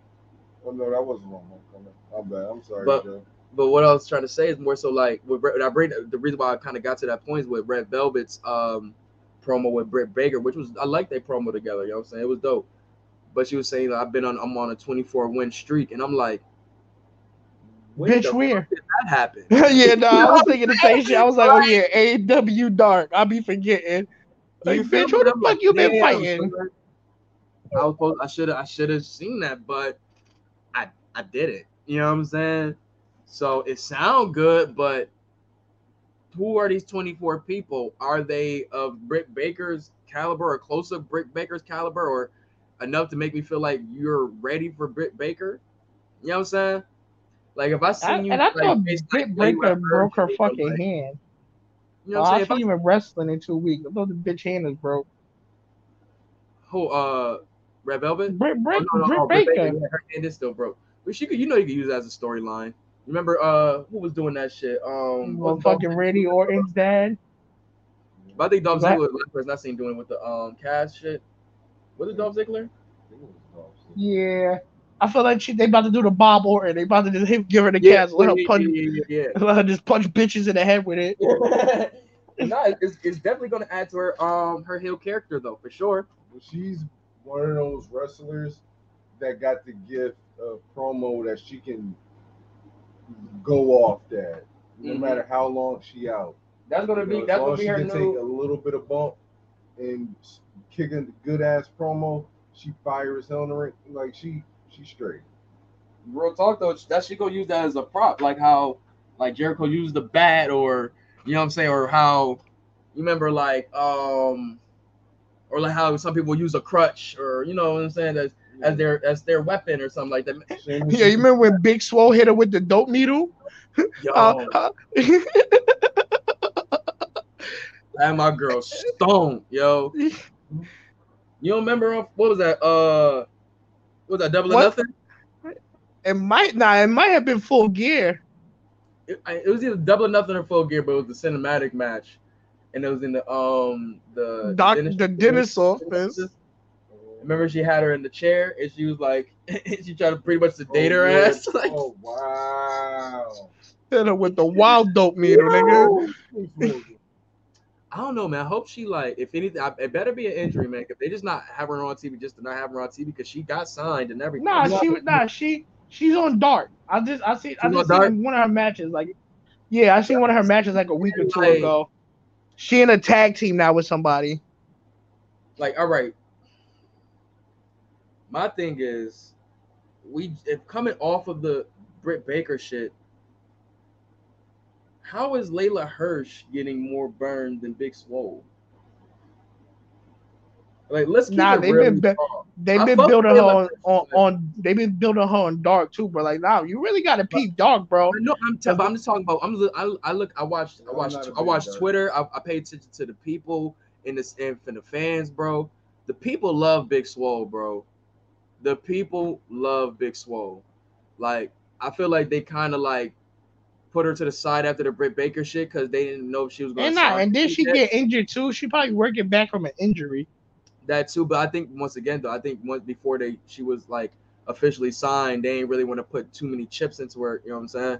Oh no, that wasn't on Homecoming. I'm bad. I'm sorry, but, Joe. But what I was trying to say is more so like with I bring the reason why I kind of got to that point is with Red Velvet's um promo with Britt Baker, which was I like their promo together. You know what I'm saying? It was dope. But she was saying I've been on I'm on a 24 win streak, and I'm like, Bitch, where did that happen? yeah, no, I was thinking the same shit. I was like, oh yeah, AW Dark. I'll be forgetting. Like, bitch, who the fuck you been fighting? I was supposed, I should have I should have seen that, but I I did it. You know what I'm saying? So it sound good, but who are these 24 people? Are they of Britt Baker's caliber or close of Britt Baker's caliber or enough to make me feel like you're ready for Britt Baker? You know what I'm saying? Like if I see you, and I like, thought Britt Baker broke her fucking like, hand. You know, what I'm saying? I even wrestling in two weeks. I thought the bitch hand is broke. Who? Uh, Red Velvet. Britt, Britt, oh, no, no, Britt Baker. Baker. Yeah, her hand is still broke, but she could. You know, you could use that as a storyline. Remember, uh, who was doing that shit? Um, well, fucking Randy Orton's dad. But I think Dolph Ziggler was the person I seen doing with the um Cass shit. Was it Dolph Ziggler? Yeah. I feel like she, they about to do the Bob Orton. They about to just hit, give her the yeah, cast, let her punch, yeah, yeah, yeah. let her just punch bitches in the head with it. no, it's, it's definitely going to add to her um her heel character though, for sure. She's one of those wrestlers that got the gift of promo that she can go off that, no mm-hmm. matter how long she out. That's gonna be know, that's gonna be her she new. Take a little bit of bump and kicking the good ass promo. She fires hell in the ring. Like she she's straight. Real talk though, that she gonna use that as a prop, like how like Jericho used the bat, or you know what I'm saying, or how you remember like um or like how some people use a crutch, or you know what I'm saying that as their as their weapon or something like that. Yeah, you remember when Big Swole hit her with the dope needle? Yo, Uh, and my girl stone, yo. You don't remember uh, what was that? Uh, what was that double or nothing? it might not. It might have been full gear. It, it was either double or nothing or full gear, but it was the cinematic match, and it was in the um the Doc, dentist- the dentist's office. Remember, she had her in the chair, and she was like, she tried to pretty much sedate her yeah. ass. Like, Oh wow. Hit her with the wild dope needle, nigga. I don't know, man. I hope she like, if anything, I, it better be an injury, man. If they just not have her on TV, just to not have her on TV, because she got signed and everything. Nah, she nah she she's on Dark. I just I see I She's just on seen one of her matches like yeah I seen one of her matches like a week or two Like- ago. She in a tag team now with somebody. like all right my thing is we if coming off of the Britt Baker shit how is Leyla Hirsch getting more burned than Big Swole? Like let's keep Nah, it they've really been bu- they've I been building her on, on, on they've been building her on Dark too, bro. like now you really gotta peep Dark, bro. No, I'm, t- but I'm just talking about. I'm. li- I, I look. I watched. I watch I'm watched. not a I big watched guy. Twitter. I, I paid attention to the people in this and for the fans, bro. The people love Big Swole, bro. The people love Big Swole. Like I feel like they kind of like put her to the side after the Britt Baker shit because they didn't know if she was going And to. and then she get injured too. She probably working back from an injury. That too. But I think once again, though, I think once before they she was like officially signed, they ain't really want to put too many chips into her. You know what I'm saying?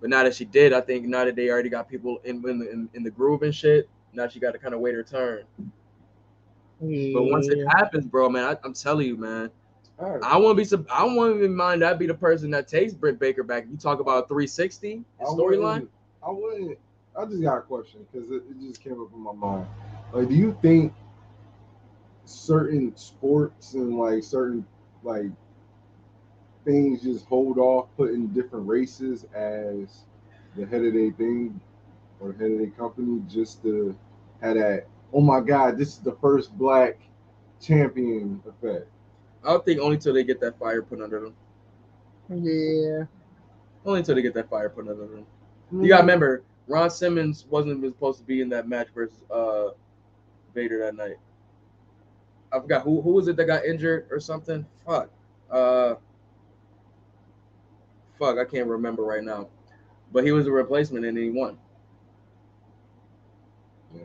But now that she did, I think now that they already got people in in the, in, in the groove and shit, now she got to kind of wait her turn. But once it happens, bro, man, I, I'm telling you, man. I won't be. I won't even mind that be the person that takes Britt Baker back. You talk about 360 storyline. I wouldn't. I just got a question because it, it just came up in my mind. Like, do you think certain sports and like certain like things just hold off putting different races as the head of their thing or head of their company just to have that? Oh my God, this is the first black champion effect. I would think only till they get that fire put under them. Yeah. Only until they get that fire put under them. Mm. You gotta remember, Ron Simmons wasn't even supposed to be in that match versus uh Vader that night. I forgot who who was it that got injured or something. Fuck. Uh fuck, I can't remember right now. But he was a replacement and he won. Yeah.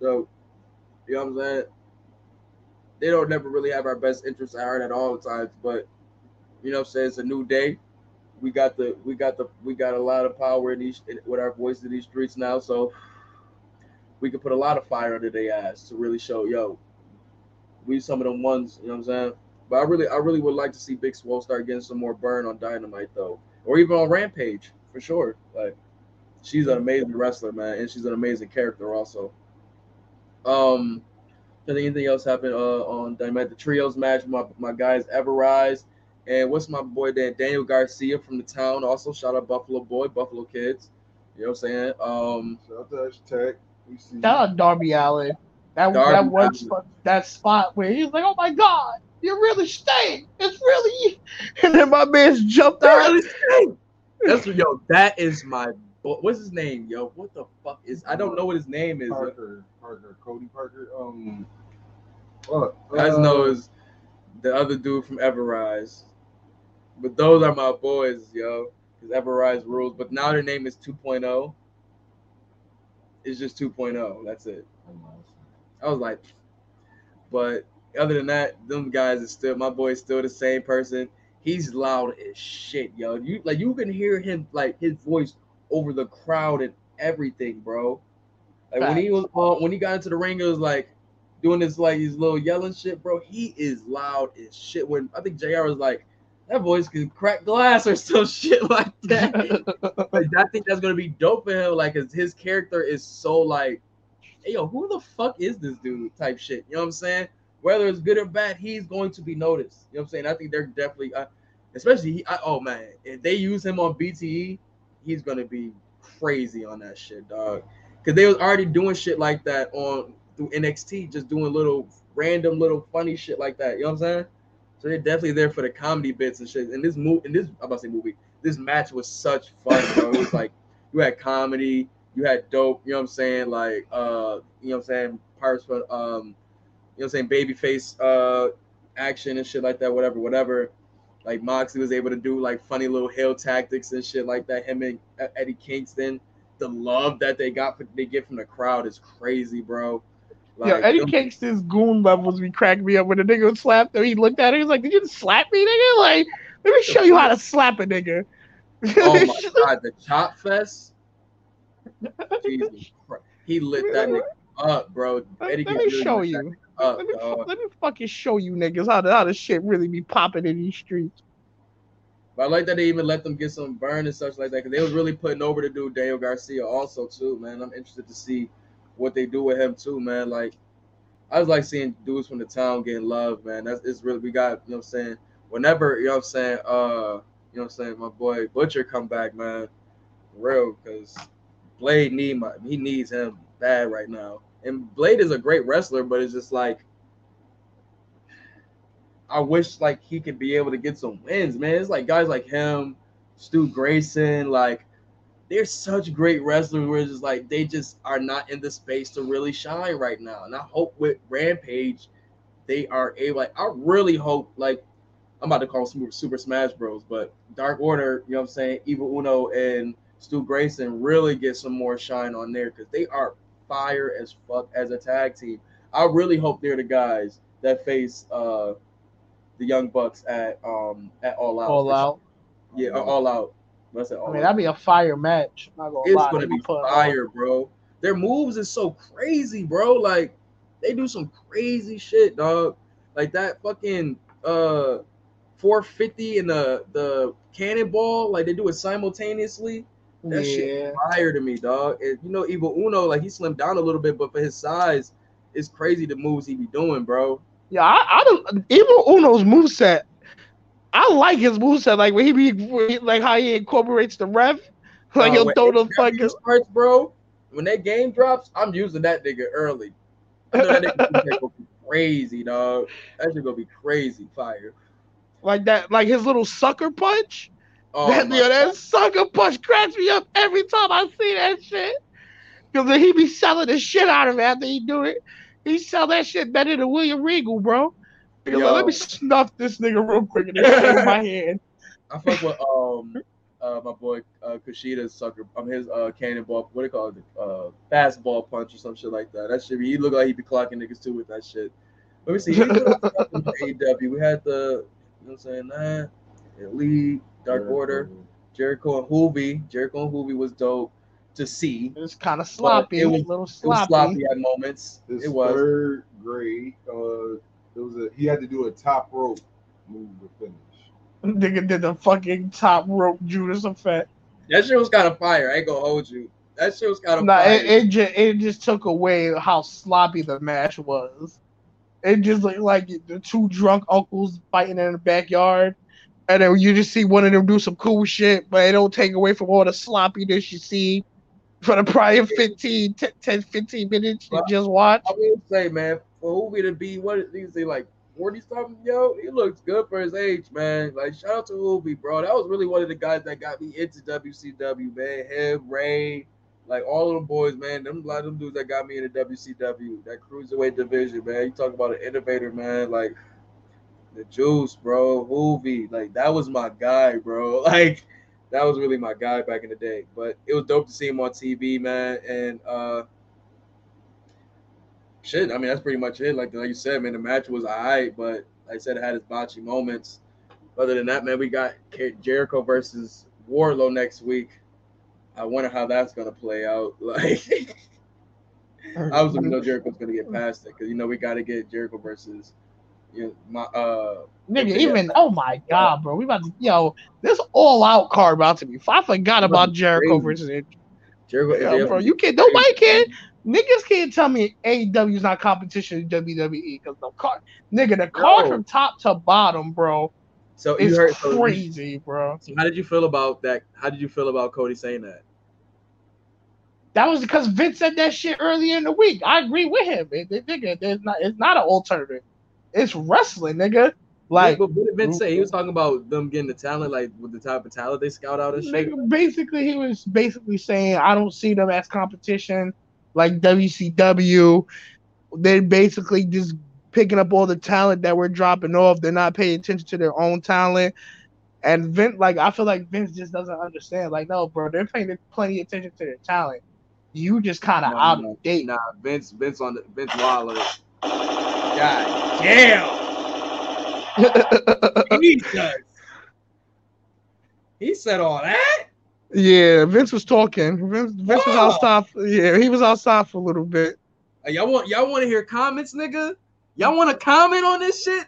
So, you know what I'm saying? They don't never really have our best interests at heart at all times, but you know what I'm saying? It's a new day. We got the we got the we got a lot of power in these with our voice in these streets now, so we could put a lot of fire under their ass to really show, yo, we some of them ones, you know what I'm saying? But I really I really would like to see Big Swole start getting some more burn on Dynamite though. Or even on Rampage, for sure. Like she's an amazing wrestler, man, and she's an amazing character also. Um think anything else happened uh, on Dynamite? The trios match, my, my guys Ever Rise, And what's my boy Dan Daniel Garcia from the town? Also, shout out Buffalo Boy, Buffalo Kids. You know what I'm saying? Um, Shout out to hashtag. We see. Shout out Darby Allin. That Darby that one Allin. spot, that spot where he was like, "Oh my God, you're really staying. It's really." you." And then my man's jumped out. that's what, yo, that is my bo- what's his name, yo? What the fuck is I don't know what his name is. yo. Parker, Parker, Cody Parker. Um, what? guys Uh, know is the other dude from Everrise. But those are my boys, yo. Because Everrise rules. But now their name is 2.0. It's just 2.0. That's it. I was like, but other than that, them guys is still my boy's still the same person. He's loud as shit, yo. You like you can hear him like his voice over the crowd and everything, bro. Like when he was on when he got into the ring, it was like doing this like his little yelling shit, bro. He is loud as shit. When I think JR was like, that voice can crack glass or some shit like that. like, I think that's gonna be dope for him. Like, 'cause his character is so like, hey yo, who the fuck is this dude? Type shit. You know what I'm saying? Whether it's good or bad, he's going to be noticed. You know what I'm saying? I think they're definitely, uh, especially he. I, oh man, if they use him on BTE, he's gonna be crazy on that shit, dog. Because they was already doing shit like that on through NXT, just doing little random little funny shit like that. You know what I'm saying? So they're definitely there for the comedy bits and shit. And this movie, and this I'm about to say movie, this match was such fun, bro. It was like you had comedy, you had dope. You know what I'm saying? Like, uh, you know what I'm saying? Parts for um, you know what I'm saying? Babyface uh action and shit like that. Whatever, whatever. Like Moxley was able to do like funny little heel tactics and shit like that. Him and Eddie Kingston, the love that they got they get from the crowd is crazy, bro. Like, Yo, Eddie Kingston's goon levels be cracking me up when the nigga would slap him. He looked at him, he was like, Did you slap me, nigga? Like, let me show you how to slap a nigga. oh my god, the chop fest. Jesus Christ. He lit that nigga up, bro. Eddie let, let me show you. Up, let, me, let me fucking show you niggas how the, how the shit really be popping in these streets. But I like that they even let them get some burn and such like that because they was really putting over to do Daniel Garcia also too, man. I'm interested to see what they do with him too, man. Like I was like seeing dudes from the town getting love, man. That's it's really we got, you know what I'm saying? Whenever, you know what I'm saying, uh, you know what I'm saying, my boy Butcher come back, man. Real, because Blade need my he needs him bad right now. And Blade is a great wrestler, but it's just like I wish like he could be able to get some wins, man. It's like guys like him, Stu Grayson, like they're such great wrestlers where it's just like they just are not in the space to really shine right now. And I hope with Rampage they are able. Like I really hope like I'm about to call them Super Smash Bros, but Dark Order, you know what I'm saying? Evil Uno and Stu Grayson really get some more shine on there because they are fire as fuck as a tag team. I really hope they're the guys that face uh the Young Bucks at um at All Out. All Out. Yeah, All Out. Say I mean, that'd be a fire match. Gonna it's lie. gonna be fire, bro. Their moves is so crazy, bro. Like they do some crazy shit, dog. Like that fucking uh 450 and the the cannonball, like they do it simultaneously. That yeah. shit fire to me, dog. And you know, Evil Uno, like he slimmed down a little bit, but for his size, it's crazy the moves he be doing, bro. Yeah, I, I don't Evil Uno's moveset. I like his moveset, like when he be like how he incorporates the ref. Like uh, he'll throw the fucking starts, bro. When that game drops, I'm using that nigga early. I know that nigga gonna be crazy, dog. That shit gonna be crazy fire. Like that, like his little sucker punch. Oh, that, yo, that sucker punch cracks me up every time I see that shit. Cause then he be selling the shit out of it after he do it. He sell that shit better than William Regal, bro. Like, let me snuff this nigga real quick and then in my hand. I fuck with um uh my boy uh Kushida's sucker I'm um his uh cannonball what do you call it uh fastball punch or some shit like that. That shit he look like he be clocking niggas too with that shit. Let me see. AEW. We had the you know what I'm saying that Elite Dark Order, Jericho and Juvi. Jericho and Juvi was dope to see. It was kind of sloppy. It was, a little sloppy. It was sloppy at moments. This it was third grade. Uh, it was a he had to do a top rope move to finish. Nigga did the fucking top rope Judas effect. That shit was kind of fire. I ain't gonna hold you. That shit was kind of nah, fire. It, it just it just took away how sloppy the match was. It just looked like the two drunk uncles fighting in the backyard and then you just see one of them do some cool shit, but it don't take away from all the sloppiness you see for the prior 15, 10, 15 minutes you just watch. I will say, man, for to be what is he like 40 something, yo, he looks good for his age, man. Like shout out to Juvi, bro. That was really one of the guys that got me into WCW, man. Him, Ray, like all of them boys, man. Them a lot of them dudes that got me into WCW, that cruiserweight division, man. You talk about an innovator, man. Like the juice, bro, Juvi, like that was my guy, bro. Like that was really my guy back in the day. But it was dope to see him on TV, man. And uh shit, I mean that's pretty much it. Like like you said, man, the match was alright, but like I said, it had its botchy moments. Other than that, man, we got Jericho versus Wardlow next week. I wonder how that's gonna play out. Like, I was know Jericho's gonna get past it because you know we got to get Jericho versus you know, my uh nigga, even oh my god, bro, we about to yo this all out card about to be. I forgot about Jericho versus Jericho, yo, bro. You can't nobody can niggas can't tell me AEW is not competition in WWE because the card, nigga, the card from top to bottom, bro. So it's heard crazy, so, bro. So how did you feel about that? How did you feel about Cody saying that? That was because Vince said that shit earlier in the week. I agree with him. It, it, nigga, there's not, it's not an alternative. It's wrestling, nigga. Like, but what did Vince say? He was talking about them getting the talent, like with the type of talent they scout out and shit. basically, he was basically saying, I don't see them as competition like WCW. They're basically just picking up all the talent that we're dropping off. They're not paying attention to their own talent. And Vince, like, I feel like Vince just doesn't understand. Like, no, bro, they're paying plenty of attention to their talent. You just kind of No, out of date. Nah, Vince, Vince on the Vince Waller. God damn. Jesus. He said all that. Yeah, Vince was talking. Vince, Vince was Wow. outside. Yeah, he was outside for a little bit. Hey, y'all want y'all want to hear comments, nigga? Y'all want to comment on this shit?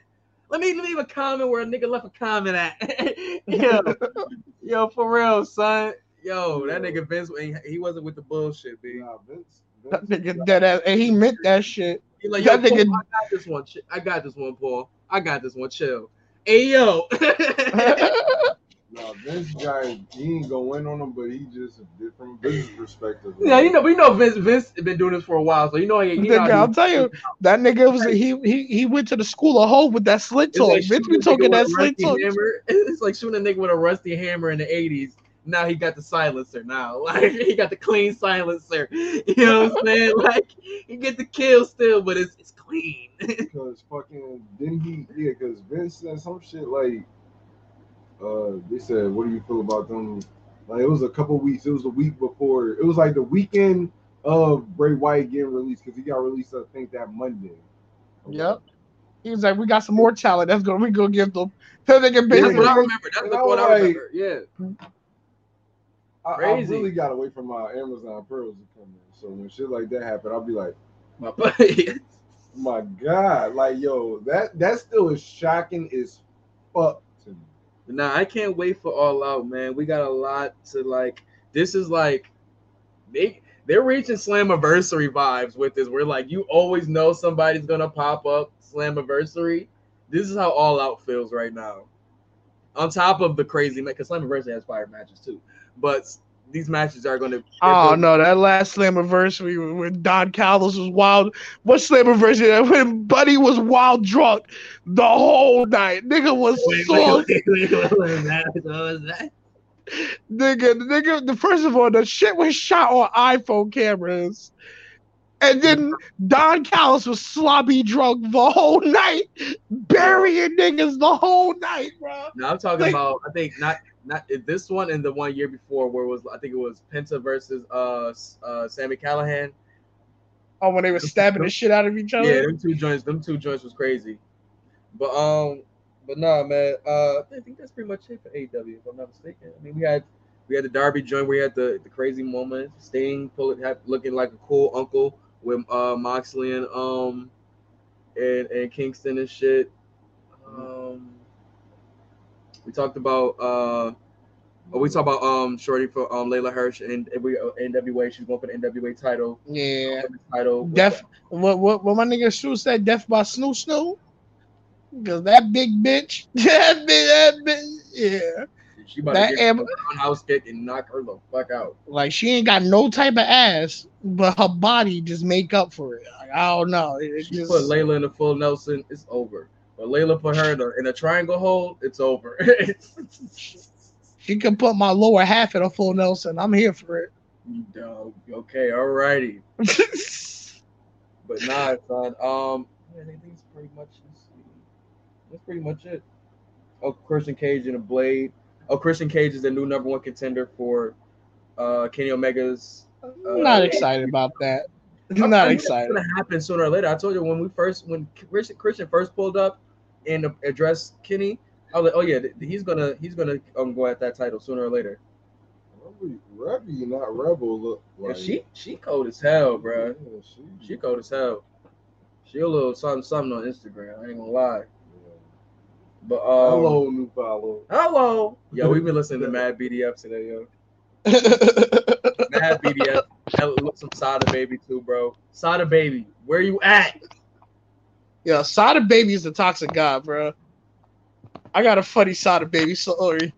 Let me leave a comment where a nigga left a comment at. yo, yo, for real, son. Yo, that nigga Vince, he- he wasn't with the bullshit, B. Nah, Vince. That nigga dead ass, and he meant that shit. He like, yo, that nigga, Paul, I got this one. Ch- I got this one, Paul. I got this one. Chill. Hey, yo. Nah, Vince guy, he ain't going in on him, but he just from business perspective. yeah, you know, we know Vince. Vince been doing this for a while, so you know, he, he nigga, know I'll tell you, that nigga was he he he went to the school of hope with that slit It's talk. like Vince be shooting a nigga talking with that slit rusty talk. hammer. It's like shooting a nigga with a rusty hammer in the '80s. Now he got the silencer. Now, like he got the clean silencer. You know what I'm saying? Like he get the kill still, but it's it's clean. Because fucking didn't he? Yeah, because Vince said some shit like, uh, they said, "What do you feel about them?" Like it was a couple weeks. It was a week before. It was like the weekend of Bray Wyatt getting released because he got released. I think that Monday. Yep. He was like, we got some more talent. That's gonna we gonna give them. That nigga That's basically. what I remember. That's And the I what was I like- remember. Yeah. I, I really got away from my Amazon pearls to come in. So when shit like that happened, I'll be like, My buddy. my god, like yo, that that still is shocking as fuck to me. Nah, I can't wait for All Out, man. We got a lot to like. This is like they they're reaching Slammiversary vibes with this. We're like, you always know somebody's gonna pop up Slammiversary. This is how All Out feels right now. On top of the crazy because Slammiversary has fire matches too, but these matches are gonna. Oh no, that last Slammiversary when Don Callis was wild. What Slammiversary? When Buddy was wild drunk the whole night. Nigga was Wait, so wait, wait, wait, what was that? What was that? nigga, the nigga. The first of all, the shit was shot on iPhone cameras, and then Don Callis was sloppy drunk the whole night, burying niggas the whole night, bro. No, I'm talking Like- about. I think not not this one and the one year before where it was I think it was Penta versus uh uh Sami Callihan. Oh, when they were stabbing the shit out of each other. Yeah, them two joints, them two joints was crazy. But um, but nah, man. Uh, I think that's pretty much it for AW, If I'm not mistaken. I mean, we had we had the Darby joint. Where we had the the crazy moment. Sting pulling, looking like a cool uncle with uh Moxley and um and and Kingston and shit. Um, we talked about uh. Oh, we talked about um Shorty for um Leyla Hirsch and every NWA. She's going for the NWA title. Yeah. Title. Death. What what what my nigga Sue said? Death by Snoo Snoo. Cause that big bitch, that big, that bitch, yeah. She about That to get am- a house kick and knock her the fuck out. Like she ain't got no type of ass, but her body just make up for it. Like, I don't know. It, She just, put Leyla in a full Nelson, it's over. But Leyla put her in a, in a triangle hold, it's over. she can put my lower half in a full Nelson. I'm here for it. Dog, okay, all righty. but nah, son. Um, yeah, I think that's pretty much that's pretty much it. Oh, Christian Cage and a Blade. Oh, Christian Cage is the new number one contender for uh Kenny Omega's. Uh, I'm not excited about that. I'm I- I not excited. it's gonna happen sooner or later. I told you when we first when Christian, Christian first pulled up and addressed Kenny, I was like, oh yeah, he's gonna he's gonna um go at that title sooner or later. Rebel, Rebel, not Rebel, look Yeah, like she she cold as hell, bro. Yeah, she, She cold as hell. She a little something something on Instagram. I ain't gonna lie. But um, hello, new follow. hello. Yo, we've been listening to Mad BDF today, yo. Mad BDF. Hell, look some Sada Baby too, bro. Sada Baby, where you at? Yo, Sada Baby is a toxic guy, bro. I got a funny Sada Baby story.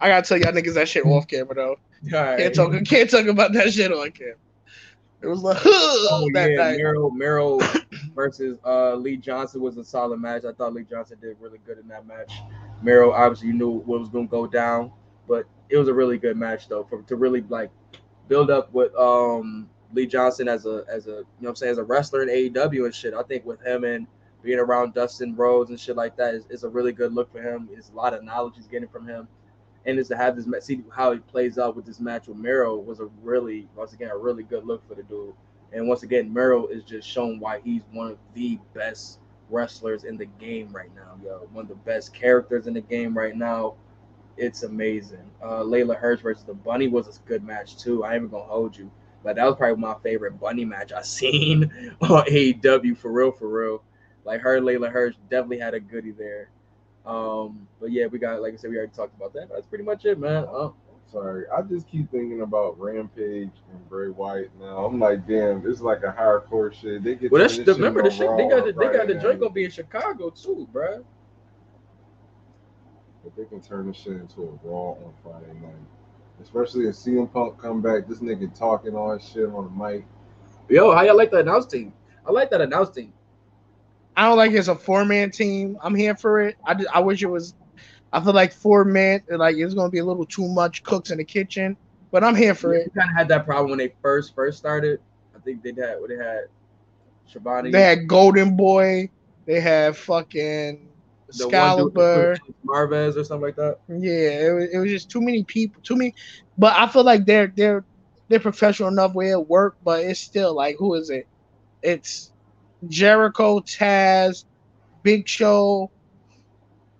I gotta tell y'all niggas that shit off camera though. Right. Can't talk. Can't talk about that shit on camera. It was like Oh that yeah, night. Miro Miro versus uh, Lee Johnson was a solid match. I thought Lee Johnson did really good in that match. Miro obviously knew what was going to go down, but it was a really good match though for to really like build up with um Lee Johnson as a as a you know what I'm saying as a wrestler in AEW and shit. I think with him and being around Dustin Rhodes and shit like that is, is a really good look for him. It's a lot of knowledge he's getting from him. And is to have this see how he plays out with this match with Miro was a really once again a really good look for the dude. And once again, Miro is just showing why he's one of the best wrestlers in the game right now, yo. One of the best characters in the game right now. It's amazing. Uh, Leyla Hirsch versus the Bunny was a good match too. I ain't even gonna hold you, but that was probably my favorite Bunny match I seen on AEW for real, for real. Like her, Leyla Hirsch definitely had a goodie there. Um, but yeah, we got like I said, we already talked about that. That's pretty much it, man. Uh, Sorry, I just keep thinking about Rampage and Bray Wyatt now. I'm like, damn, this is like a hardcore shit. They get well, that's the, remember the shit they got. The, they got the joint gonna be in Chicago too, bruh. If they can turn this shit into a Raw on Friday night, especially if CM Punk come back, this nigga talking all that shit on the mic. Yo, how y'all like the announce team? I like that announce team. I don't like it's a four man team. I'm here for it. I, just, I wish it was. I feel like four man like it's gonna be a little too much cooks in the kitchen, but I'm here for We it. kind of had that problem when they first first started. I think they had what they had Schiavone. They had Golden Boy. They had fucking the Excalibur. Marvez or something like that. Yeah, it was, it was just too many people, too many. But I feel like they're they're they're professional enough where it work, but it's still like who is it? It's Jericho, Taz, Big Show,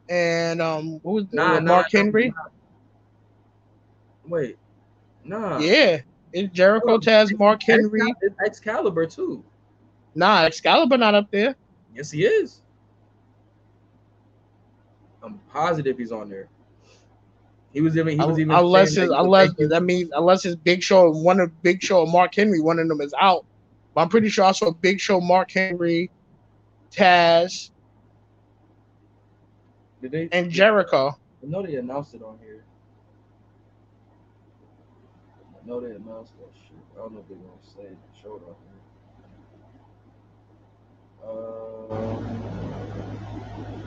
and um who's Nah, nah, Mark Henry? nah. Wait, nah. Yeah, it's Jericho, Taz, Mark Henry. It's Excalibur too. Nah, Excalibur not up there. Yes, he is. I'm positive he's on there. He was even. He was even. unless saying it's, that he was unless that means unless it's Big Show, one of Big Show Mark Henry, one of them is out. But I'm pretty sure I saw Big Show, Mark Henry, Taz, Did they? and Jericho. I know they announced it on here. I know they announced that shit. I don't know if they're gonna say show it on here. Uh,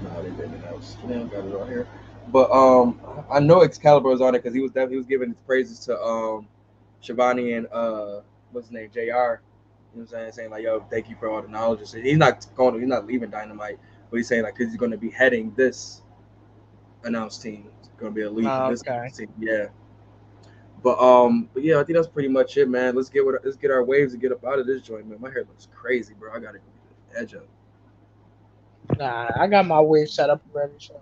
no, they didn't announce. They don't got it on here. But um, I know Excalibur was on it because he was he was giving his praises to um, Schiavone and uh, what's his name, Jr. You know what I'm saying? Saying like, yo, thank you for all the knowledge. He's not going. He's not leaving Dynamite, but he's saying like, cause he's going to be heading this announced team. It's going to be a lead. Oh, this okay. team. Yeah. But um, but yeah, I think that's pretty much it, man. Let's get what let's get our waves and get up out of this joint, man. My hair looks crazy, bro. I gotta edge up. Nah, I got my wave set up already. So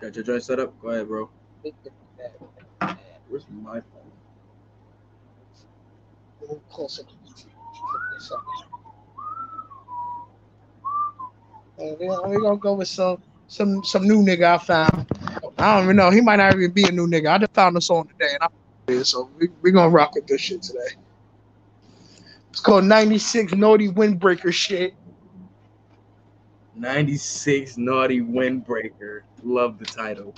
Got your joint set up? Go ahead, bro. Where's my phone? closer to the TV. And we- We're gonna go with some some some new nigga I found. I don't even know. He might not even be a new nigga. I just found this song today, and I so we we gonna rock with this shit today. It's called '96 Naughty Windbreaker shit. 96 Naughty Windbreaker. Love the title.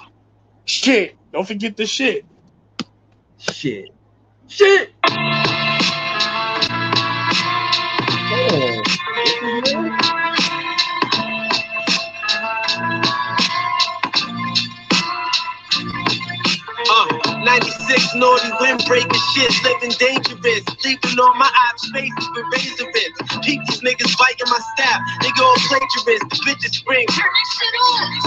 Shit. Don't forget the shit. Shit. Shit. Uh, 96 naughty windbreaker shit, living dangerous. Sleeping on my ops faces with razor rips. Keep these niggas biting my staff. Nigga all plagiarist. The bitches spring.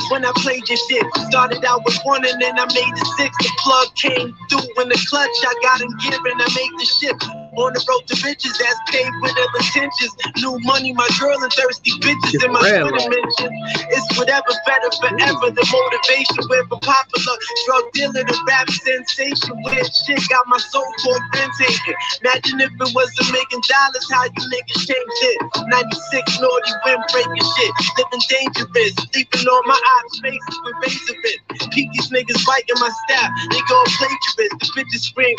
When I played your shit, started out with one and then I made the six. The plug came through in the clutch. I got gear and I made the ship. On the road to riches, that's paid with ill intentions. New money, my girl and thirsty bitches in my Twitter light. It's whatever, better forever. The motivation we're popular. Drug dealer, the rap sensation. Weird shit got my soul authentic. Imagine if it was a million dollars, how you niggas changed it. 96 naughty windbreaker shit. Living dangerous. Sleeping on my ops faces with razor rips. Keep these niggas biting my staff. Nigga all plagiarist. The bitches scream.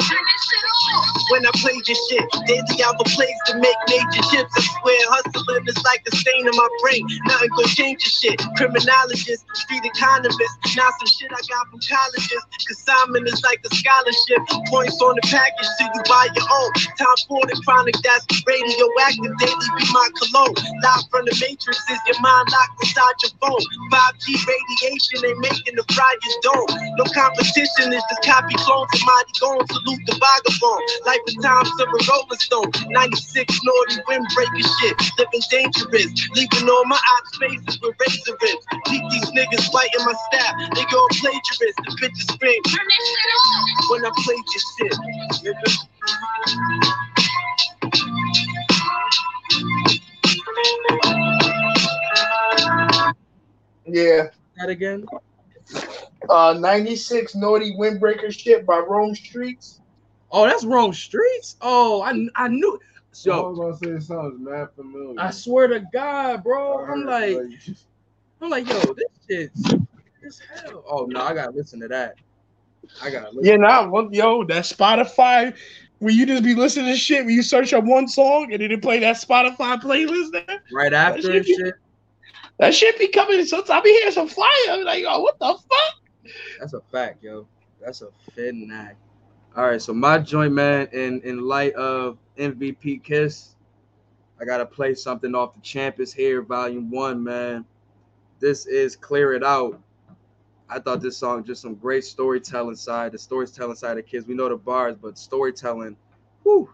When I played your shit. Daily I have a place to make major chips. I swear hustling is like a stain in my brain. Nothing gon' change the shit. Criminologist, street economist. Now some shit I got from colleges. Consignment is like a scholarship. Points on the package till you buy your own. Time for the chronic that's radioactive. Daily be my cologne. Live from the matrix is your mind locked inside your phone. 5G radiation ain't making the fryers dome. No competition is just copy clone. Somebody gon' salute the vagabond. Life is time to a rolling stone. 96 naughty windbreaker shit. Living dangerous. Leaving all my ops faces with razor rips. Keep these niggas fighting my staff. They all plagiarists. The bitches scream. Turn that shit off. When I played your shit. Nigga. Yeah. That again? Uh, 96 Naughty Windbreaker shit by Rome Streetz. Oh, that's Rome Streetz. Oh, I I knew. So I Yo, was gonna say it sounds mad familiar. I swear to God, bro. I'm like, I'm like, yo, this shit's this hell. Oh no, I gotta listen to that. I gotta listen. Yeah, nah, yo, that Spotify where you just be listening to shit when you search up one song and then it play that Spotify playlist there. Right after That shit be- shit. That shit be coming. Sometimes I be hearing some fire. I'm like, yo, what the fuck? That's a fact, yo. That's a fitting act. All right, so my joint man, in in light of MVP Kiss, I gotta play something off the Champ Is Here, Volume One, man. This is Clear It Out. I thought this song just some great storytelling side, the storytelling side of Kiss. We know the bars, but storytelling, whew,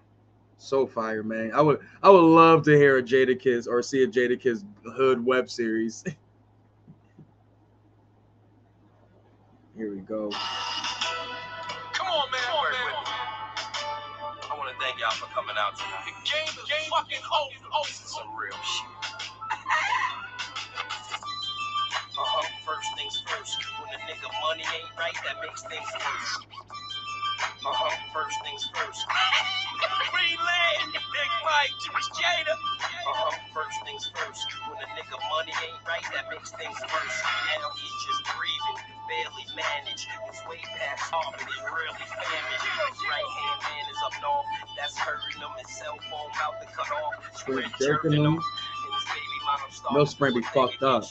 so fire, man. I would I would love to hear a Jadakiss or see a Jadakiss Hood web series. Here we go. Y'all for coming out tonight. The game is game fucking over. Oh, some real shit. Uh-huh. First things first. When a nigga money ain't right, that makes things worse. Uh-huh. First things first. Green Land, Big Mike, Jada. Uh-huh. First things first. When a nigga money ain't right, that makes things worse. Now he's just breathing, barely manage. It's way past he's really famished. His right hand man is up north. That's hurting him. His cell phone about to cut off. Sprint jerking him. And his baby mama No sprint be fucked up.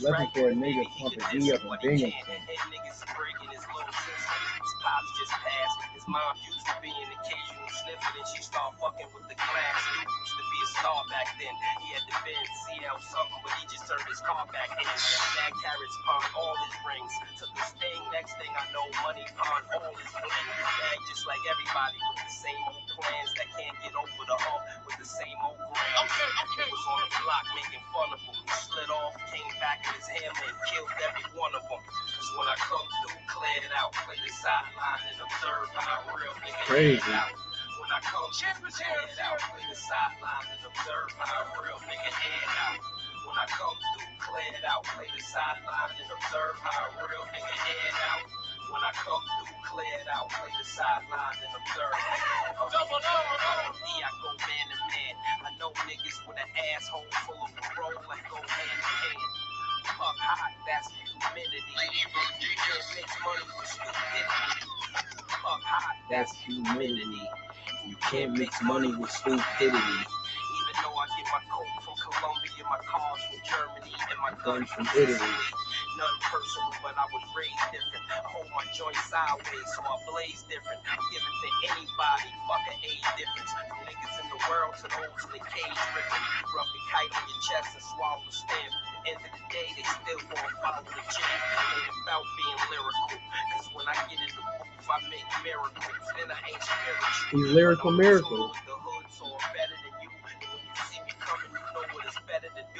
Looking for a nigga pumping E up and binging. Pops just passed. His mom used to be an occasional sniffer, then she started fucking with the glass. He used to be a star back then. He had the Benz CL something, but he just turned his car back in. That carrots pawned all his rings. Took his thing, next thing I know, money pawned all his bling. Bag just like everybody with the same old plans that can't get over the hump with the same old grams. Okay, okay. Was on the block making fun of him. He slid off, came back with his hammer and killed every one of them. Cause when I come through, clear it out, play the sideline and observe how real nigga Crazy. out. Come through, clear it out, play the sideline and observe how a real nigga head out. When I come through, clear it out, play the sideline and observe how a real nigga head out. When I come through, clear it out, play the sideline and observe. Double, double. Yeah, I go man to man. I know niggas with an asshole full of parole that go hand in hand. Fuck hot, that's humidity. Mix money with stupidity. Fuck hot, That's humidity. You can't mix money with stupidity. Even though I get my coat from Colombia, my cars from Germany, and my Guns guns from Italy. Nothing personal, but I was raised different. I hold my joint sideways, so I blaze different. I'm giving to anybody, fuck an age difference. From niggas in the world to those in the cage ripping. Rub the kite on your chest and swallow the stem. End of the day, they still won't follow the chain. Ain't about being lyrical, cause when I get in the booth, I make miracles. Then I ain't spiritual. He's lyrical miracle. The hood, so I'm better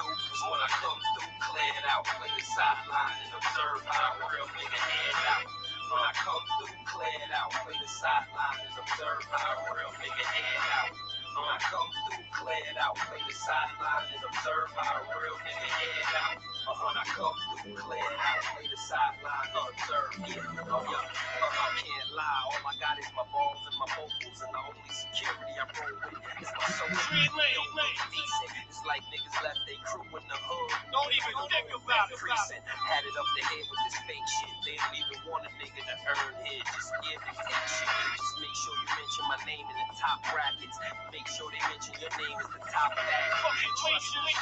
When I come through, clear it out, play the sideline and observe a real nigga head out. When I come through, clear it out, play the sideline and observe a real nigga head out. When I come through, clear it out, play the sideline and observe how a real nigga head out. When I come through, clear it out, play the sideline and observe. Yeah, oh yeah, uh, I can't lie, all I got is my balls and my vocals, and the only security I roll with is my social. Don't look decent. It's like niggas left they crew in the hood. Don't even think about it. Precinct had it up the head with this fake shit. They don't even want a nigga to earn it. Just give the fake shit. Just make sure you mention my name in the top brackets. Make sure they mention your name is the top of that.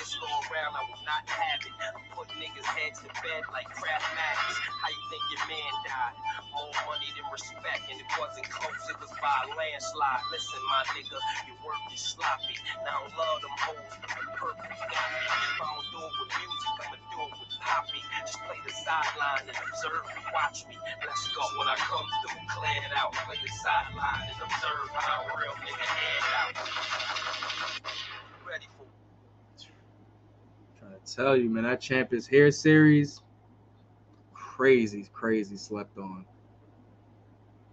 This go around, I will not have it. I put niggas' heads to bed like craft matters. How you think your man died? More money than respect, and it wasn't close, it was by a landslide. Listen, my nigga, your work is sloppy. Now I love them hoes, but the purpose got me. If I don't do it with music, I'ma do it with poppy. Just play the sideline and observe and watch me. Let's go when I come through, clear it out. Play the sideline and observe how a real nigga head out. Ready for Trying to tell you, man, that Champ is Here series, crazy, crazy slept on.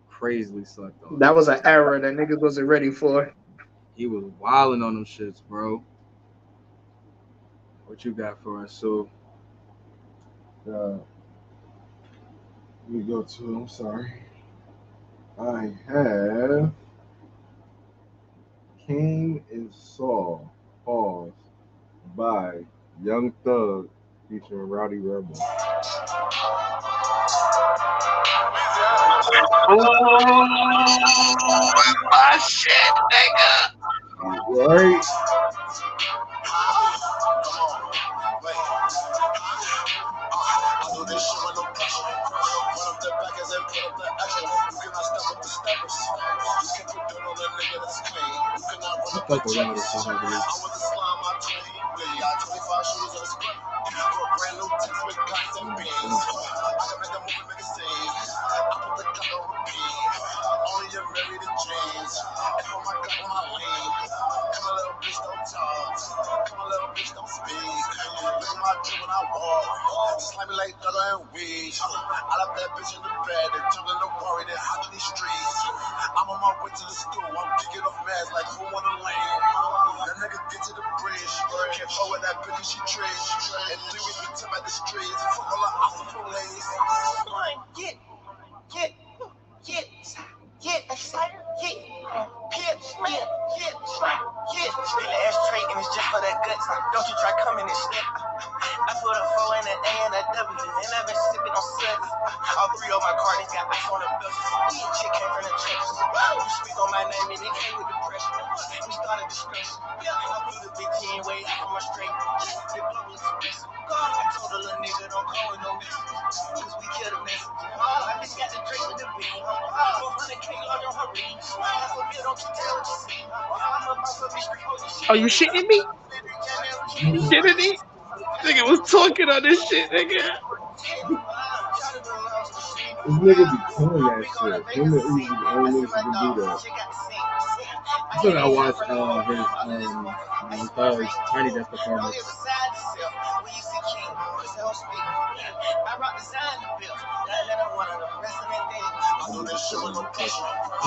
Crazily slept on. That was an era that niggas wasn't ready for. He was wilding on them shits, bro. What you got for us, so? Uh, let me go to. I'm sorry. I have King and saw Pause by Young Thug featuring Rowdy Rebel. my shit, nigga. Right? Fuck with Rowdy so heavily. Slimy like Thugger and Weed. I left that bitch in the bed. They jumping the worry. They hot in these streets. My way to the school. I'm kicking off mask like who wanna land. That nigga get to the bridge. Can't fuck with that bitch, she trash. And three weeks we tip at the streets. Fuck all awesome police. Get, get, get, get, excited, get, pit, split, get, slap, get. Still ashtray and it's just for that guts. Don't you try coming and snip. I put a four and an A and a W, and I've been sipping on. All three of my cards got ice on the. Shit came from the. You speak on my name and it came with depression. We started discretion. I blew the big G way from my straight. The global express. I told a little nigga don't call it no message. Cause we kill the message. I just got the drink with the beam. 400k on her ring. Forget, don't you tell what you see. I'm about to be straight on your shit. Are you shitting me? You shitting me? Nigga was talking on this shit, nigga. This nigga be killing that shit. Him and Uzi the only niggas can do that. I still gotta watch uh, his um, um Thug's Tiny Desk performance.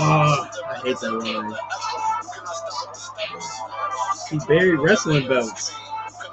Oh, I hate that one. He buried wrestling belts.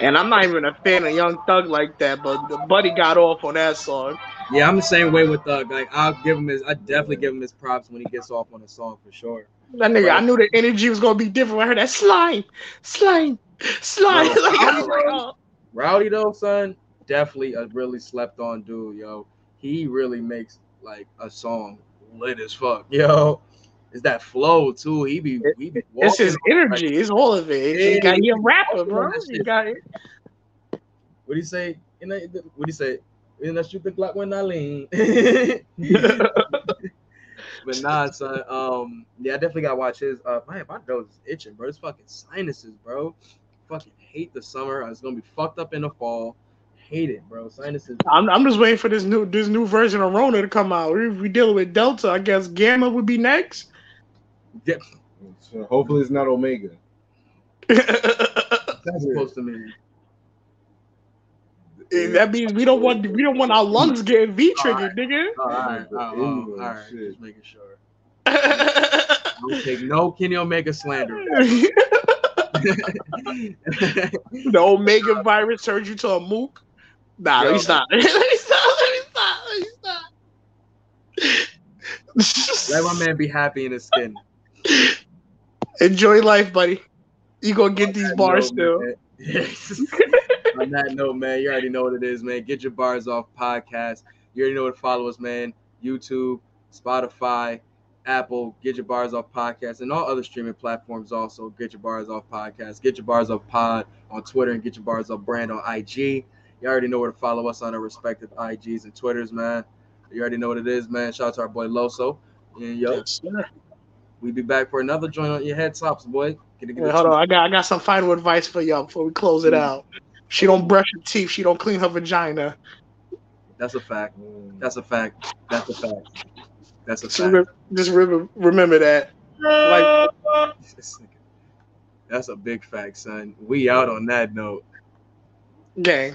And I'm not even a fan of Young Thug like that, but the buddy got off on that song. Yeah, I'm the same way with Thug. Like I'll give him his, I definitely give him his props when he gets off on a song for sure. That nigga, I knew the energy was gonna be different. When I heard that slime, slime, slime. Like, was like, oh. Rowdy though, son, definitely a really slept on dude, yo. He really makes like a song lit as fuck, yo. It's that flow too. He be he be It's his energy. like- It's all of it. Yeah, he got he a rapper, bro. He got it. What do you say? What do you say? In that stupid clock when I lean. but nah, son. Um, yeah, I definitely gotta watch his. Uh, man, my nose is itching, bro. It's fucking sinuses, bro. Fucking hate the summer. It's gonna be fucked up in the fall. Hate it, bro. Sinuses. I'm, I'm just waiting for this new this new version of Rona to come out. We we dealing with Delta. I guess Gamma would be next. So hopefully it's not Omega. That's supposed to mean. Eh, That means we don't want we don't want our lungs getting V triggered, nigga. All right, all right, Ooh, all right. shit. Just making sure. Don't take no Kenny Omega slander. the Omega virus turned you to a mook. Nah, let me stop. Let me stop. Let me stop. Let me stop. Let my man be happy in his skin. Enjoy life, buddy. You gonna get these bars No, still. man. On that note, man, you already know what it is, man. Get your bars off podcast. You already know where to follow us, man. YouTube, Spotify, Apple, Get Your Bars Off Podcast, and all other streaming platforms also. Get Your Bars Off Podcast, Get Your Bars Off Pod on Twitter, and Get Your Bars Off Brand on IG. You already know where to follow us on our respective IGs and Twitters, man. You already know what it is, man. Shout out to our boy Loso. And yo, we be back for another joint on your head tops, boy. Get get it hold on, I got I got some final advice for y'all before we close it out. She don't brush her teeth. She don't clean her vagina. That's a fact. That's a fact. That's a fact. That's a Just, fact. just re- remember that. Like, That's a big fact, son. We out on that note. gang.